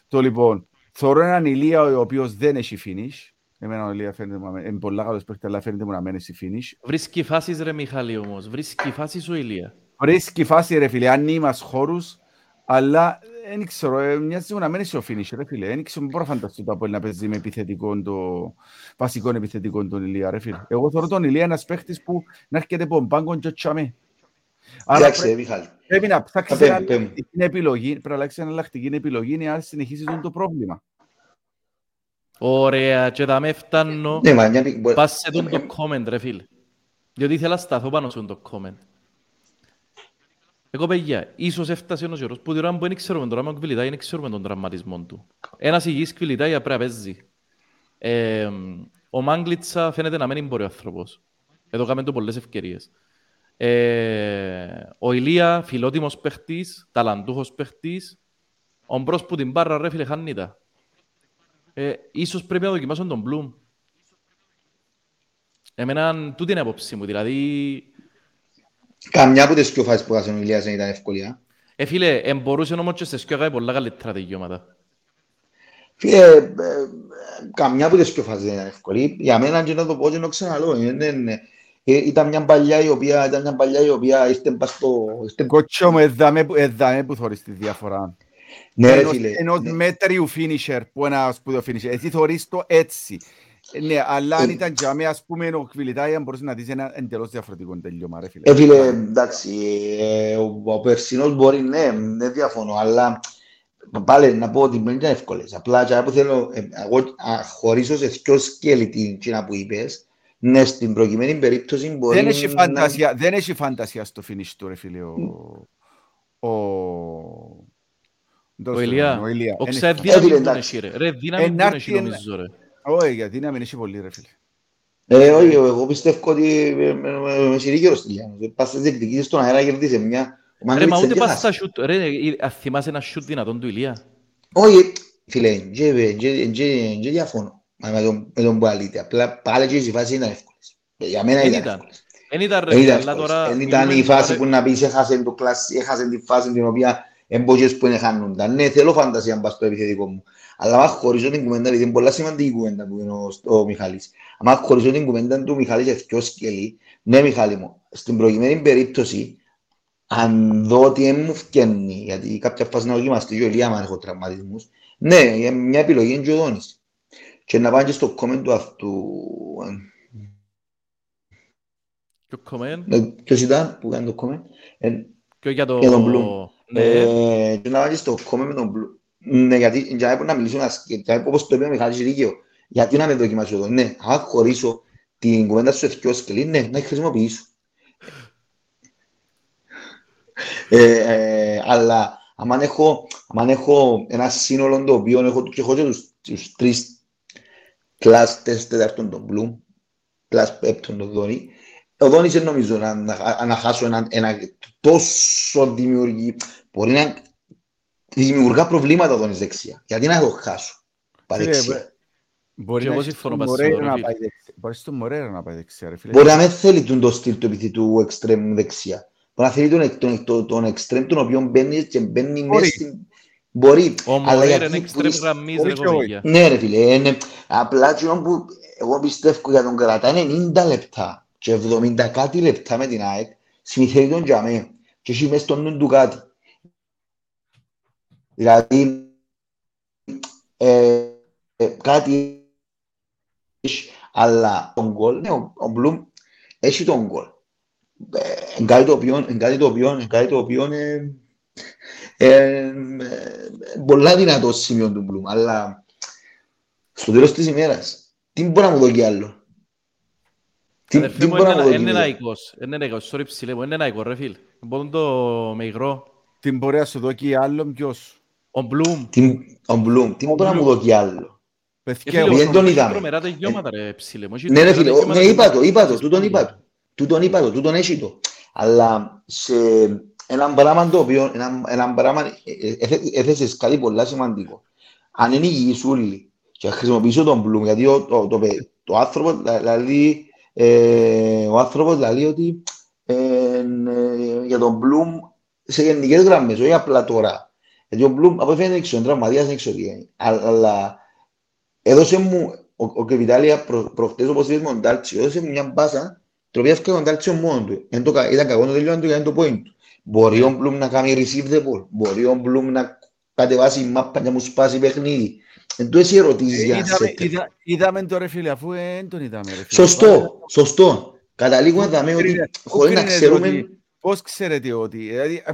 Το λοιπόν, θωρώ έναν Ηλία ο οποίος δεν έχει finish. Εμένα ο Ηλία φαίνεται μου να μένει- είναι πολλά καλός παίκτης, αλλά φαίνεται μου να μένει στη finish. Βρίσκει φάσεις ρε Μιχάλη όμως. Βρίσκει φάσεις ο Ηλία. Βρίσκει φάση ρε φίλε, αν είμαστε χώρους, αλλά δεν ξέρω, ε, μοιάζει μου να μένει στο finish ρε φίλε. Δεν ξέρω, μπορώ να φανταστώ το Απόλλη να παίζει με επιθετικό το βασικό επιθετικό τον Ηλία ρε φίλε. Εγώ θεωρώ τον Ηλία ένας παίχτης που να έρχεται από τον πάγκο και τσάμε. Άρα Εντάξει, πρέ- ε, Μιχάλη. πρέπει να ψάξεις Θα ένα πέμπει, πέμπει. εναλλακτική επιλογή, πρέπει να αλλάξεις εναλλακτική επιλογή αν συνεχίσεις το πρόβλημα. Ωραία, και θα με φτάνω. Ναι, μα μια... μπορεί- Πας σε τον το comment ρε φίλε. Διότι ήθελα να σταθώ πάνω στον το comment. Εγώ παιδιά, ίσως έφτασε ένας καιρός που την ώρα που δεν ξέρουμε τώρα με τον Κβιλιτάη, δεν ξέρουμε τον τραυματισμό του. Ένας υγιής Κβιλιτάη πρέπει να παίζει. Ε, ο Μάγκλητσα φαίνεται να μην μπορεί ο άνθρωπος. Εδώ κάνουμε του πολλές ευκαιρίες. Ε, ο Ηλία, φιλότιμος παίχτης, ταλαντούχος παίχτης. Ο Μπρος που την πάρρα ρε φίλε χάνει τα. Ε, ίσως πρέπει να δοκιμάσουν τον Μπλουμ. Εμένα τούτη είναι η απόψη μου. Δηλαδή, Καμιά από τις πιο φάσεις που έχασε ο Ηλίας δεν ήταν ευκολία. ε, φίλε, εμπορούσε όμως και σε σκιο κάνει πολλά καλύτερα δικαιώματα. Φίλε, ε, ε, καμιά από τις πιο φάσεις δεν ήταν εύκολη. Για μένα και να το πω και να το ξαναλώ. ε, ναι, ναι. Ε, Ήταν μια παλιά η οποία, ήταν μια παλιά η οποία ήρθε πας στο... ήρθε- Κότσο μου, εδάμε που- εδάμε που θωρείς τη διαφορά. Ναι, ρε ενός, φίλε. ενός ναι. μέτριου finisher που ένα σπουδαίο finisher. Εσύ θωρείς το έτσι. Ε, Ναι, αλλά αν Ε, ήταν για μένα, ας πούμε, ο Κβιλιτάι, αν μπορείς να δεις ένα εντελώς διαφορετικό τελειώμα, ρε φίλε. Ε, φίλε, εντάξει, ε, ο, ο περσινός μπορεί, ναι, δεν διαφωνώ, αλλά πάλι να πω ότι δεν ήταν εύκολες. Απλά και που θέλω, ε, εγώ α, χωρίσω σε δυο σκέλη την Κίνα που είπες, ναι, στην προκειμένη περίπτωση μπορεί Δεν έχει να- φαντασία, δεν έχει φαντασία στο finish του, ρε φίλε, ο... Ο, Ο Ηλία, ο Ηλία. ο Εν ξέρει έχει- Ε, φίλε, δύναμη που εντάξει. έχει ρε. Ρε, δύναμη που Ενάρτη έχει ένα- νομίζω ρε. Όχι, γιατί να μην έχει πολύ, ρε φίλε. Ε, όχι, εγώ πιστεύω ότι ε, με- με- με συρίγερο στη Λιάνο. Πας στις διεκδικήσεις στον αέρα κερδίσε μια... Ο Ρε, μα Μάγκλητς ούτε δεν πας χάσε. στα σούτ. Ρε, ε, αν θυμάσαι ένα σούτ δυνατόν του Ηλία. Όχι, φίλε, και- και- και- και διαφωνώ με τον- με τον που αλείται. Απλά πάλι και οι φάσεις ήταν εύκολες. Για μένα Δεν ήταν ήταν. εύκολες. Εν ήταν ρε, Δεν ήταν αλλά τώρα... εύκολες. Δεν ήταν μιλούμε η φάση τώρα- που να πεις έχασε το κλάσι, έχασε τη φάση την οποία εμπόκες που είναι χάνονταν. Ναι, θέλω φαντασία να πας στο επιθετικό μου. Αλλά αν χωρίζω την κουβέντα, επειδή είναι πολλά σημαντική κουβέντα που είναι ο, ο Μιχάλης. Αν χωρίζω την κουβέντα του Μιχάλη σε δυο σκελή, ναι Μιχάλη μου, στην προηγουμένη περίπτωση, αν δω ότι δεν μου φτιάχνει, γιατί κάποια φάση να δοκιμαστεί και ο Ηλίας, αν έχω τραυματισμούς, ναι, μια επιλογή είναι και ο Δόνης. Και να πάνε και στο comment του αυτού, Και ο Κομέν, ε, ποιος ήταν που κάνει το comment, ε, και για το... Για τον Bloom. Ναι, Ε, και να βάλεις στο comment με τον Blue. Ναι, γιατί για να μπορώ να μιλήσω ένας- και για να- όπως το είπε ο Μιχάλης δίκαιο. Γιατί να με δοκιμάσω εδώ. Ναι, αν χωρίσω την κουβέντα σου σε δυο σκελή, ναι, να τη χρησιμοποιήσω. Ε, ε, αλλά αν έχω, αν έχω ένα σύνολο το οποίο έχω, και έχω και τους, τους τρεις κλάς τεστ τέταρτον τον Bloom, κλάς πέπτον τον Δόνι, ο Δόνης δεν νομίζω να, να, να χάσω ένα, ένα τόσο δημιουργή, μπορεί να δημιουργά προβλήματα ο Δόνης δεξιά. Γιατί να το χάσω. Παρεξία. Φίλε, Μπορεί Και να εγώ έχει συμφωνώ στον μαζί σου, Μορέιρα ρε να φίλε. πάει δεξιά. Μπορεί στον Μορέιρα να πάει δεξιά, ρε φίλε. Μπορεί να μην θέλει τον το στυλ του επιθετού εξτρέμου δεξιά. Μπορεί να θέλει τον, τον, τον, τον εξτρέμ τον οποίο μπαίνει και μπαίνει Μπορεί. μέσα στην... Μπορεί. Ο αλλά Μωρέιρα γιατί είναι που εξτρέμ είσαι- γραμμής μπορεί ρε και όχι. κοπηγιά. Ναι ρε φίλε, είναι, απλά εκείνο που εγώ πιστεύω για τον κρατά είναι 90 λεπτά και 70 κάτι λεπτά με την ΑΕΚ, συνηθίζει τον για μέ και έχει μες στον νου του κάτι. Δηλαδή, ε, ε, κάτι έχεις, αλλά τον γκολ, ναι, ο, ο Μπλουμ έχει τον γκολ. Ε, εν κάτι το οποίο, εν κάτι το οποίο, εν κάτι το οποίο ε, ε, ε, πολλά δυνατό σημείο του Μπλουμ, αλλά στο τέλος της ημέρας, τι μπορεί να μου δώσει άλλο; Τι, Αδερφέ τι μου, μπορεί να μου είναι δώσει. ένα άλλο. οικός. Είναι ένα οικός. Sorry ψηλέ μου, είναι ένα οικός ρε φίλ. Μπορούν το με υγρό. Την μπορεί να σου δώσει άλλον ποιος; Ο Μπλουμ. Τι- Ο Μπλουμ, τι Ο μπορεί να μου Μπλουμ. δώσει άλλο; Παιδιά, φίλε, εγώ- δεν τον έχει είδαμε. τρομερά τελειώματα, ρε, ψηλέ μου. Έχει Ναι, ρε τρομερά φίλε, ο- τελειώματα ναι, είπα το, που- είπα το, τούτον είπα το. Τούτον είπα το, τούτον έχει το. Αλλά σε έναν πράγμα το οποίο, ένα, ένα πράγμα, ε, ε, έθε- έθεσες κάτι πολλά σημαντικό. Αν είναι υγιείς όλοι και χρησιμοποιήσω τον Bloom, γιατί ο, το, το, παι- το άνθρωπο, δηλαδή, ε, ο άνθρωπος λέει ότι ε, ε, για τον Bloom σε γενικές γραμμές, όχι απλά τώρα. Γιατί ο Bloom από φαίνεται έξω, είναι τραυματίας, δεν ξέρω τι είναι. Αλλά έδωσε μου ο, ο Κεβιτάλια προ, προχτές όπως είπες με τον Τάλτσιο, έδωσε μου μια μπάσα το οποίο έφυγε τον Τάλτσιο μόνος του. Εν το, κα- ήταν κακό το τελειώνει του γιατί είναι το point του. Μπορεί ο Μπλουμ να κάνει receive the ball, μπορεί ο Μπλουμ να κατεβάσει μάπα και να μου σπάσει παιχνίδι. Εν τω εσύ ερωτήσεις για να Είδαμε, σε είδα, είδαμε το ρε φίλε, αφού δεν τον είδαμε ρε φίλε. Σωστό, σωστό. Καταλήγουμε να δούμε ότι κρίνε- χωρίς να κρίνεται ξέρουμε ότι- Πώς ξέρετε ότι, δηλαδή, ε,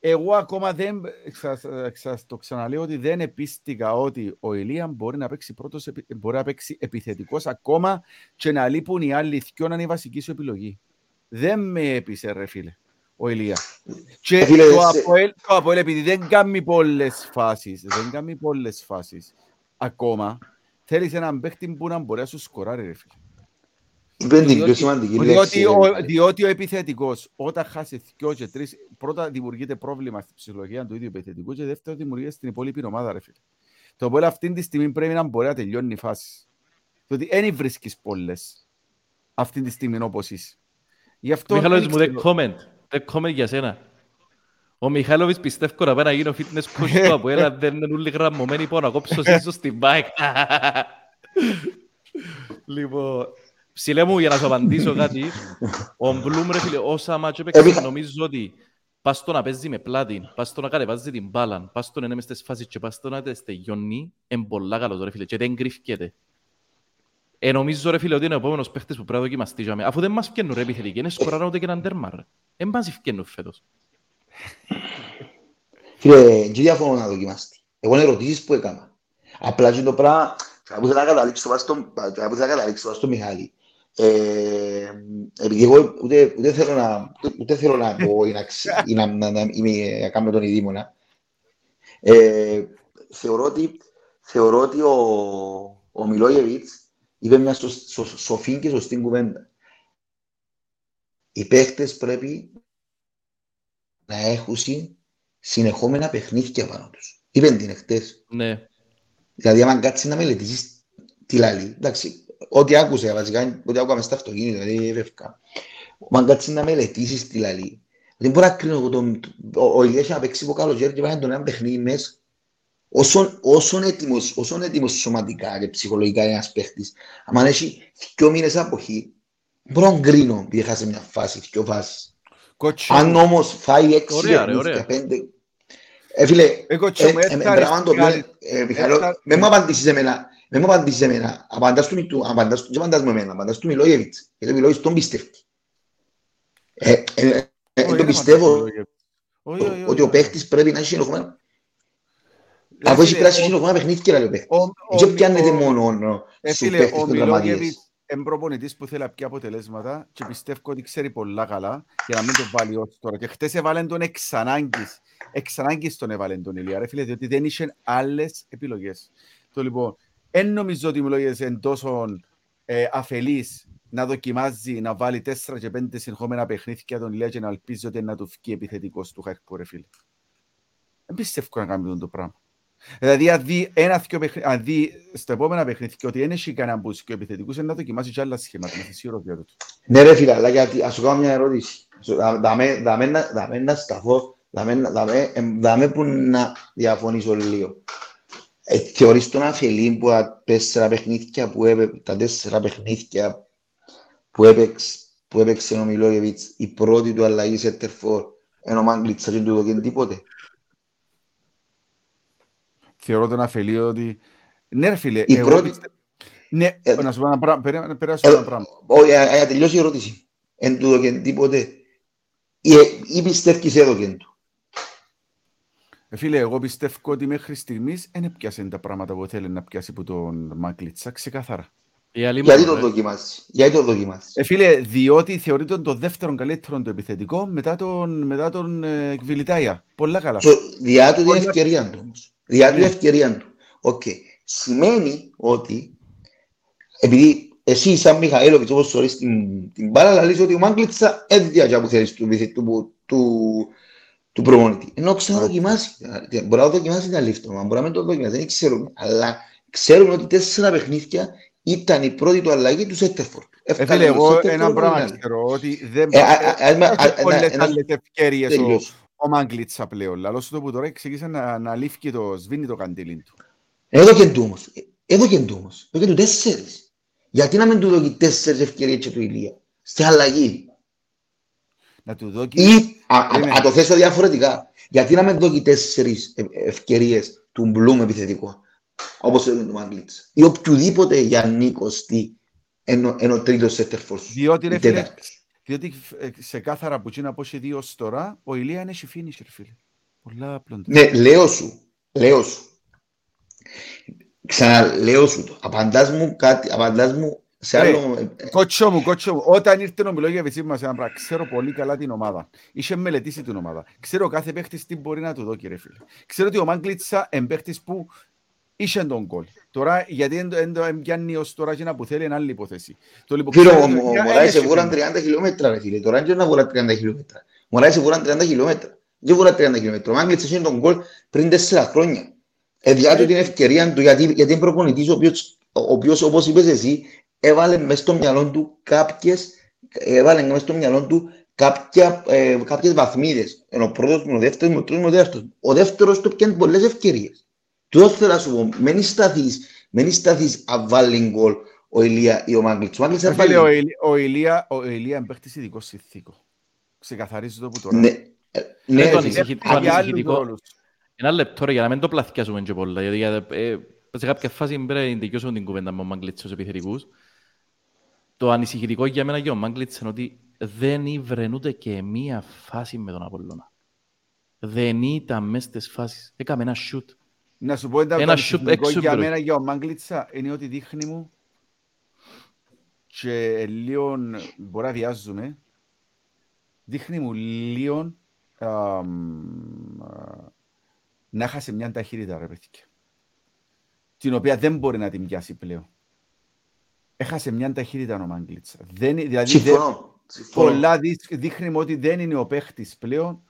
εγώ ακόμα δεν, σας, σας το ξαναλέω ότι δεν επίστηκα ότι ο Ηλία μπορεί να παίξει πρώτος, επι- μπορεί να παίξει επιθετικός ακόμα και να λείπουν οι άλλοι δυο να είναι η βασική σου επιλογή. Δεν με έπεισε ρε φίλε, ο Ηλία. Και Ε, φίλε, το, σε- Αποέλ, το Αποέλ επειδή δεν κάνει πολλές φάσεις, δεν κάνει πολλές φάσεις ακόμα, θέλεις έναν παίχτη που να μπορεί να σου σκοράρει ρε φίλε. είπε την πιο Διότι- σημαντική λέξη. Διότι, ρε. ο, διότι ο επιθετικός όταν χάσει δυο και τρεις, πρώτα δημιουργείται πρόβλημα στην ψυχολογία του ίδιου επιθετικού και δεύτερο δημιουργείται στην υπόλοιπη ομάδα. Ρε φίλε. Το οποίο αυτή τη στιγμή πρέπει να μπορεί να τελειώνει η φάση. Διότι δεν βρίσκεις πολλές αυτή τη στιγμή όπως είσαι. Γι' αυτό Μιχαλόβιτς δεν μου, δεν ξέρω. comment. Δεν comment για σένα. Ο Μιχάλοβιτς πιστεύω να πάει να γίνει ο fitness coach του Αποέλ, αν δεν είναι όλοι γραμμωμένοι πάνω, να κόψω σύσσο στην bike. Λοιπόν, ψηλέ μου, για να σου απαντήσω κάτι, ο Μπλουμ, ρε φίλε, όσα μάτσο έπαιξε, Έπαιξα- νομίζω ότι πας στο να παίζει με πλάτη, πας στο να κατεβάζει την μπάλα, πας στο να είναι μες στις φάσεις και πας στο να τε στεγιώνει, είναι πολλά καλός, ρε φίλε, και δεν κρυφκέται. Ε, νομίζω ρε φίλε ότι είναι ο επόμενος παίχτης που πρέπει να δοκιμαστεί για μένα. Αφού δεν μας φκένουν ρε επιθετικοί, είναι σκοράραν ούτε και έναν τέρμα ρε. Δεν μας φκένουν φέτος. Φίλε, και διαφωνώ να δοκιμάστη. Εγώ είναι ερωτήσεις που έκανα. Απλά και το πράγμα, θα που θέλω να καταλήξω βάσει στον- θα που θέλω να καταλήξω βάσει στον Μιχάλη. Ε, επειδή εγώ ούτε, ούτε, θέλω να, ούτε, ούτε θέλω να πω ή να, ξε- ή να, να, να, είμαι, να κάνω τον ειδήμονα. Ε, θεωρώ ότι, θεωρώ ότι ο, ο Μιλόγεβιτς είπε μια σω, σω, σοφή και σωστή κουβέντα. Οι παίχτες πρέπει να έχουν συνεχόμενα παιχνίδια πάνω τους. Είπε την εχθές. Ναι. Δηλαδή, άμα κάτσεις να μελετήσεις τι λαλεί, εντάξει, ό,τι άκουσε βασικά, ό,τι άκουα μες στο αυτοκίνητο, δηλαδή έφευκα. Αν κάτσεις να μελετήσεις τι λαλεί, δεν μπορώ να κρίνω εγώ τον, ο, ο Ηλίας να παίξει από καλοκαίρι και πάει να τον ένα παιχνίδι μέσα. Όσον, όσον, έτοιμος, όσον έτοιμος σωματικά και ψυχολογικά είναι ένας παίχτης, αν έχει δυο μήνες αποχή, μπορώ να κρίνω επειδή έχασε μια φάση, δυο φάσεις. Κότσο Αν μου, όμως φάει έξι Ωραία, ρε, παιχνίδια, ωραία. πέντε... Ε, φίλε, ε, κότσο μου, ε, ε, έτσι πράγμα το οποίο, αριστερά- ε, Μιχαλό, έτσι- με μου απαντήσεις εμένα, με μου απαντήσεις εμένα, απαντάς του, του- απαντάς του, και απαντάς με εμένα, απαντάς του Μιλόγεβιτς, γιατί ο Μιλόγεβιτς τον πιστεύει. Ε, ε, ε, ε, Όχι, το δεν πιστεύω απαντώ, όχι, όχι, ότι ο όχι. παίχτης πρέπει να έχει συνεχόμενα, Ε, αφού έχει φίλε, περάσει ο- συνεχόμενα παιχνίδια, λέει ο παίχτης. ο- ο- Δεν πιάνεται ο- μόνο ο- Ε, στους φίλε, παίχτες ο των τραυματίες. Μιλόγεβιτς είναι προπονητής που θέλει να πιει αποτελέσματα και πιστεύω ότι ξέρει πολλά καλά για να μην τον βάλει ως τώρα. Και χτες έβαλε τον εξ ανάγκης. Εξ ανάγκης τον έβαλε τον Ηλία, ρε φίλε, διότι δεν είχε άλλες επιλογές. Το λοιπόν, δεν νομίζω ότι ο Μιλόγεβιτς είναι τόσο ε, αφελής να δοκιμάζει να βάλει τέσσερα και πέντε συνεχόμενα παιχνίδια τον Ηλία και να ελπίζει ότι να του βγει επιθετικός του Χαρκού, ρε φίλε. Δεν πιστεύω να κάνει αυτό το πράγμα. Δηλαδή, αν δει, ένα, δυο παιχνι- αν δει στο επόμενο παιχνίδι και ότι δεν έχει κανέναν μπουσκιο επιθετικούς, είναι να δοκιμάσει και άλλα σχήματα. Είμαι σίγουρος για τούτο. Ναι ρε φίλε, αλλά γιατί, ας σου κάνω μια ερώτηση. Σου- δα- δαμέ- δαμέ να- δαμέ να σταθώ, δαμέ να- δαμέ- εμ, δαμέ που να διαφωνήσω λίγο. Ε, θεωρείς τον αφελή που τα τέσσερα παιχνίδια που έπαι, τα τέσσερα παιχνίδια που έπαιξε, που έπαιξε ο Μιλόγεβιτς, η πρώτη του αλλαγή σε τερφόρ, ενώ ο Μάγκλητσα δεν του δόκεν τίποτε. Θεωρώ τον αφελή ότι... Ναι, ρε φίλε, Η εγώ πρώτη- πιστε- Ναι, Ε, να σου πω ένα πράγμα. Περίμενε, περάσω Ε, ένα πράγμα. Όχι, ε, ε, τελειώσει η ερώτηση. Εν του δόκεν τίποτε. Ή, ε, ή πιστεύεις έδωκεν του; Ε, Φίλε, εγώ πιστεύω ότι μέχρι στιγμής δεν έπιασε τα πράγματα που θέλει να πιάσει από τον Μαγκλίτσα, ξεκάθαρα. Η άλλη Γιατί μόνο, το ρε. δοκιμάσεις. Γιατί το δοκιμάσεις. Ε, φίλε, διότι θεωρείται το δεύτερο καλύτερο το επιθετικό μετά τον, μετά τον ε, Κβιλιτάια. Πολλά καλά. So, Διά του την Όλα- ευκαιρία του όμως. Διά του την Ναι. ευκαιρία του. Οκ. σημαίνει ότι επειδή εσύ σαν Μιχαήλοβιτς όπως σωρείς την, την μπάλα λαλείς ότι ο Μάγκλητσα έδιαγε που θέλεις του, του, του, του προπονητή. Ενώ ξαναδοκιμάσει. Μπορεί να δοκιμάσει τα λίφτο, μπορεί να μην το δοκιμάσει, δεν ξέρουμε. Αλλά ξέρουμε ότι τέσσερα παιχνίδια ήταν η πρώτη του αλλαγή του Σέτερφορτ. Φίλε, εγώ ένα πράγμα ξέρω, ότι δεν έχει πολλές άλλες ευκαιρίες ο Μάγκλητσα πλέον. Λαλό το που τώρα εξήγησε να λήφκει το, σβήνει το καντήλιν του. Εδώ και του όμως. Εδώ και του όμως. Εδώ και του τέσσερις. Γιατί να μην του δώσει τέσσερις ευκαιρίες και του Ηλία; Στη αλλαγή. Να του δώσει... Ή, α, το θέσω διαφορετικά. Γιατί να μην δώσει τέσσερις ευκαιρίες του Μπλουμ επιθετικό. Όπως έλεγε του Μάγκλητσα. Ή οποιοδήποτε για νίκοστη ενώ, ενώ τρίτος σέτερφορς. Διότι ρε φίλε, διότι ε, σε κάθαρα που τσίνα από δύο τώρα, ο Ηλία είναι φίνις, ρε φίλε. Πολλά απλό. Ναι, λέω σου. Λέω σου. Ξαναλέω σου το. Απαντάς μου κάτι, απαντάς μου σε άλλο... Κότσο μου, κότσο μου. Όταν ήρθε ο Μιλόγεβιτς μας ένα πράγμα, ξέρω πολύ καλά την ομάδα. Είχε μελετήσει την ομάδα. Ξέρω κάθε παίχτης τι μπορεί να του δω, κύριε φίλε. Ξέρω ότι ο Μάγκλητσα είναι παίχτης που είχε τον κόλ. Τώρα, γιατί δεν πιάνει ως τώρα και να που θέλει, είναι άλλη υπόθεση. Φίλο, ο Μωράης εβούραν 30 χιλιόμετρα, ρε φίλε. Τώρα δεν να βουρά 30 χιλιόμετρα. Ο Μωράης εβούραν 30 χιλιόμετρα. Δεν βουρά 30 χιλιόμετρα. Ο Μάγκλητσα είχε τον κόλ πριν 4 χρόνια. Εδιάτου την ευκαιρία του, γιατί, γιατί είναι προπονητής ο οποίος, ο οποίος, όπως είπες εσύ, έβαλε μέσα στο μυαλό του κάποιες, έβαλε μέσα στο μυαλό του κάποια, ε, κάποιες βαθμίδες. Ενώ ο πρώτος, ο δεύτερος, ο τρίτος, ο δεύτερος. Ο δεύτερος του πιάνει πολλές ευκαιρίες. Του θέλω να σου πω, μην σταθείς, μην σταθείς να βάλει γκολ ο Ηλία ή ο Μάγκλητς. Ο Μάγκλητς έβαλε... Ο, ο Ηλία, ο Ηλία είναι παίχτης ειδικό συνθήκο. Ξεκαθαρίζει το που τώρα. Ναι, ε, ναι, το ανησυχητικό. Ένα λεπτό για να μην το πλαθιάζουμε και πολλά, γιατί ε, σε κάποια φάση πρέπει να τελειώσουμε την κουβέντα με ο Μάγκλητς ως επιθετικούς. Το ανησυχητικό για μένα και ο Μάγκλητς είναι ότι δεν ήβρε ούτε και μία φάση με τον Απολλώνα. Δεν ήταν μέσα στις φάσεις. Έκαμε ένα σιούτ. Να σου πω ένα σιούτ έξω για μένα για ο Μάγκλητσα είναι ότι δείχνει μου και λίγο μπορεί να βιάζουμε δείχνει μου λίγο να χάσει μια ταχύτητα, ρε παιδιά. Την οποία δεν μπορεί να την πιάσει πλέον. Έχασε μια ταχύτητα ο Μάγκλητσα. Δεν, δηλαδή, συμφωνώ. Πολλά δείχνει ότι δεν είναι ο παίχτης πλέον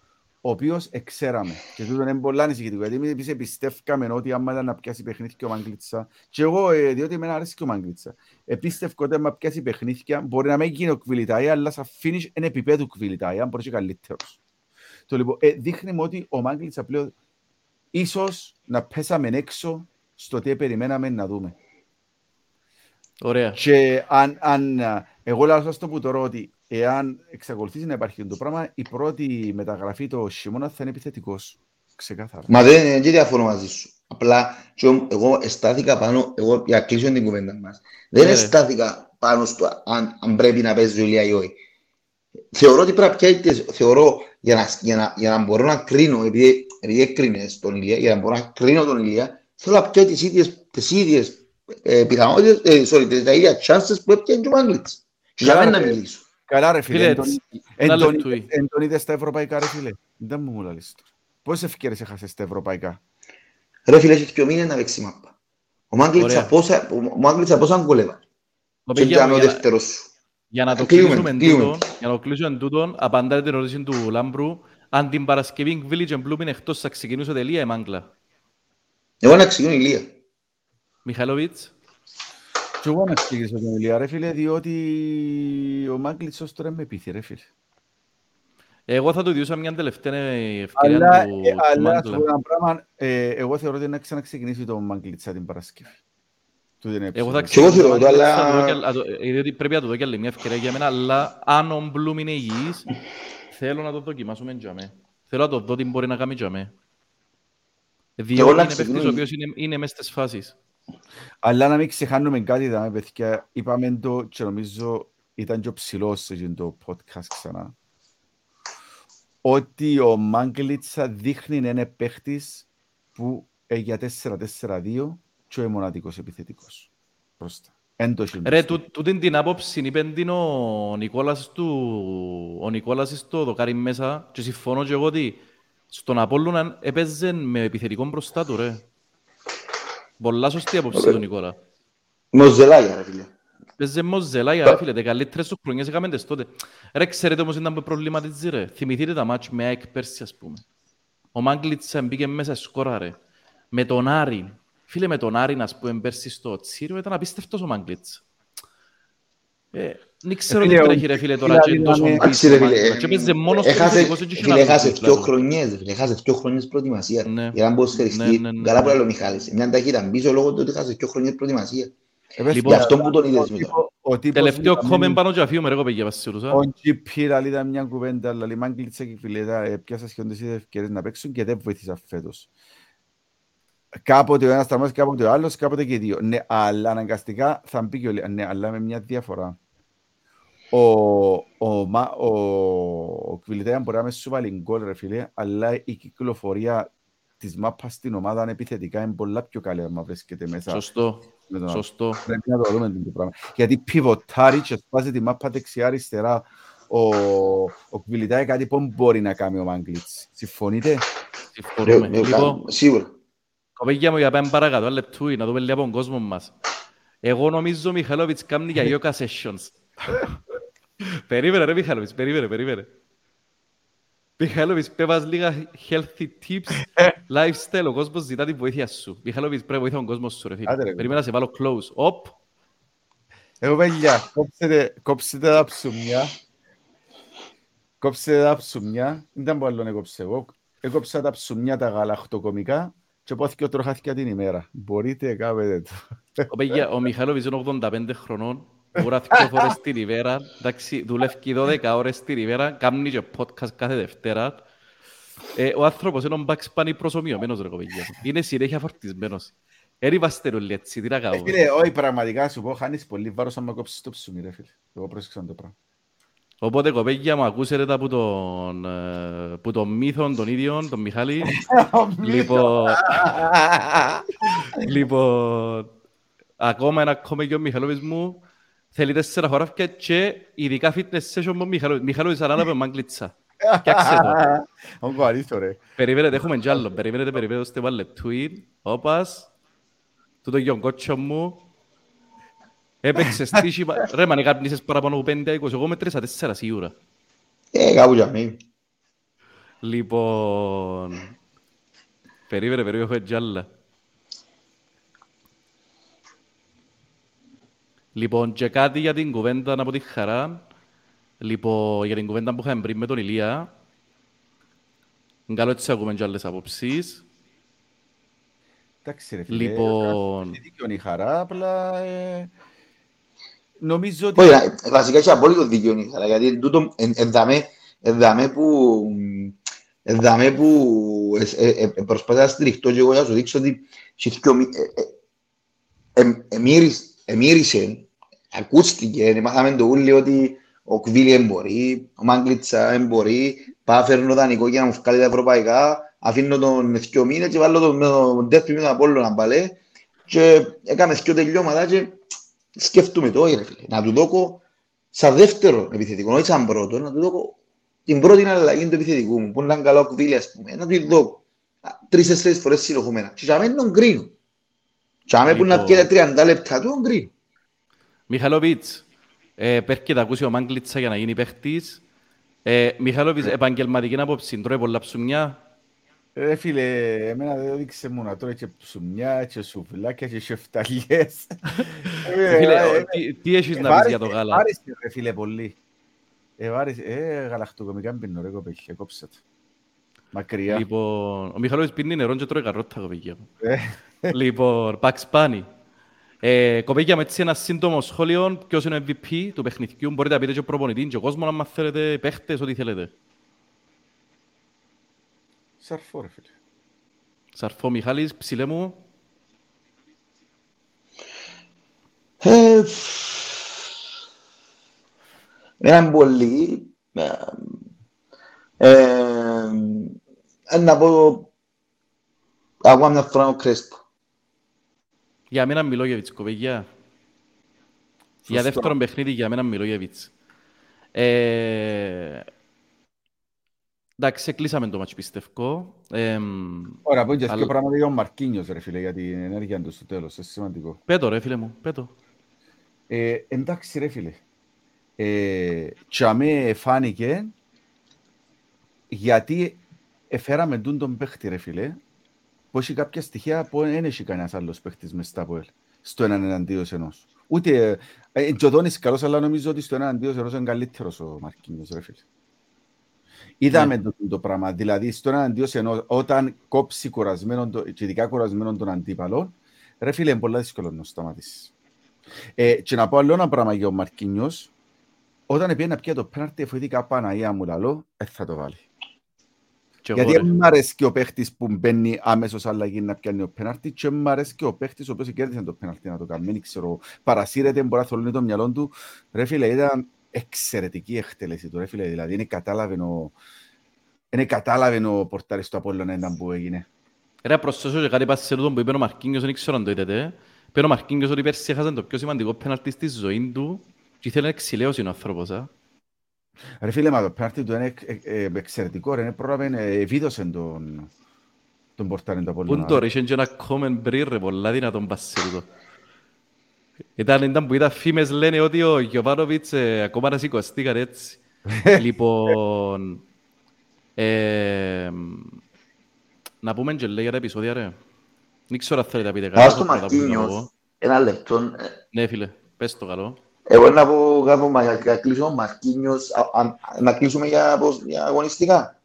ο οποίος εξέραμε. Και τούτο είναι πολλά ανησυχητικό. Γιατί εμείς πιστεύκαμε ότι άμα ήταν να πιάσει παιχνίδια ο Μάγκλητσα, και εγώ, ε, διότι εμένα αρέσει και ο Μάγκλητσα, επίστευκο ότι άμα πιάσει παιχνίδια μπορεί να μην γίνει ο Κβιλιτάι, αλλά σαν finish είναι επίπεδο Κβιλιτάι, αν μπορείς καλύτερος. Το λοιπόν, ε, δείχνει ότι ο Μάγκλητσα πλέον ίσως να πέσαμε έξω στο τι περιμέναμε να δούμε. Ωραία. Και αν, αν εγώ λέω αυτό που τώρα ότι εάν εξακολουθήσει να υπάρχει το πράγμα, η πρώτη μεταγραφή το χειμώνα θα είναι επιθετικός. Ξεκάθαρα. Μα δεν είναι διαφωνώ μαζί σου. Απλά εγώ εστάθηκα πάνω, εγώ για κλείσω την κουβέντα μας. Δεν yeah. εστάθηκα πάνω στο αν, αν πρέπει να παίζει ο Ηλία ή όχι. Θεωρώ ότι πρέπει να θεωρώ για να, για, να, για να μπορώ να κρίνω, επειδή επειδή έκρινες τον Ηλία, για να μπορώ να κρίνω τον Ηλία, θέλω να πιω τις ίδιες, τις ίδιες ε, πιθανότητες, ε, sorry, τις ίδιες chances που έπιανε και ο Μάγκλητς. Και για να μιλήσω. Καλά ρε φίλε, εν τον είδες στα ευρωπαϊκά ρε φίλε. Δεν μου μου λαλείς. Πόσες ευκαιρίες έχασες στα ευρωπαϊκά; Ρε φίλε, έχεις και ο μήνες να παίξεις μάπα. Ο Μάγκλητς από σαν κολέβα. Και ήταν ο δεύτερος σου. Για να το κλείσουμε τούτον, για να το κλείσουμε τούτον, απαντάτε την ερώτηση του Λάμπρου, αν την Παρασκευή Village and Bloom εκτός θα ξεκινούσε τελεία η Μάγκλα. Εγώ να ξεκινήσω η Λία. Μιχαλοβίτς. Και εγώ να ξεκινήσω την Ηλία ρε φίλε, διότι ο Μάγκλητς ως τώρα με πείθει ρε φίλε. Εγώ θα του διούσα μια τελευταία ευκαιρία αλλά, του, ε, του αλλά, Μάγκλα. Αλλά, πράγμα, ε, εγώ θεωρώ ότι να ξαναξεκινήσει το Μάγκλητσα την Παρασκευή. Εγώ θα ξεκινήσω, αλλά... Διότι πρέπει να του δω και άλλη μια ευκαιρία για μένα, αλλά αν ο Μπλουμ είναι υγιής, θέλω να το δοκιμάσουμε για μέ. Θέλω να το δω τι μπορεί να κάνει για μέ. Διότι είναι παίχτης ο οποίος είναι, είναι μέσα στις φάσεις. Αλλά να μην ξεχάνουμε κάτι, δάμε, παιδιά, είπαμε το και νομίζω ήταν και ο ψηλός σε το podcast ξανά. Ότι ο Μάγκλητσα δείχνει να είναι παίχτης που για 4-4-2 και ο μοναδικός επιθετικός. Πρόστα. Ρε, τούτην την άποψη είπε την ο Νικόλας του, ο Νικόλας στο δοκάρι μέσα και συμφωνώ και εγώ ότι στον Απόλλωνα έπαιζε με επιθετικό μπροστά του, ρε. Πολλά σωστή απόψη του Νικόλα. Μοζελάγια, ρε φίλε. Παίζε Μοζελάγια, ρε φίλε, τα καλύτερες του χρονιές έκαμε τες τότε. Ρε, ξέρετε όμως ήταν που προβληματίζει, ρε. Θυμηθείτε τα μάτς με ΑΕΚ πέρσι, ας πούμε. Ο Μάγκλητσα μπήκε μέσα σκόρα, ρε. Με τον Άρη. Φίλε, με τον Άρη, ας πούμε, πέρσι στο Τσίριο, ήταν απίστευτος ο Μάγκλητσα. Ε, δεν ξέρω τι Φίλε, ο- τρέχει, ρε φίλε, τώρα φίλε, και τόσο είναι- Εντάξει, ρε πίσω, φίλε. Μάγκλητσα. Και παίζε μόνος του Έχασε, επιθετικός, δεν είχε φίλε, να έχασε παίξει δυο πλέον. χρονιές, ρε φίλε. Έχασε δυο χρονιές προετοιμασία. Ναι. Για να μπω Ναι, ναι, ναι. Καλά που λέει ο Μιχάλης. Μια ταχύτητα πίσω λόγω του ότι έχασε δυο χρονιές προετοιμασία. Έπαιζε Λοιπόν, Γι' αυτό που τον είδες ο μετά. τύπο- ο τύπος Τελευταίο ήταν κόμμεν μεν- πάνω και αφιούμε, ρε κοπέγια, βασίλουσα. Ο GP λαλεί ήταν μια κουβέντα, λαλεί Μάγκλητσα και φιλέτα έπιασα σχεδόν τις ίδιες ευκαιρίες να παίξουν και δεν βοήθησα φέτος. Κάποτε ο ένας τραυμάζεται, κάποτε ο άλλος, κάποτε και οι δύο. Ναι, αλλά αναγκαστικά θα μπει και ο Λε- Ναι, αλλά με μια διαφορά. Ο, ο, Μα- ο, ο Κβιλιτέα μπορεί να με σου βάλει γκολ, ρε φίλε, αλλά η κυκλοφορία της μάπας στην ομάδα είναι επιθετικά είναι πολλά πιο καλή αν βρίσκεται μέσα. Σωστό, με τον σωστό. Πρέπει να το δούμε το πράγμα. Γιατί πιβοτάρει και σπάζει τη μάπα δεξιά-αριστερά ο, ο Κβιλιτάη κάτι που μπορεί να κάνει ο Μάγκλητς. Συμφωνείτε; Συμφωνούμε. Ρε, ρε, Λοιπόν, Σίγουρα. κοπέγια μου, για πάμε παρακάτω, ένα λεπτούι, να δούμε λίγο από τον κόσμο μας. Εγώ νομίζω ο Μιχαλόβιτς κάνει για yoga sessions. Περίμενε ρε Μιχαλόβιτς, περίμενε, περίμενε. Μιχαλόβιτς, πέμας λίγα healthy tips, lifestyle, ο κόσμος ζητά την βοήθεια σου. Μιχαλόβιτς, πρέπει να βοηθά τον κόσμος σου, ρε φίλε. Άντε, ρε, Περίμενα να σε βάλω close. Οπ, Εγώ παιδιά, κόψετε, κόψετε τα ψουμιά. Κόψετε τα ψουμιά. Δεν ήταν που άλλο έκοψε εγώ. Έκοψα τα ψουμιά τα γαλακτοκομικά και πόθηκε ο τροχάθηκε την ημέρα. Μπορείτε, κάνετε το. κοπέγια, ο Μιχαλόβιτς είναι 85 χρονών, μπορεί δύο φορές την ημέρα, εντάξει, δουλεύει 12 ώρες την ημέρα, κάνει και podcast κάθε Δευτέρα. Ε, ο άνθρωπος είναι ο Bugs Bunny προσωμιωμένος ρε κοπέγια μου. Είναι συνέχεια φορτισμένος. Δεν είμαστε όλοι έτσι, τι να Ε, κάνουμε. Φίλε, όχι πραγματικά σου πω, χάνεις πολύ βάρος αν με κόψεις το ψουμί, ρε φίλε. Εγώ πρόσεξα το πράγμα. Οπότε κοπέγια μου ακούσετε τα που τον, ε, που τον μύθον τον ίδιον, τον Μιχάλη. λοιπόν, λοιπόν, ακόμα ένα κομμέγιο Μιχαλόβης μου θέλει τέσσερα χωράφια και ειδικά fitness session με Μιχαλόβης. Μιχαλόβης ανάλαβε μάγκλητσα. Φτιάξε το. Ο κορίτσο, ρε. Περιμένετε, έχουμε κι άλλο. Περιμένετε, περιμένετε, ώστε βάλε tweet. Όπας. Τούτο γιον κότσο μου. Έπαιξε στήσι. Ρε, μα καπνίσες παραπάνω από 5-20. Εγώ μέτρησα 4 σίγουρα. Ε, κάπου για μí. Λοιπόν... Περίμενε, περίμενε, έχω κι άλλα. Λοιπόν, και κάτι για την κουβέντα από τη χαρά. Λοιπόν, για την κουβέντα που είχαμε πριν με τον Ηλία. Είναι καλό έτσι ακούμε κι άλλες απόψεις. Εντάξει, ρε φίλε. Λοιπόν, Έχει δίκιο η χαρά, απλά ε, νομίζω ότι... Όχι, ε, βασικά έχει απόλυτο δίκιο η Χαρά, γιατί τούτο εν- ενδαμέ- ενδαμέ που ενδαμέ που ε, ε, ε, προσπάθησα να στηριχτώ και εγώ για να σου δείξω ότι έχει δυο μη- ε, ε, ε, εμύρισ- εμύρισε, ακούστηκε, μάθαμε το ούλοι ότι ο Κβίλι εμπορεί, ο Μάγκλητσα εμπορεί, πάω φέρνω δανεικό για να μου βγάλει τα ευρωπαϊκά, αφήνω τον δυο μήνες και βάλω τον, τον τέρπι με τον Απόλλωνα μπαλέ και έκαμε δυο τελειώματα και σκέφτομαι το, ρε φίλε, να του δώκω σαν δεύτερο επιθετικό, όχι σαν πρώτο, να του δώκω την πρώτη αλλαγή του επιθετικού μου, που ήταν καλό ο Κβίλι, ας πούμε, να του δώκω τρεις-τέσσερις φορές συνεχόμενα. Και για μένα τον κρίνω. Και για μένα που να Λοιπόν. βγει τα 30 λεπτά του, τον κρίνω. Μιχαλόβιτς, ε, πέρκε τα ακούσει ο Μάγκλητσα για να γίνει παίχτης. Ε, Μιχαλόβιτς, επαγγελματική άποψη, τρώει πολλά ψουμιά. Ρε φίλε, εμένα δεν έδειξε μου να τρώει και ψουμιά και σουβλάκια και σεφταλιές. Ε, Φίλε, ε, ο- τι- τι έχεις ε, να πεις βάρεσε- για το γάλα; βάρεσε, ρε φίλε πολύ. Ε, βάρεσε, ε, γαλακτοκομικά μπίνω ρε κοπέκια, κόψε το. Μακριά. Λοιπόν, ο Μιχαλόβιτς πίνει νερό και τρώει καρότα, κοπέγια μου. Ε, Λοιπόν, Bugs Bunny. Ε, κοπέγια με έτσι ένα σύντομο σχόλιο, ποιος είναι ο MVP του παιχνιδιού, μπορείτε να πείτε και ο προπονητή και ο κόσμος, αν θέλετε, παίχτες, ό,τι θέλετε. Σαρφό ρε φίλε. Σαρφό Μιχάλης, ψηλέ μου. Ε, Έναν πολύ... ε, ε, ε, να πω ακόμα μια φορά ο Κρέσπο. Για μένα Μιλόγεβιτς, κοπέγια. Για Σωστό. δεύτερον παιχνίδι, για μένα Μιλόγεβιτς. Ε, Εντάξει, κλείσαμε το μάτς πιστεύω. Εμ, Ωραία, πω και Αλλά- δύο πράγματα για ο Μαρκίνιος ρε φίλε, για την ενέργεια του στο τέλος, είναι σημαντικό. Πέτω ρε φίλε μου, πέτω. Ε, εντάξει ρε φίλε. Ε, τσαμέ φάνηκε γιατί εφέραμε τούν τον παίχτη ρε φίλε που έχει κάποια στοιχεία που δεν έχει κανένας άλλος παίχτης μες στα ΠΟΕΛ στο έναν εναντίον ενός. Ούτε, ε, και ο Τόνης καλός, αλλά νομίζω ότι στο έναν εναντίον ενός είναι καλύτερος ο Μαρκίνιος ρε φίλε. Είδαμε το, το πράγμα, δηλαδή στο έναν αντίον ενός, όταν κόψει κουρασμένο, το- και ειδικά κουρασμένο τον αντίπαλο, ρε φίλε, είναι πολύ δύσκολο να σταματήσεις. Ε, και να πω άλλο ένα πράγμα για ο Μαρκίνιος, όταν πήγε να πιει το πέναρτι, εφοήθηκα Παναγία μου λαλό, ε, θα το βάλει. Και εγώ, Γιατί ρε. δεν μ' αρέσει και ο παίχτης που μπαίνει άμεσος αλλαγή να πιάνει ο πέναρτι και μ' αρέσει και ο παίχτης ο οποίος κέρδισε το πέναρτι να το κάνει. Δεν ξέρω, παρασύρεται, μπορεί να θολώνει το μυαλό του. Ρε φίλε, ήταν εξαιρετική εκτέλεση του, ρε φίλε. Δηλαδή, είναι κατάλαβε ο, είναι κατάλαβε ο πορτάρης του Απόλλωνα ήταν που έγινε. Ρε, προσθέσω και κάτι πάση σε τούτο που είπε ο Μαρκίνιος, δεν ξέρω αν το είδατε. Είπε ο Μαρκίνιος ότι πέρσι έχασε το πιο σημαντικό πέναλτι στη ζωή του και ήθελε να εξηλαίωσει ο άνθρωπος. α. Ρε φίλε, μα το πέναρτι του είναι εκ- εκ- ε, εξαιρετικό, ρε. Είναι πρόλαβε, ε, ευίδωσε τον, τον πορτάρι του Απόλλωνα. Πούν τώρα, είχε και ένα comment πριν ρε, πολλά δυνατόν πάση σε τούτο. Ήταν, ήταν που είδα φήμες λένε ότι ο Γιωβάνοβιτς ε, ακόμα να σηκωστήκαν έτσι. λοιπόν, ε, να πούμε και λέει για τα επεισόδια ρε. Δεν ξέρω αν θέλετε να πείτε Ας το πρώτα που θέλω να πω. Μαρκίνιος, ένα λεπτό. ε, Ναι φίλε, πες το καλό. Εγώ να πω κάπου μα- για για κλείσουμε ο Μαρκίνιος, α- α- να κλείσουμε για, πώς- για αγωνιστικά.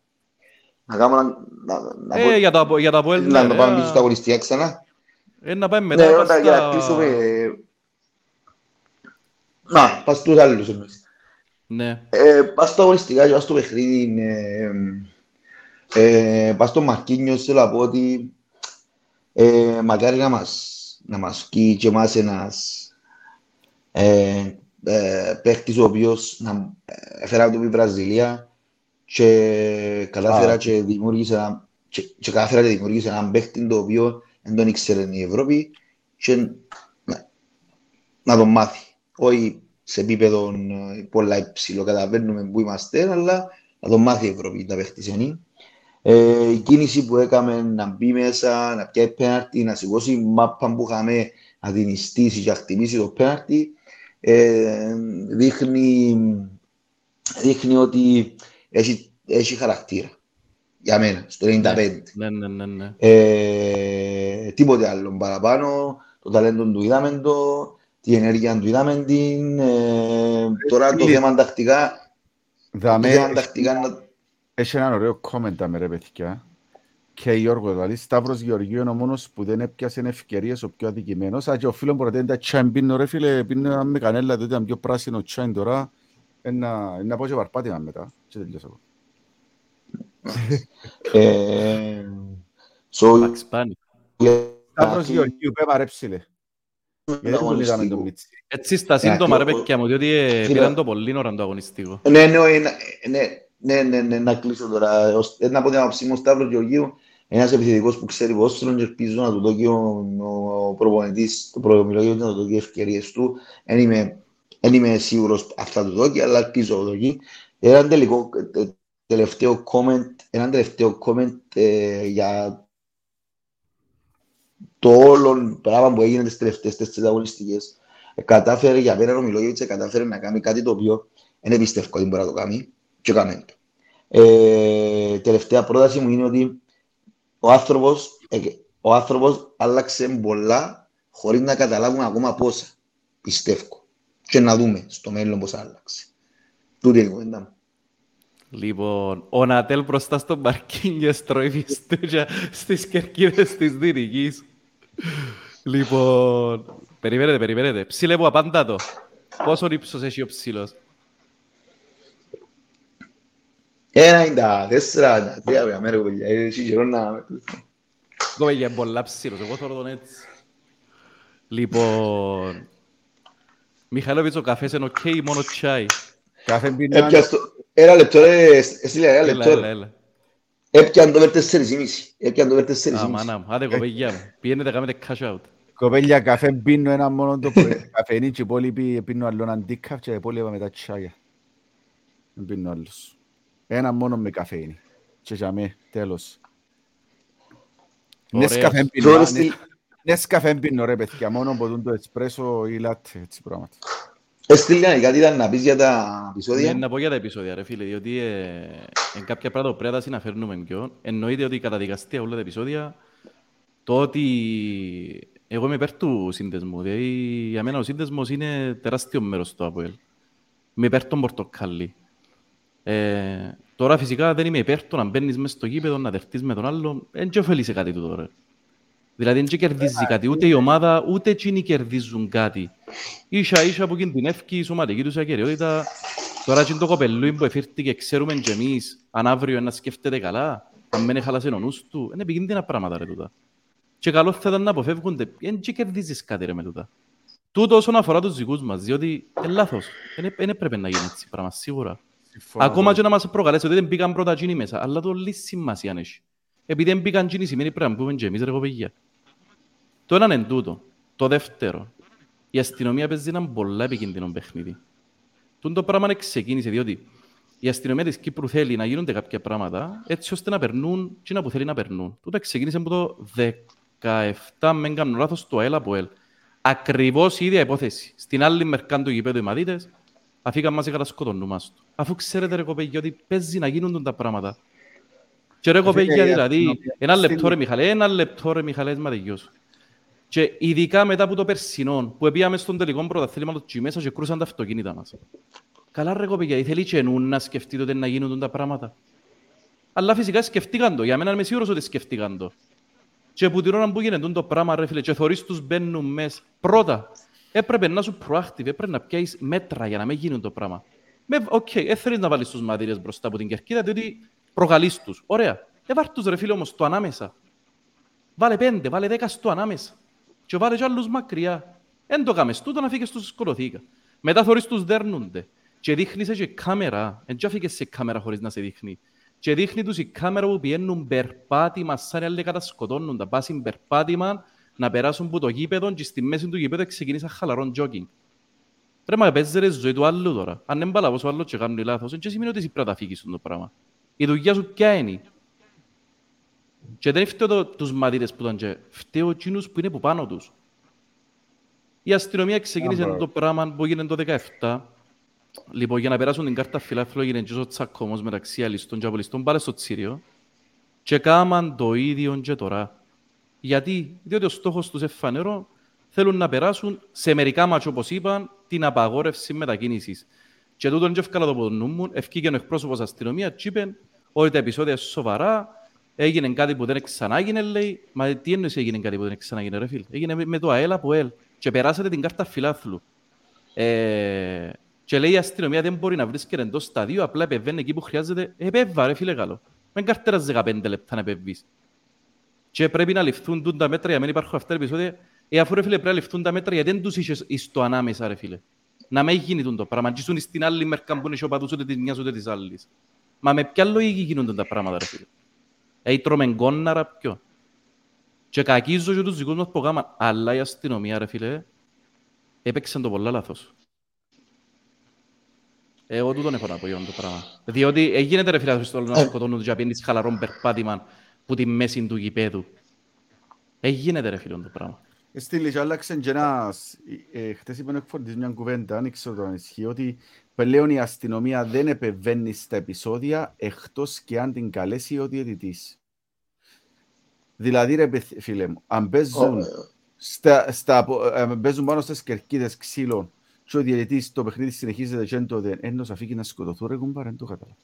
Να κάνουμε να, να, να, Ε, πω- για το, Απο- για το Αποέλ, να ναι, το ρε, πάμε α. πίσω στα αγωνιστικά ξανά. Ε, να πάμε Ναι, μετά. όταν πας για να στα- κλείσουμε... ε, Να, πας στους άλλους εννοείς. Ναι. Ε, πας στα αγωνιστικά και πας στο παιχνίδι. ε, ε, πας στο Μαρκίνιος, θέλω να πω ότι ε, μακάρι να μας, να μας βγει και εμάς ένας ε, ε, παίχτης ο οποίος να ε, φέραμε το από τη Βραζιλία και κατάφερα Α. και δημιούργησε ένα και, και κατάφερα και δημιούργησε έναν παίχτη το οποίο δεν τον ήξερε η Ευρώπη και να, να τον μάθει. Όχι σε επίπεδο ε, πολλά υψηλό καταλαβαίνουμε που είμαστε, αλλά να τον μάθει η Ευρώπη τα παίχτης είναι. Ε, η κίνηση που έκαμε να μπει μέσα, να πιάει πέναρτι, να σηκώσει μάπα που είχαμε, να την ιστήσει και να χτυπήσει το πέναρτι, ε, δείχνει, δείχνει ότι έχει, έχει χαρακτήρα. Για μένα, στο 95. Ναι, ναι, ναι, ναι. Ε, τίποτε άλλο παραπάνω. Το ταλέντο του είδαμε το, την ενέργεια του είδαμε την. Ε, τώρα το φίλε. θέμα τακτικά, το Δαμέ, θέμα τακτικά να- Έχει έναν ωραίο comment με ρε παιδιά. Και Γιώργο, δηλαδή Σταύρος Γεωργίου είναι ο μόνος που δεν έπιασε ευκαιρίες ο πιο αδικημένος. Α, και ο φίλος μου ρωτάει τα τσάιν πίνω ρε φίλε, πίνω ένα με κανέλα, τότε ήταν πιο πράσινο τσάιν τώρα. Ένα, να πω και παρπάτημα μετά. Και τελειώσα εγώ. ε, so, Εντάξει, πάνε. Σταύρος Γεωργίου, πέμα ρε ψηλέ. Γιατί δεν τον είδαμε τον Μίτσι; Έτσι στα σύντομα ρε και ο- παιδιά μου, διότι ε, Φίλε. πήραν το πολύ ώρα το αγωνιστικό. Ναι, ναι, ναι, ναι, ναι, ναι, ναι, να κλείσω τώρα. Ως- ε, Να πω την άποψή μου, ο Σταύρος Γεωργίου, ένας επιθετικός που ξέρει ποδόσφαιρο και ελπίζω να του δώσει ο, ο προπονητής, το προμιλόγιο να του δώσει ευκαιρίες του. Δεν είμαι, δεν είμαι σίγουρος αν θα του δώσει, αλλά ελπίζω να του δώσει. Ένα τελικό, ε, τελευταίο comment, ένα τελευταίο comment ε, για το όλο πράγμα που έγινε τις τελευταίες τέσσερις αγωνιστικές. Ε, κατάφερε για μένα ο Μιλόγεβιτς, ε, κατάφερε να κάνει κάτι το οποίο δεν πιστεύω ότι μπορεί να το κάνει και κάνει το. Ε, τελευταία πρόταση μου είναι ότι ο άνθρωπος, ε, ο άνθρωπος άλλαξε πολλά χωρίς να καταλάβουμε ακόμα πόσα. Πιστεύω. Και να δούμε στο μέλλον πώς άλλαξε. Τούτη είναι η κουβέντα μου. Λοιπόν, ο Νατέλ μπροστά στον Μαρκίνιες τρώει φιστούκια στις κερκίδες της Δυτικής. Λοιπόν, περιμένετε, περιμένετε. Ψήλε μου απάντα το. Πόσο ύψος έχει ο ψήλος; Ένα είναι τα τέσσερα, τα τρία, για μέρα, παιδιά. Έχει καιρό να... Κοπέλια, πολλά ψήλος. Εγώ θέλω τον έτσι. Λοιπόν, Μιχαλόβιτς, ο καφές είναι οκ, μόνο τσάι. Κάθε πίνω Έπιαν το... Ένα λεπτό, ρε, εσύ λέει, ένα Έλα, λεπτό. έλα, ρε. έλα. Έπιαν το με τέσσερις ή μισή. Έπιαν το με τέσσερις ή Α, μισή. μάνα μου. Άντε, κοπέλια μου. Πήγαινετε, κάνετε cash out. Κοπέλια καφέ πίνω ένα μόνο το πρωί. Καφενή και οι υπόλοιποι πίνω άλλον αντίκαφ και οι υπόλοιπα με τα τσάγια. Δεν πίνω άλλους. Ένα μόνο με καφέινη. και για με, τέλος. Ωραίος. Νέσκαφε Τώρα πίνω, στη- Νέσκαφε πίνω ρε παιδιά, μόνο από τον το εσπρέσο ή λάτε, έτσι πράγματα. Έστειλε κάτι ήταν να πεις για τα Ναι, επεισόδια. να πω για τα επεισόδια, ρε φίλε, διότι ε, εν κάποια πράγματα που πρέπει να τα συναφέρνουμε πιο. Εννοείται ότι καταδικαστεί όλα τα επεισόδια το ότι εγώ είμαι υπέρ του σύνδεσμου. Δηλαδή, για μένα ο σύνδεσμος είναι τεράστιο μέρος του ΑΠΟΕΛ. Είμαι υπέρ των Πορτοκάλι. Ε, τώρα φυσικά δεν είμαι υπέρ του να μπαίνεις μέσα στο γήπεδο, να δεχτείς με τον άλλον. Δεν και ωφελεί σε κάτι του τώρα. Δηλαδή δεν και κερδίζει κάτι, ούτε η ομάδα, ούτε εκείνοι κερδίζουν κάτι. Ίσα ίσα που κινδυνεύει η σωματική τους ακαιρεότητα. Τώρα και το κοπελούι που εφήρθηκε, ξέρουμε και εμείς, αν αύριο να σκέφτεται καλά, αν μένει χαλασε ο νους του, είναι επικίνδυνα πράγματα ρε τούτα. Και καλό θα ήταν να αποφεύγονται, δεν και κερδίζεις κάτι ρε με τούτα. Τούτο όσον αφορά τους δικούς μας, διότι είναι λάθος. Δεν δεν έπρεπε να γίνει έτσι πράγμα, σίγουρα. Συμφωνώ. Ακόμα και να μας προκαλέσει ότι δεν μπήκαν πρώτα εκείνοι μέσα, αλλά το λίγη σημασία έχει. Επειδή δεν μπήκαν εκείνοι σημαίνει πρέπει να μπούμε και εμείς ρε κοπηγία. Το έναν είναι τούτο. Το δεύτερο. Η αστυνομία παίζει έναν πολλά επικίνδυνο παιχνίδι. Τούν το πράγμα ξεκίνησε διότι η αστυνομία της Κύπρου θέλει να γίνονται κάποια πράγματα έτσι ώστε να περνούν εκείνα που θέλει να περνούν. Τούτο ξεκίνησε από το 17, με κάνω λάθος, το ΑΕΛ από ΕΛ. Ακριβώς η ίδια υπόθεση. Στην άλλη μερκά του γηπέδου οι μαδίτες αφήκαν μαζί κατά σκοτώνου μας του. Αφού ξέρετε ρε κοπέγια ότι παίζει να γίνονται τα πράγματα. Και ρε κοπέγια η δηλαδή, αστυνομία ένα στην- λεπτό ρε Μιχαλέ, ένα λεπτό ρε Μιχαλέ, μα τελειώσω. Και ειδικά μετά από το περσινό, που πήγαμε στον τελικό πρωταθλήμα και μέσα και κρούσαν τα αυτοκίνητα μας. Καλά ρε κοπέγια, θέλει και νου να σκεφτείτε ότι να γίνονται τα πράγματα. Αλλά φυσικά σκεφτήκαν το, για μένα είμαι σίγουρος ότι σκεφτήκαν το. Και που την ώρα που γίνεται το πράγμα ρε φίλε, και θωρείς τους μπαίνουν μες. Πρώτα, έπρεπε να σου proactive, έπρεπε να πιάσεις μέτρα για να μην γίνουν το πράγμα. Με, οκ, okay, θέλεις να βάλεις τους μαδίρες μπροστά από την κερκίδα, διότι προκαλείς τους. Ωραία. Ε, βάρ' τους ρε φίλε όμως το ανάμεσα. Βάλε πέντε, βάλε δέκα στο ανάμεσα. Και βάλες κι άλλους μακριά. Εν το κάμες τούτο να φύγεις τους σκοτωθήκα. Μετά θωρείς τους δέρνονται. Και δείχνεις και κάμερα. Εν και φύγεις σε κάμερα χωρίς να σε δείχνει. Και δείχνει τους η κάμερα που πιένουν περπάτημα σαν οι άλλοι κατασκοτώνουν. Τα πάσουν περπάτημα να περάσουν από το γήπεδο και στη μέση του γήπεδου ξεκινήσαν χαλαρόν jogging. Ρε μα παίζεις ρε ζωή του άλλου τώρα. Αν δεν παλαβώς ο άλλος και κάνουν λάθος, δεν σημαίνει ότι εσύ πρέπει να τα φύγεις το πράγμα. Η δουλειά σου ποια είναι; Και δεν φταίω το, τους μαθητές που ήταν και φταίω εκείνους που είναι που πάνω τους. Η αστυνομία ξεκίνησε Α, το πράγμα που έγινε το 17. Λοιπόν, για να περάσουν την κάρτα φιλάθλου έγινε και ο τσακωμός μεταξύ αλιστών και απολιστών πάλι στο Τσίριο. Και κάμαν το ίδιο και τώρα. Γιατί, διότι ο στόχος τους εφανερό θέλουν να περάσουν σε μερικά μάτσο, όπως είπαν, την απαγόρευση μετακίνησης. Και τούτον και ευκάλα το από τον νου μου, ευκήγε ο εκπρόσωπος αστυνομίας και είπε ότι τα επεισόδια είναι σοβαρά, έγινε κάτι που δεν ξανάγινε, λέει. Μα τι εννοείς έγινε κάτι που δεν ξανάγινε, ρε φίλε; Έγινε με- με το ΑΕΛ από ΕΛ. Και περάσατε την κάρτα φιλάθλου. Ε, και λέει η αστυνομία δεν μπορεί να βρίσκεται εντός σταδίου, απλά επεβαίνει εκεί που χρειάζεται. Επέβα, ρε φίλε καλό. Με καρτέρας 15 λεπτά να επεβείς. Και πρέπει να ληφθούν τούν τα μέτρα για να μην υπάρχουν αυτά τα επεισόδια. Ε, αφού ρε φίλε πρέπει να ληφθούν τα μέτρα γιατί δεν τους είσαι εις το ανάμεσα ρε φίλε. Να μην γίνει τούν το πράγμα. Και ήσουν στην άλλη μερικά που είναι και ο παδούς ούτε της μιας ούτε της άλλης. Μα με ποια λογική γίνονται τα πράγματα ρε φίλε. Ε, τρώμε γκόναρα ποιο. Και κακίζω και τους δικούς μας που κάναν. Αλλά η αστυνομία ρε φίλε έπαιξαν το πολλά λάθος. Εγώ τούτον έχω να πω για το πράγμα. Διότι έγινε ρε φίλε στο άλλο να σκοτώνουν και να πιένεις χαλαρόν περπάτημα που τη μέση του γηπέδου. Έγινε ρε φίλε το πράγμα. Στείλει και άλλαξε και ένας, ε, χτες είπε ο εκφορτής μια κουβέντα, δεν ξέρω το αν ισχύει, ότι πλέον η αστυνομία δεν επεβαίνει στα επεισόδια εκτός και αν την καλέσει ο διαιτητής. Δηλαδή ρε παιθ- φίλε μου, αν παίζουν, στα, στα, απο- ε, αν παίζουν πάνω στις κερκίδες ξύλων και ο διαιτητής το παιχνίδι συνεχίζεται και εν τότε ένος αφήκει να σκοτωθούν ρε κουμπάρε, δεν το κατάλαβα.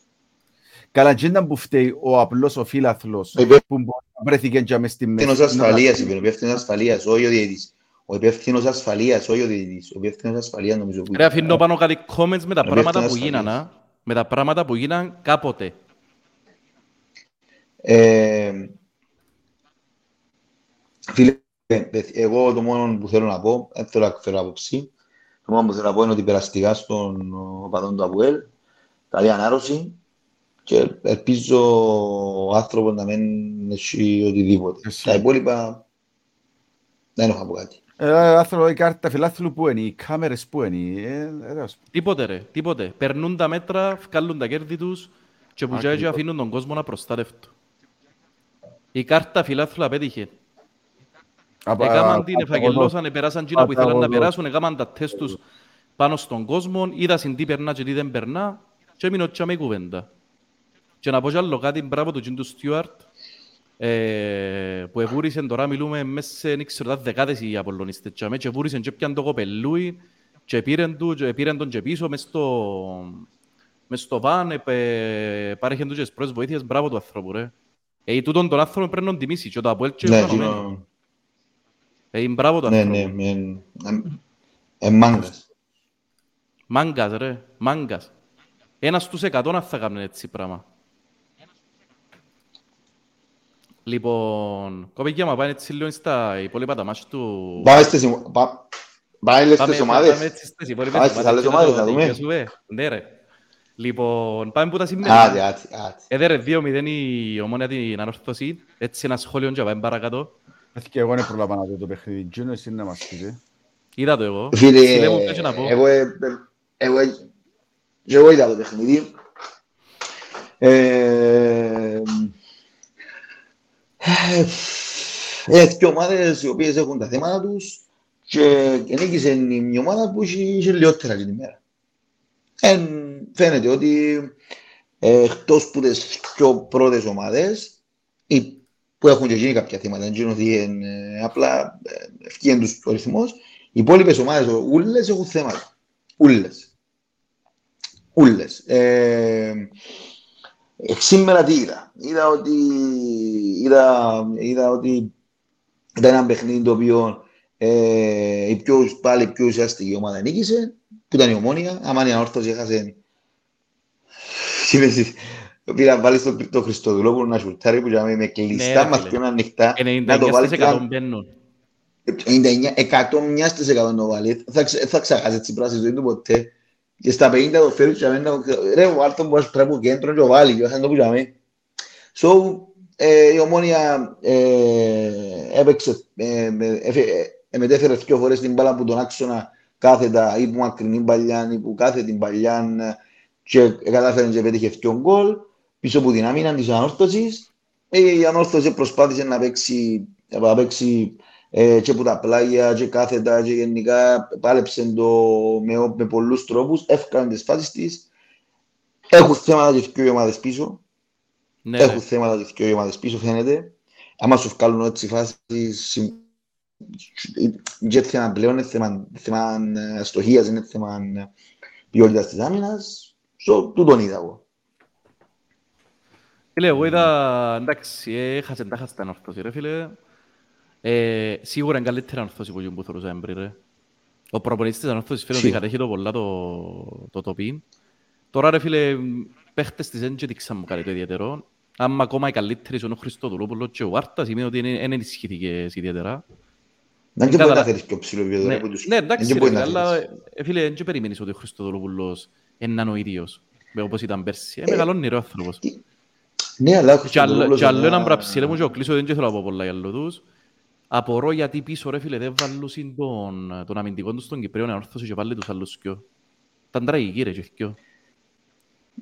Καλά, και ήταν που φταίει ο απλός ο φίλαθλος Ο υπεύθυνος που μπορεί να βρέθηκε και μες στη μέση. ασφαλείας, είπε, ο υπεύθυνος ασφαλείας, όχι ο διαιτητής. Ο υπεύθυνος ασφαλείας, όχι ο διαιτητής. Ο υπεύθυνος ασφαλείας νομίζω που Ρε αφήνω πάνω κάτι comments με τα Να πράγματα πέφτει που ένας γίναν, α. με τα πράγματα που γίναν κάποτε. Ε, Φίλε, ε, εγώ το μόνο που θέλω να πω, δεν θέλω να εκφέρω άποψη, το μόνο που θέλω να πω είναι ότι περαστικά στον οπαδόν του Αβουέλ, καλή ανάρρωση και ελπίζω ο άνθρωπος να μην έχει οτιδήποτε. Εσύ. Τα υπόλοιπα δεν έχω να πω κάτι. Ε, άνθρωπο, η κάρτα φιλάθλου που είναι, οι κάμερες που είναι, ε, ε, ας πούμε. Τίποτε ρε, τίποτε. Περνούν τα μέτρα, βγάλουν τα κέρδη τους και που και αφήνουν τον κόσμο να προστατεύτω. Η κάρτα φιλάθλου απέτυχε. Έκαναν την, εφαγγελώσαν, περάσαν εκείνα που ήθελαν να περάσουν, έκαναν τα τεστ τους πάνω στον κόσμο, είδα τι περνά και τι δεν περνά και έμεινε όχι με κουβέντα. Και να πω κι άλλο κάτι, μπράβο του Τζιν του Στιούαρτ, ε, που εβούρισε τώρα, μιλούμε μέσα σε ξέρω, δεκάδες οι Απολλωνίστες και εβούρισε και πιαν το κοπελούι και πήραν, του, και πήραν τον και πίσω μες στο, μες στο βαν, ε, πάρεχαν του και τις πρώτες βοήθειες, μπράβο του άνθρωπου ρε. Ε, τούτον τον άνθρωπο πρέπει να τιμήσει και το Αποέλ και ναι, ε, μπράβο του ναι, ανθρώπου. Ναι, ναι, ναι. Ε, μάγκας. Μάγκας ρε, μάγκας. Ένας στους εκατό θα κάνουν έτσι πράγμα. Λοιπόν, κοπηγιά μα πάνε έτσι λίγο στα υπόλοιπα τα μάτια του... Πάμε στις ομάδες. Πάμε στις άλλες ομάδες, θα δούμε. Ναι ρε. Λοιπόν, πάμε που τα σημεία. Άτε, άτε, άτε. Έδερε 2-0 η ομόνια την ανόρθωση. Έτσι ένα σχόλιο και πάμε παρακάτω. Έτσι και εγώ δεν προλάβα να δω το παιχνίδι. Τζούνο, εσύ να μας πείτε. Είδα το εγώ. Φίλε, εγώ εγώ είδα το παιχνίδι. Έχει και ομάδες οι οποίες έχουν τα θέματα τους και νίκησε η ομάδα που είχε λιότερα την ημέρα. Φαίνεται ότι εκτός που τις πιο πρώτες ομάδες που έχουν και γίνει κάποια θέματα, δεν ότι απλά ευκήγεν τους ο ρυθμός, οι υπόλοιπες ομάδες, ούλες έχουν θέματα. Ούλες. Ούλες. Ε, σήμερα τι είδα. Είδα ότι, είδα, είδα ότι ήταν ένα παιχνίδι το οποίο ε, η πιο, πάλι πιο ουσιαστική ομάδα νίκησε, που ήταν η ομόνια. Άμα η ανόρθωση έχασε Πήρα βάλει στο το Χριστοδουλόπουλο να σουρτάρει που για με κλειστά μαθηκόνα ανοιχτά. 99% μπαίνουν. 100 μια στις εκατό το βάλει. Θα ξεχάσει έτσι πράσινη ζωή του ποτέ. Και στα 50 το φέρει και αμένα, ρε ο Άρτον που πρέπει από κέντρο και ο βάλει και το που για So, η ομόνια έπαιξε, μετέφερε δύο φορές την μπάλα που τον άξονα κάθετα ή που μακρινή παλιά ή που κάθε την παλιά και κατάφερε και πέτυχε δύο γκολ πίσω από την άμυνα της ανόρθωσης. Η ανόρθωση προσπάθησε να παίξει, να παίξει ε, και από τα πλάγια και κάθετα και γενικά πάλεψε το με, με πολλούς τρόπους, έφυγαν τις φάσεις της. Έχουν θέματα και δύο ομάδες πίσω. Ναι, Έχουν ναι. θέματα και δύο ομάδες πίσω φαίνεται. Άμα σου βγάλουν έτσι φάσεις είναι θέμα πλέον, είναι θέμα, θέμα ε, στοχείας, είναι θέμα ε, ποιότητας της άμυνας. So, τούτον είδα εγώ. Φίλε, εγώ είδα, εντάξει, έχασε τα χάστα ανορθώσει ρε φίλε. Ε, σίγουρα είναι καλύτερα ανορθώσει που γίνουν που θεωρούσα έμπρι ρε. Ο προπονητής της ανορθώσης φαίνεται ότι κατέχει το πολλά το, το τοπίν. Τώρα ρε φίλε, παίχτες της δεν δείξαν μου κάτι το ιδιαίτερο. Άμα ακόμα οι καλύτεροι είναι ο Χριστοδουλόπουλος και ο Άρτας, σημαίνει ότι δεν ενισχύθηκες ιδιαίτερα. Δεν και μπορείς να θέλεις πιο ψηλό επίπεδο ναι, ναι, εντάξει ρε, αλλά ε, φίλε, δεν περιμένεις ότι ο Χριστοδουλόπουλος είναι ο ίδιος, όπως ήταν πέρσι. Είναι μεγαλώνει ρε ο άνθρωπος. Ναι, αλλά και άλλο έναν πραψίλε μου και ο κλείσω δεν θέλω να πω πολλά για άλλο τους. Απορώ γιατί πίσω ρε φίλε δεν βάλουν τον, τον αμυντικό τους στον Κυπρέο να όρθωσε και βάλει τους άλλους κοιό. Ήταν τραγική ρε και κοιό.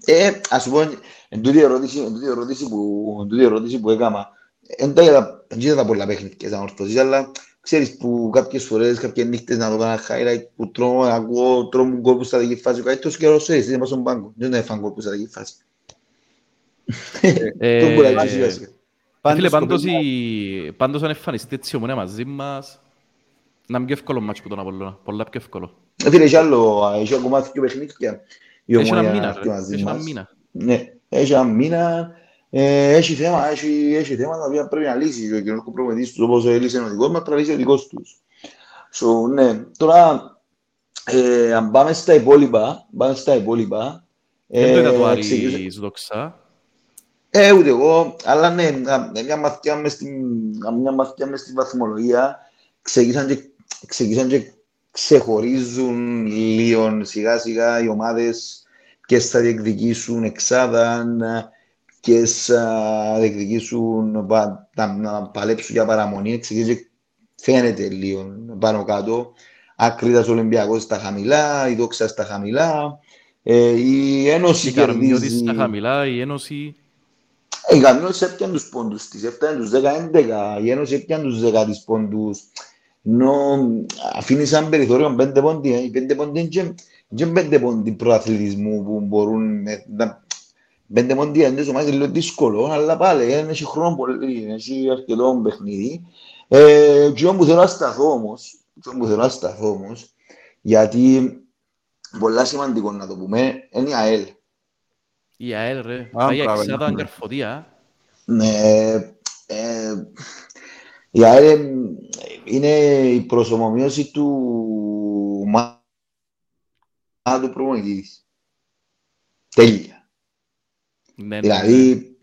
Ε, ας πω, εν τούτη ερώτηση, εν τούτη ερώτηση που, εν τούτη ερώτηση που έκανα, εν τα τα πολλά παιχνίδια σαν ορθώσεις, αλλά ξέρεις που κάποιες φορές, κάποιες νύχτες να δω ένα highlight που τρώω, ακούω, τρώω μου γκολ που στα δική φάση, κάτι τόσο καιρό σου είσαι, είμαι στον πάγκο, δεν έφαγα γκολ που στα δική φάση. Φίλε, πάντως αν εμφανιστεί έτσι ομονία μαζί μας, να είναι πιο εύκολο μάτσο που τον Απολλώνα, πολλά πιο εύκολο. Φίλε, έχει άλλο, έχει ακόμα δύο παιχνίδια. Έχει ένα μήνα, έχει ένα μήνα. Ναι, έχει ένα μήνα, έχει θέμα, έχει, έχει θέμα τα οποία πρέπει να λύσεις ο κοινωνικός προμετής τους, όπως έλυσε ο δικός μας, πρέπει να λύσει ο δικός τους. So, ναι, τώρα, ε, αν πάμε στα υπόλοιπα, πάμε στα υπόλοιπα, δεν το είδα το Άρης δόξα. Ε, ούτε εγώ, αλλά ναι, μια μαθηκιά μες στην, μια μαθηκιά μες στην βαθμολογία ξεκίνησαν και, ξεκίνησαν και ξεχωρίζουν λίγο σιγά σιγά οι ομάδες και θα διεκδικήσουν εξάδαν και θα διεκδικήσουν να, να παλέψουν για παραμονή. Ξεκίνησε φαίνεται λίγο πάνω κάτω. Ακρίτας Ολυμπιακός στα χαμηλά, η Δόξα στα χαμηλά. Ε, η Ένωση Η Καρμιώτης κερδίζει... στα χαμηλά, η Ένωση... Ε, Η Καρμιώτης έπιαν τους πόντους της, έπιαν τους 10-11, η Ένωση έπιαν τους 10 της πόντους. Ενώ αφήνει σαν περιθώριο πέντε πόντι, ε. οι πέντε πόντι είναι και πέντε πόντι προαθλητισμού που μπορούν ε, να... Πέντε πόντι εντός ομάδες είναι λίγο δύσκολο, αλλά πάλι ε, έχει χρόνο πολύ, έχει αρκετό παιχνίδι. Ε, και που θέλω να σταθώ όμως, και που θέλω να σταθώ όμως, γιατί πολλά σημαντικό να το πούμε, είναι η ΑΕΛ. Η ΑΕΛ, ρε. Πάει μπράβο, εξάδα ναι. αγκαρφωτία. Ναι, ε, η ΑΕΛ είναι η προσωμομίωση του μα του προπονητής της. Τέλεια. Ναι, ναι, ναι. Δηλαδή,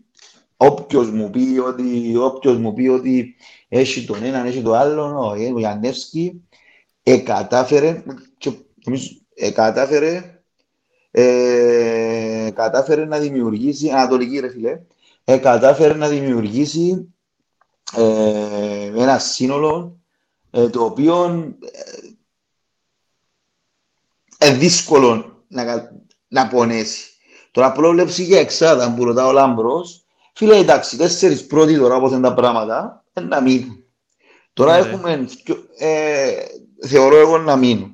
όποιος μου πει ότι, όποιος μου πει ότι έχει τον έναν, έχει τον άλλον, ο ο Γιαννεύσκη εκατάφερε, και νομίζω, εκατάφερε, ε, κατάφερε να δημιουργήσει, Ανατολική ρε φίλε, ε, κατάφερε να δημιουργήσει ε, ένα σύνολο ε, το οποίο ε, ε, δύσκολο να, κα- να πονέσει. Τώρα πρόβλεψη για εξάδα που ρωτά ο Λάμπρος, φίλε εντάξει, τέσσερις πρώτοι τώρα όπως είναι τα πράγματα, ε, να μείνουν. Τώρα Ναι, ρε. έχουμε, δυο- ε, θεωρώ εγώ να μείνουν.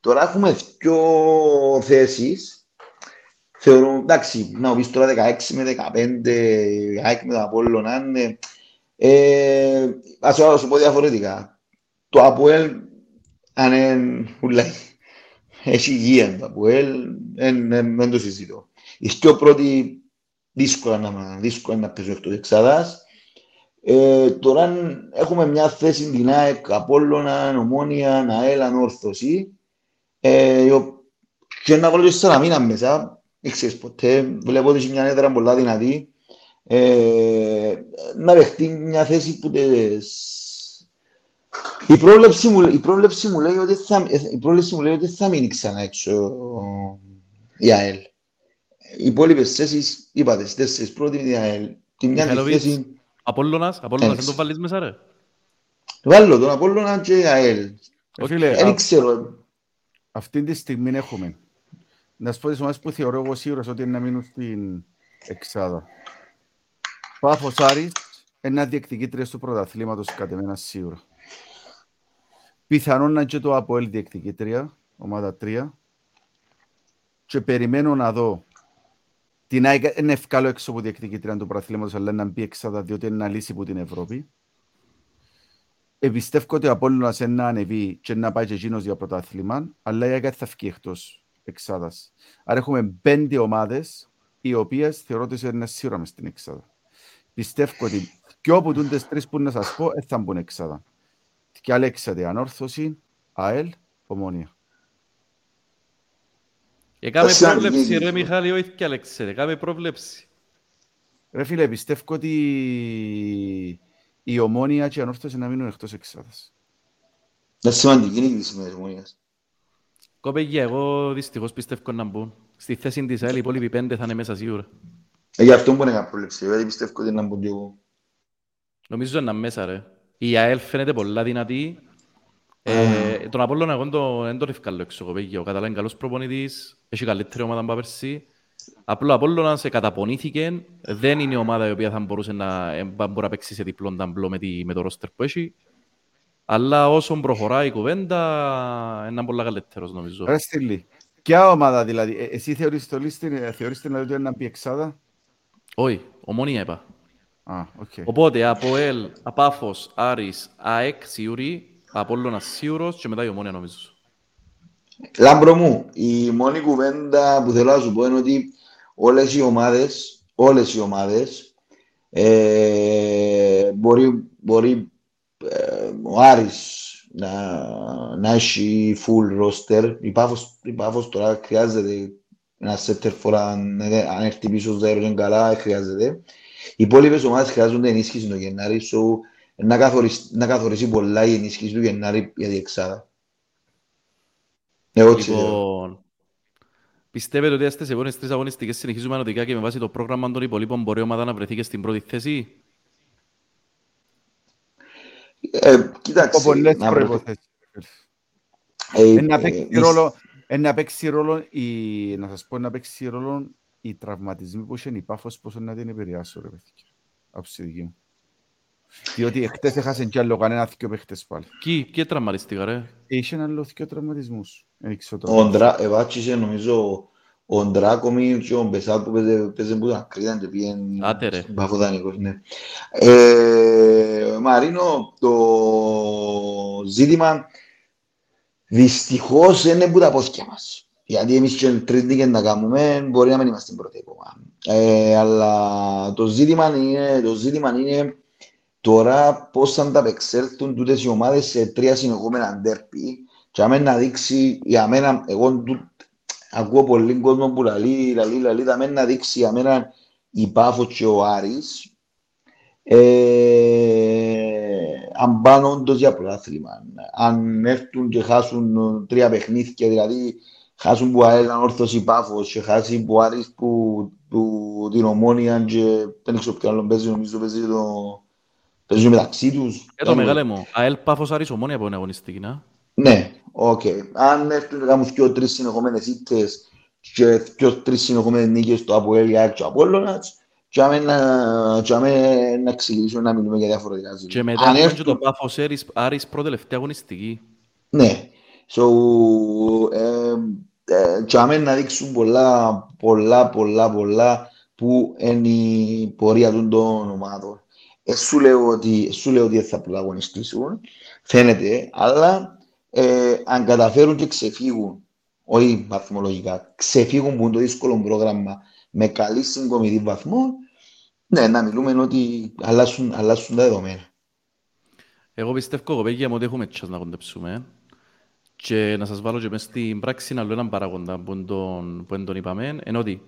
Τώρα έχουμε δύο θέσεις, θεωρώ, εντάξει, να μου πεις τώρα 16 με 15, η ΑΕΚ με τον Απόλλωνα, είναι, ε, ας σου- ας σου πω διαφορετικά. Το ΑΠΟΕΛ, αν είναι ούλα, έχει υγεία το ΑΠΟΕΛ, δεν το συζητώ. Οι πιο πρώτοι δύσκολα να, δύσκολα να παίζουν εκτός εξάδας. Ε, τώρα έχουμε μια θέση την ΑΕΚ, Απόλλωνα, Ομόνια, ΑΕΛ, Ανόρθωση. Ε, η ο- και να βάλω και Σαλαμίνα μέσα, δεν ξέρεις ποτέ, βλέπω ότι έχει μια έδρα πολλά δυνατή. Ε, να παιχτεί μια θέση που τες... Η πρόβλεψη, μου, η, πρόβλεψη μου λέει ότι θα, η πρόβλεψη μου λέει ότι θα μείνει ξανά έξω η ΑΕΛ. Οι υπόλοιπες θέσεις, είπατε, στις τέσσερις πρώτοι η ΑΕΛ. Τη μια τη Μιχαηλόβιτς. θέση, Απόλλωνας, Απόλλωνας, Έτσι. δεν το βάλεις μέσα, ρε. βάλω τον Απόλλωνα και η ΑΕΛ. Ε, Φίλε, Δεν α- ξέρω, αυτή τη στιγμή έχουμε. Να σου πω τις ομάδες που θεωρώ εγώ σίγουρος ότι είναι να μείνουν στην εξάδα. Πάφος Άρης, ένα διεκδικήτρια του πρωταθλήματος κατ' εμένα σίγουρα. Πιθανόν να είναι και το ΑΠΟΕΛ διεκδικήτρια, ομάδα 3. Και περιμένω να δω την ΑΕΚ είναι ευκάλο έξω από διεκδικήτρια του πρωταθλήματος, αλλά να μπει εξάδα διότι είναι να λύσει από την Ευρώπη. Επιστεύω ότι ο Απόλλωνας είναι να ανεβεί και να πάει και εκείνος για πρωτάθλημα, αλλά η ΑΕΚ θα φύγει εκτός εξάδας. Άρα έχουμε πέντε ομάδες, οι οποίες θεωρώ ότι είναι σίγουρα μες στην εξάδα. Πιστεύω ότι και όπου τούν τις τρεις που να σας πω, δεν θα μπουν εξάδα. Και αλέξατε ανόρθωση, ΑΕΛ, ομόνια. Έκαμε Θα σε πρόβλεψη, αγγίγει. ρε Μιχάλη, όχι και Αλέξε, έκαμε πρόβλεψη. Ρε φίλε, πιστεύω ότι η ομόνια και η ανόρθωση να μείνουν εκτός εξάδας. είναι σημαντική είναι η κρίση με τις ομονίες. Κοπέγια, εγώ δυστυχώς πιστεύω να μπουν. Στη θέση της ΑΕΛ, οι υπόλοιποι πέντε θα είναι μέσα σίγουρα. Ε, Γι' αυτό μπορεί να κάνω πρόληψη, γιατί πιστεύω ότι να μπουν και εγώ. Νομίζω είναι μέσα, ρε. Η ΑΕΛ φαίνεται πολλά δυνατή. Ε, τον Απόλλωνα εγώ δεν το- δεν τον ευκάλλω έξω, κοπέγια. Ο Καταλά είναι καλός προπονητής, έχει καλύτερη ομάδα από πέρσι. Απλό ο Απόλλωνας εκαταπονήθηκε. Δεν είναι η ομάδα η οποία θα μπορούσε να, ε, μπορεί να παίξει σε διπλόν ταμπλό με, τη, με το ρόστερ που έχει. Αλλά όσο προχωράει η κουβέντα, είναι πολλά καλύτερος νομίζω. Ρε Στυλί, ποια ομάδα δηλαδή, ε, εσύ θεωρείς το λίστη, ε, θεωρείς την ότι είναι να μπει εξάδα; Όχι, ομόνια είπα. Α, οκ. Οπότε, ΑΠΟΕΛ, Πάφος, Άρης, ΑΕΚ, σίουρη, Απόλλωνας σίουρος και μετά η Ομόνια νομίζω. Λάμπρο μου, η μόνη κουβέντα που θέλω να σου πω είναι ότι όλες οι ομάδες, όλες οι ομάδες, ε, μπορεί, μπορεί ε, ο Άρης να, να έχει full roster. Η Πάφος, η Πάφος τώρα χρειάζεται ένα setter for αν, αν έρθει πίσω στο αέριο καλά, χρειάζεται. Οι υπόλοιπες ομάδες χρειάζονται ενίσχυση το Γενάρη, so, να, καθορίσει, να καθορίσει πολλά η ενίσχυση του Γενάρη για την εξάδα. Εγώ έτσι θεωρώ. Λοιπόν, πιστεύετε ότι στις επόμενες τρεις αγωνιστικές συνεχίζουμε ανωτικά και με βάση το πρόγραμμα των υπολείπων μπορεί η ομάδα να βρεθεί και στην πρώτη θέση; Ε, κοίταξε, Από πολλές να βρε- προϋποθέσεις. ε, Ε, Να ε, παίξει ε, ρόλο, Εν να παίξει ρόλο, η, να σας πω να παίξει ρόλο οι τραυματισμοί που είχε η Πάφος πόσο να την επηρεάσω ρε παιδιά. Από τη δική μου. Διότι χτες έχασαν κι άλλο κανένα δυο παίχτες πάλι. Κι, και τραυματιστήκα ρε. Είχε ένα άλλο δυο τραυματισμούς. Δεν ξέρω Ο Ντρά, εβάτσισε νομίζω ο Ντράκομι και ο Μπεσάτ που παίζε- παίζε που ήταν Κρήτα και πήγαινε Άτε, ρε. στην Παφοδανικός, ναι. Ε, Μαρίνο, το ζήτημα δυστυχώς είναι που τα πόθηκια μας. Γιατί εμείς και τρεις νίκες να κάνουμε, μπορεί να μην είμαστε πρώτοι ακόμα. Ε, αλλά το ζήτημα είναι, το ζήτημα είναι τώρα πώς θα ανταπεξέλθουν τούτες οι ομάδες σε τρία συνεχόμενα ντέρπι και άμα να δείξει, για μένα, εγώ του- ακούω πολύ κόσμο που λαλεί, λαλεί, λαλεί, θα μένει να δείξει για μένα η Πάφος και ο Άρης ε, αν πάνε όντως για πρωτάθλημα. Αν έρθουν και χάσουν ε, τρία παιχνίδια, δηλαδή χάσουν που ΑΕΛ αν έρθει η Πάφος και χάσει που Άρης που, που την Ομόνια και δεν ξέρω ποιο άλλο παίζει, νομίζω παίζει το... Παίζουν μεταξύ τους. Ε, το μεγάλε μου. ΑΕΛ Πάφος Άρης Ομόνια που είναι αγωνιστική, να. Ναι, οκ. Αν έρθουν να κάνουν δυο τρεις συνεχόμενες ήττες και δυο τρεις συνεχόμενες νίκες στο Αποέλ ή ΑΕΚ και ο Απόλλωνας και άμα να, και άμα να ξεκινήσουμε να μιλούμε για διαφορετικά Και ζητήματα. μετά Αν έχουμε και έρθουν- το Πάφος Άρης- Άρης πρώτη-τελευταία αγωνιστική. Ναι. So, ε, ε, και άμα να δείξουν πολλά, πολλά, πολλά, πολλά που είναι η πορεία των των ομάδων. Ε, σου λέω ότι, σου λέω ότι δεν θα πρωταγωνιστήσουν, φαίνεται, αλλά ε, αν καταφέρουν και ξεφύγουν, όχι βαθμολογικά, ξεφύγουν που είναι το δύσκολο πρόγραμμα με καλή συγκομιδή βαθμών, ναι, να μιλούμε ότι αλλάσουν, αλλάσουν τα δεδομένα. Εγώ πιστεύω, κοπέγια μου, ότι έχουμε τσάς να κοντεψούμε. Και να σας βάλω και μες στην πράξη άλλο έναν παράγοντα που εν τον, που εν τον είπαμε, είναι ότι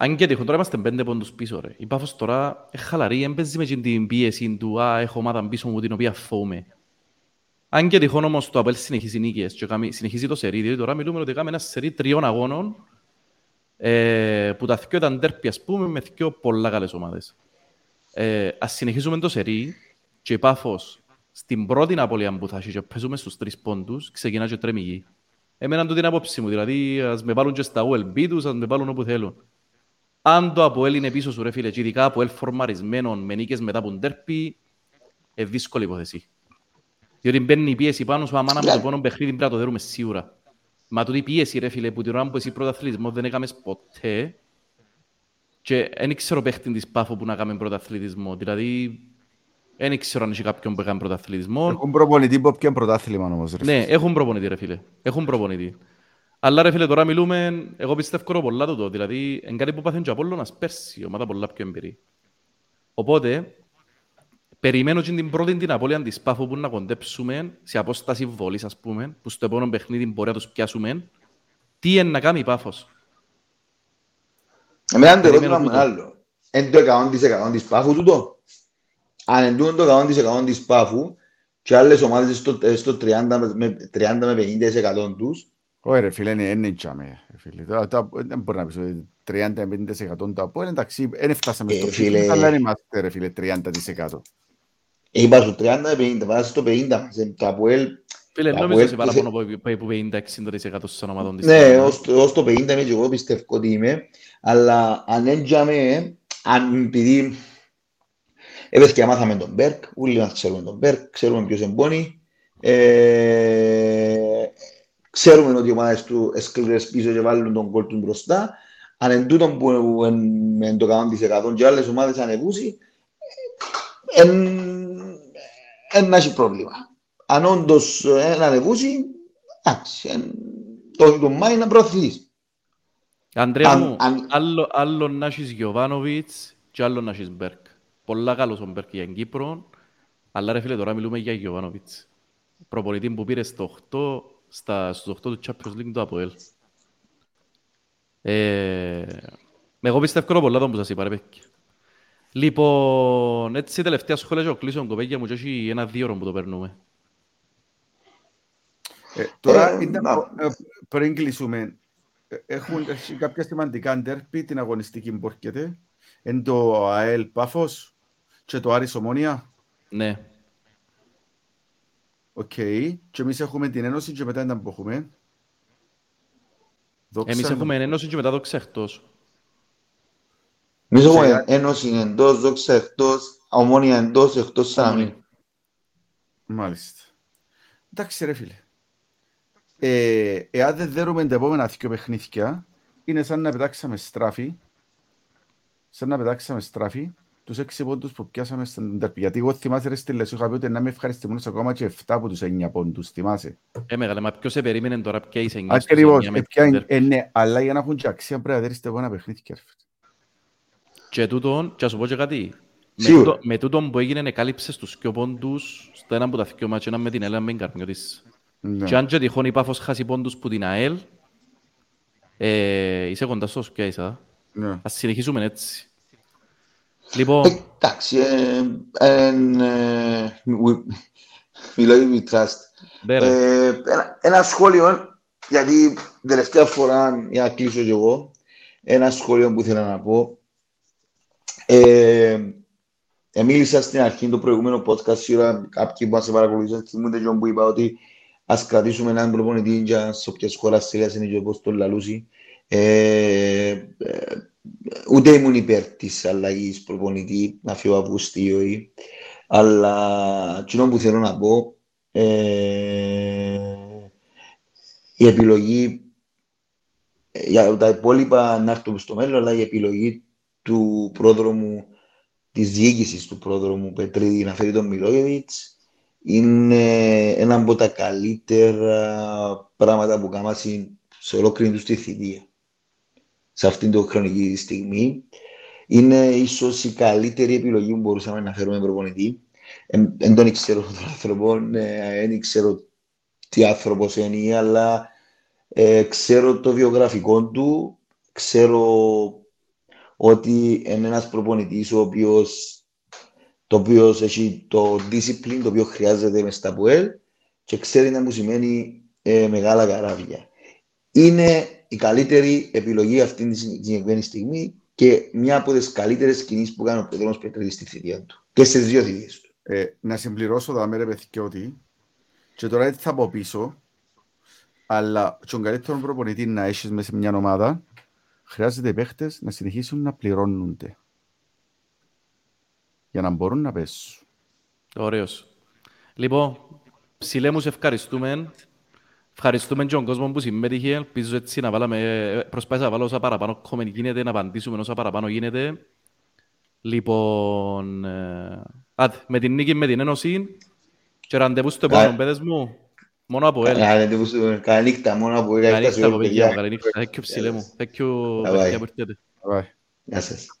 αν και τυχόν, τώρα είμαστε πέντε πόντους πίσω, ρε. Η Πάφος τώρα είναι χαλαρή, δεν παίζει με εκείνη την πίεση του «Α, έχω ομάδα πίσω μου την οποία φοβούμαι». Αν και τυχόν όμως το Απέλ συνεχίζει νίκες και κάνει- συνεχίζει το σερί, διότι τώρα μιλούμε ότι κάνουμε ένα σερί τριών αγώνων ε, που τα δυο ήταν τέρπι, ας πούμε, με δυο πολλά καλές ομάδες. Ε, ας συνεχίσουμε το σερί και η Πάφος στην πρώτη απώλεια που θα έχει και παίζουμε στους τρεις πόντους, ξεκινά και τρέμει η γη. Εμένα το την άποψη μου, δηλαδή ας με βάλουν και στα OLB τους, ας με βάλουν όπου θέλουν. Αν το Αποέλ είναι πίσω σου ρε φίλε, και ειδικά Αποέλ φορμαρισμένο με νίκες μετά από ντέρπι, ε, δύσκολη υπόθεση. Διότι μπαίνει η πίεση πάνω σου, αμάνα με το πόνο παιχνίδι πρέπει να το δέρουμε σίγουρα. Μα τούτη πίεση ρε φίλε, που την ώρα που εσύ πρωταθλητισμός δεν έκαμες ποτέ και δεν ξέρω παίχτης της Πάφο που να κάνει πρωταθλητισμό. Δηλαδή, δεν ξέρω αν έχει κάποιον που έκανε πρωταθλητισμό. Έχουν προπονητή που πιάνε πρωτάθλημα όμως. ρε. Ναι, έχουν προπονητή ρε φίλε. Έχουν προπονητή. Αλλά ρε φίλε, τώρα μιλούμε, εγώ πιστεύω πολλά τούτο. Δηλαδή, είναι κάτι που πάθουν και ο Απόλλωνας πέρσι, ομάδα πολλά πιο εμπειρή. Οπότε, περιμένω και την πρώτη την απώλεια της Πάφου που να κοντέψουμε σε απόσταση βολής, ας πούμε, που στο επόμενο παιχνίδι μπορεί να τους πιάσουμε. Τι είναι να κάνει η Πάφος; Εμένα το Περιμένω ερώτημα μου είναι τούτο. άλλο. Είναι το 100% της Πάφου τούτο; Αν είναι τούτο το 100% της Πάφου και άλλες ομάδες στο, ε, στο 30 με- με 30 με 50% τους, Όχι ρε φίλε, είναι είναι τζάμε. ρε φίλε. Τώρα- τώρα Δεν μπορεί να πεις ότι 30-50% το από εντάξει, δεν φτάσαμε Ε, στο φίλε. φίλε. αλλά δεν είμαστε ρε φίλε 30%. Είπα σου 30 με 50, βάζεις το 50 μας. Ε, Το Αποέλ, Φίλε, Τα νομίζω ότι Αποέλ- παραπάνω από από 50-60% των ομάδων της. ναι, ως, το- ως το 50 είμαι και εγώ πιστεύω ότι είμαι, αλλά αν έντιαμε, αν επειδή έπαιζε και μάθαμε τον Μπέρκ, όλοι μας ξέρουμε τον Μπέρκ, ξέρουμε ποιος εμπόνει, ε, ξέρουμε ότι οι ομάδες του εσκληρές πίσω και βάλουν τον κόλ τους μπροστά, αν εν τούτον που είναι το 100% και άλλες ομάδες ανεβούσει, εν, εν να έχει πρόβλημα. Αν όντως εν ανεβούσει, εντάξει, εν, το, το Μάη να προωθείς. Αντρέα Αν- μου, αν- άλλο, άλλο να έχεις Γιωβάνοβιτς και άλλο να έχεις Μπέρκ. Πολλά καλός ο Μπέρκ για την Κύπρο, αλλά ρε φίλε τώρα μιλούμε για Γιωβάνοβιτς. Προπονητή που πήρε στο 8, στα, στους 8 του Champions League του ΑΠΟΕΛ. Ε, εγώ πιστεύω πολλά τον που σας είπα ρε παιδιά. Λοιπόν, έτσι τελευταία σχόλια και να κλείσουμε κοπέγια μου και έχει ένα-δύο ώρο που το περνούμε. Ε, Τώρα, Ε, ήταν, να- ε, πριν κλείσουμε, ε, έχουν έχει κάποια σημαντικά ντέρπι την αγωνιστική που έρχεται. Είναι το ΑΕΛ Πάφος και το Άρης Ομόνια. Ναι. Οκ. Και εμείς έχουμε την Ένωση και μετά ήταν που έχουμε. Δόξα Εμείς τω. έχουμε ένωση και μετά το ξεχτός. Εμείς έχουμε Σε- ένωση εντός, δόξα εκτός, ομόνια εντός, εκτός Σαμί. Μάλιστα. Εντάξει ρε φίλε. Ε, εάν δεν δέρουμε τα επόμενα δύο παιχνίδια, είναι σαν να πετάξαμε στράφη, σαν να πετάξαμε στράφη, τους έξι πόντους που πιάσαμε στην τερπή. Γιατί εγώ θυμάσαι ρε στη Λεσού, είχα πει ότι να με ευχαριστημόνες ακόμα και 7 από τους 9 πόντους, θυμάσαι. Ε, μεγάλε, μα ποιος σε περίμενε τώρα πια είσαι εννιά στους Ακριβώς, εννιά με ε, ποια είναι- την ε, ναι, αλλά για να έχουν και αξία πρέπει να δέρεις τα επόμενα παιχνίδια. Ρε φίλε. Και τούτον, και ας σου πω και κάτι. Με Σίγουρα. τούτο- Με τούτον που έγινε εκάλυψες τους δυο πόντους στο ένα από τα δυο μάτια, ένα με την ΕΛ, με την Καρμιώτης. Ναι. Και αν και τυχόν η Πάφος χάσει πόντους που την ΑΕΛ, ε, είσαι κοντά στο σκιά είσαι, α. Ναι. Ας συνεχίσουμε έτσι. Λοιπόν, Εντάξει, ε, εν, ε, we- μιλάω with trust. ναι, ρε. Ε, ένα, ένα σχόλιο, γιατί τελευταία φορά, για να κλείσω κι εγώ, ένα σχόλιο που ήθελα να πω. Ε, ε, μίλησα στην αρχή το προηγούμενο podcast, σίγουρα κάποιοι που μας παρακολουθήσαν θυμούνται και που είπα ότι ας κρατήσουμε έναν προπονητή για σε όποιες χώρας Συρίας είναι και όπως το λαλούσει. Ε, ε, ούτε ήμουν υπέρ της αλλαγής προπονητή, να φύγω από ή αλλά εκείνο που θέλω να πω ε, η επιλογή ε, για τα υπόλοιπα να έρθουμε στο μέλλον, αλλά η επιλογή του πρόδρομου, της διοίκησης του πρόδρομου Πετρίδη να φέρει τον Μιλόγεβιτς είναι ένα από τα καλύτερα πράγματα που κάναμε σε ολόκληρη τους τη θητεία. Σε αυτήν την χρονική στιγμή είναι ίσως η καλύτερη επιλογή που μπορούσαμε να φέρουμε προπονητή. Δεν τον ξέρω τον άνθρωπο, δεν ξέρω τι άνθρωπος είναι, αλλά ε, ξέρω το βιογραφικό του, ξέρω ότι είναι ένας προπονητής ο οποίος, το οποίος έχει το discipline το οποίο χρειάζεται μες στα ΠΟΕΛ και ξέρει να μου σημαίνει ε, μεγάλα καράβια. Είναι η καλύτερη επιλογή αυτή τη συγκεκριμένη στιγμή και μια από τις καλύτερες κινήσεις που κάνει ο Πετρός Πετρίδης στη θητεία του και στις δύο θητείες του. Ε, να συμπληρώσω τα μέρα παιδιά ότι και τώρα έτσι θα πω πίσω αλλά τον καλύτερο προπονητή να έχεις μέσα σε μια ομάδα χρειάζεται οι παίχτες να συνεχίσουν να πληρώνονται για να μπορούν να πέσουν. Ωραίος. Λοιπόν, ψηλέ μου σε ευχαριστούμε. Ευχαριστούμε και τον κόσμο που συμμετείχε. Ελπίζω έτσι να βάλαμε, προσπάθησα να βάλω όσα παραπάνω comment γίνεται, να απαντήσουμε όσα παραπάνω γίνεται. Λοιπόν, ε, άντε, με την νίκη, με την ένωση και ραντεβού στο επόμενο, Κα- παιδες μου. Μόνο από ελ. Καλή νύχτα μόνο που Καλή είχα νύχτα, παιδιά. Καλή νύχτα. Thank you, ψηλέ μου. Thank you, Bye bye. παιδιά, που ήρθατε. Bye. Γεια σας.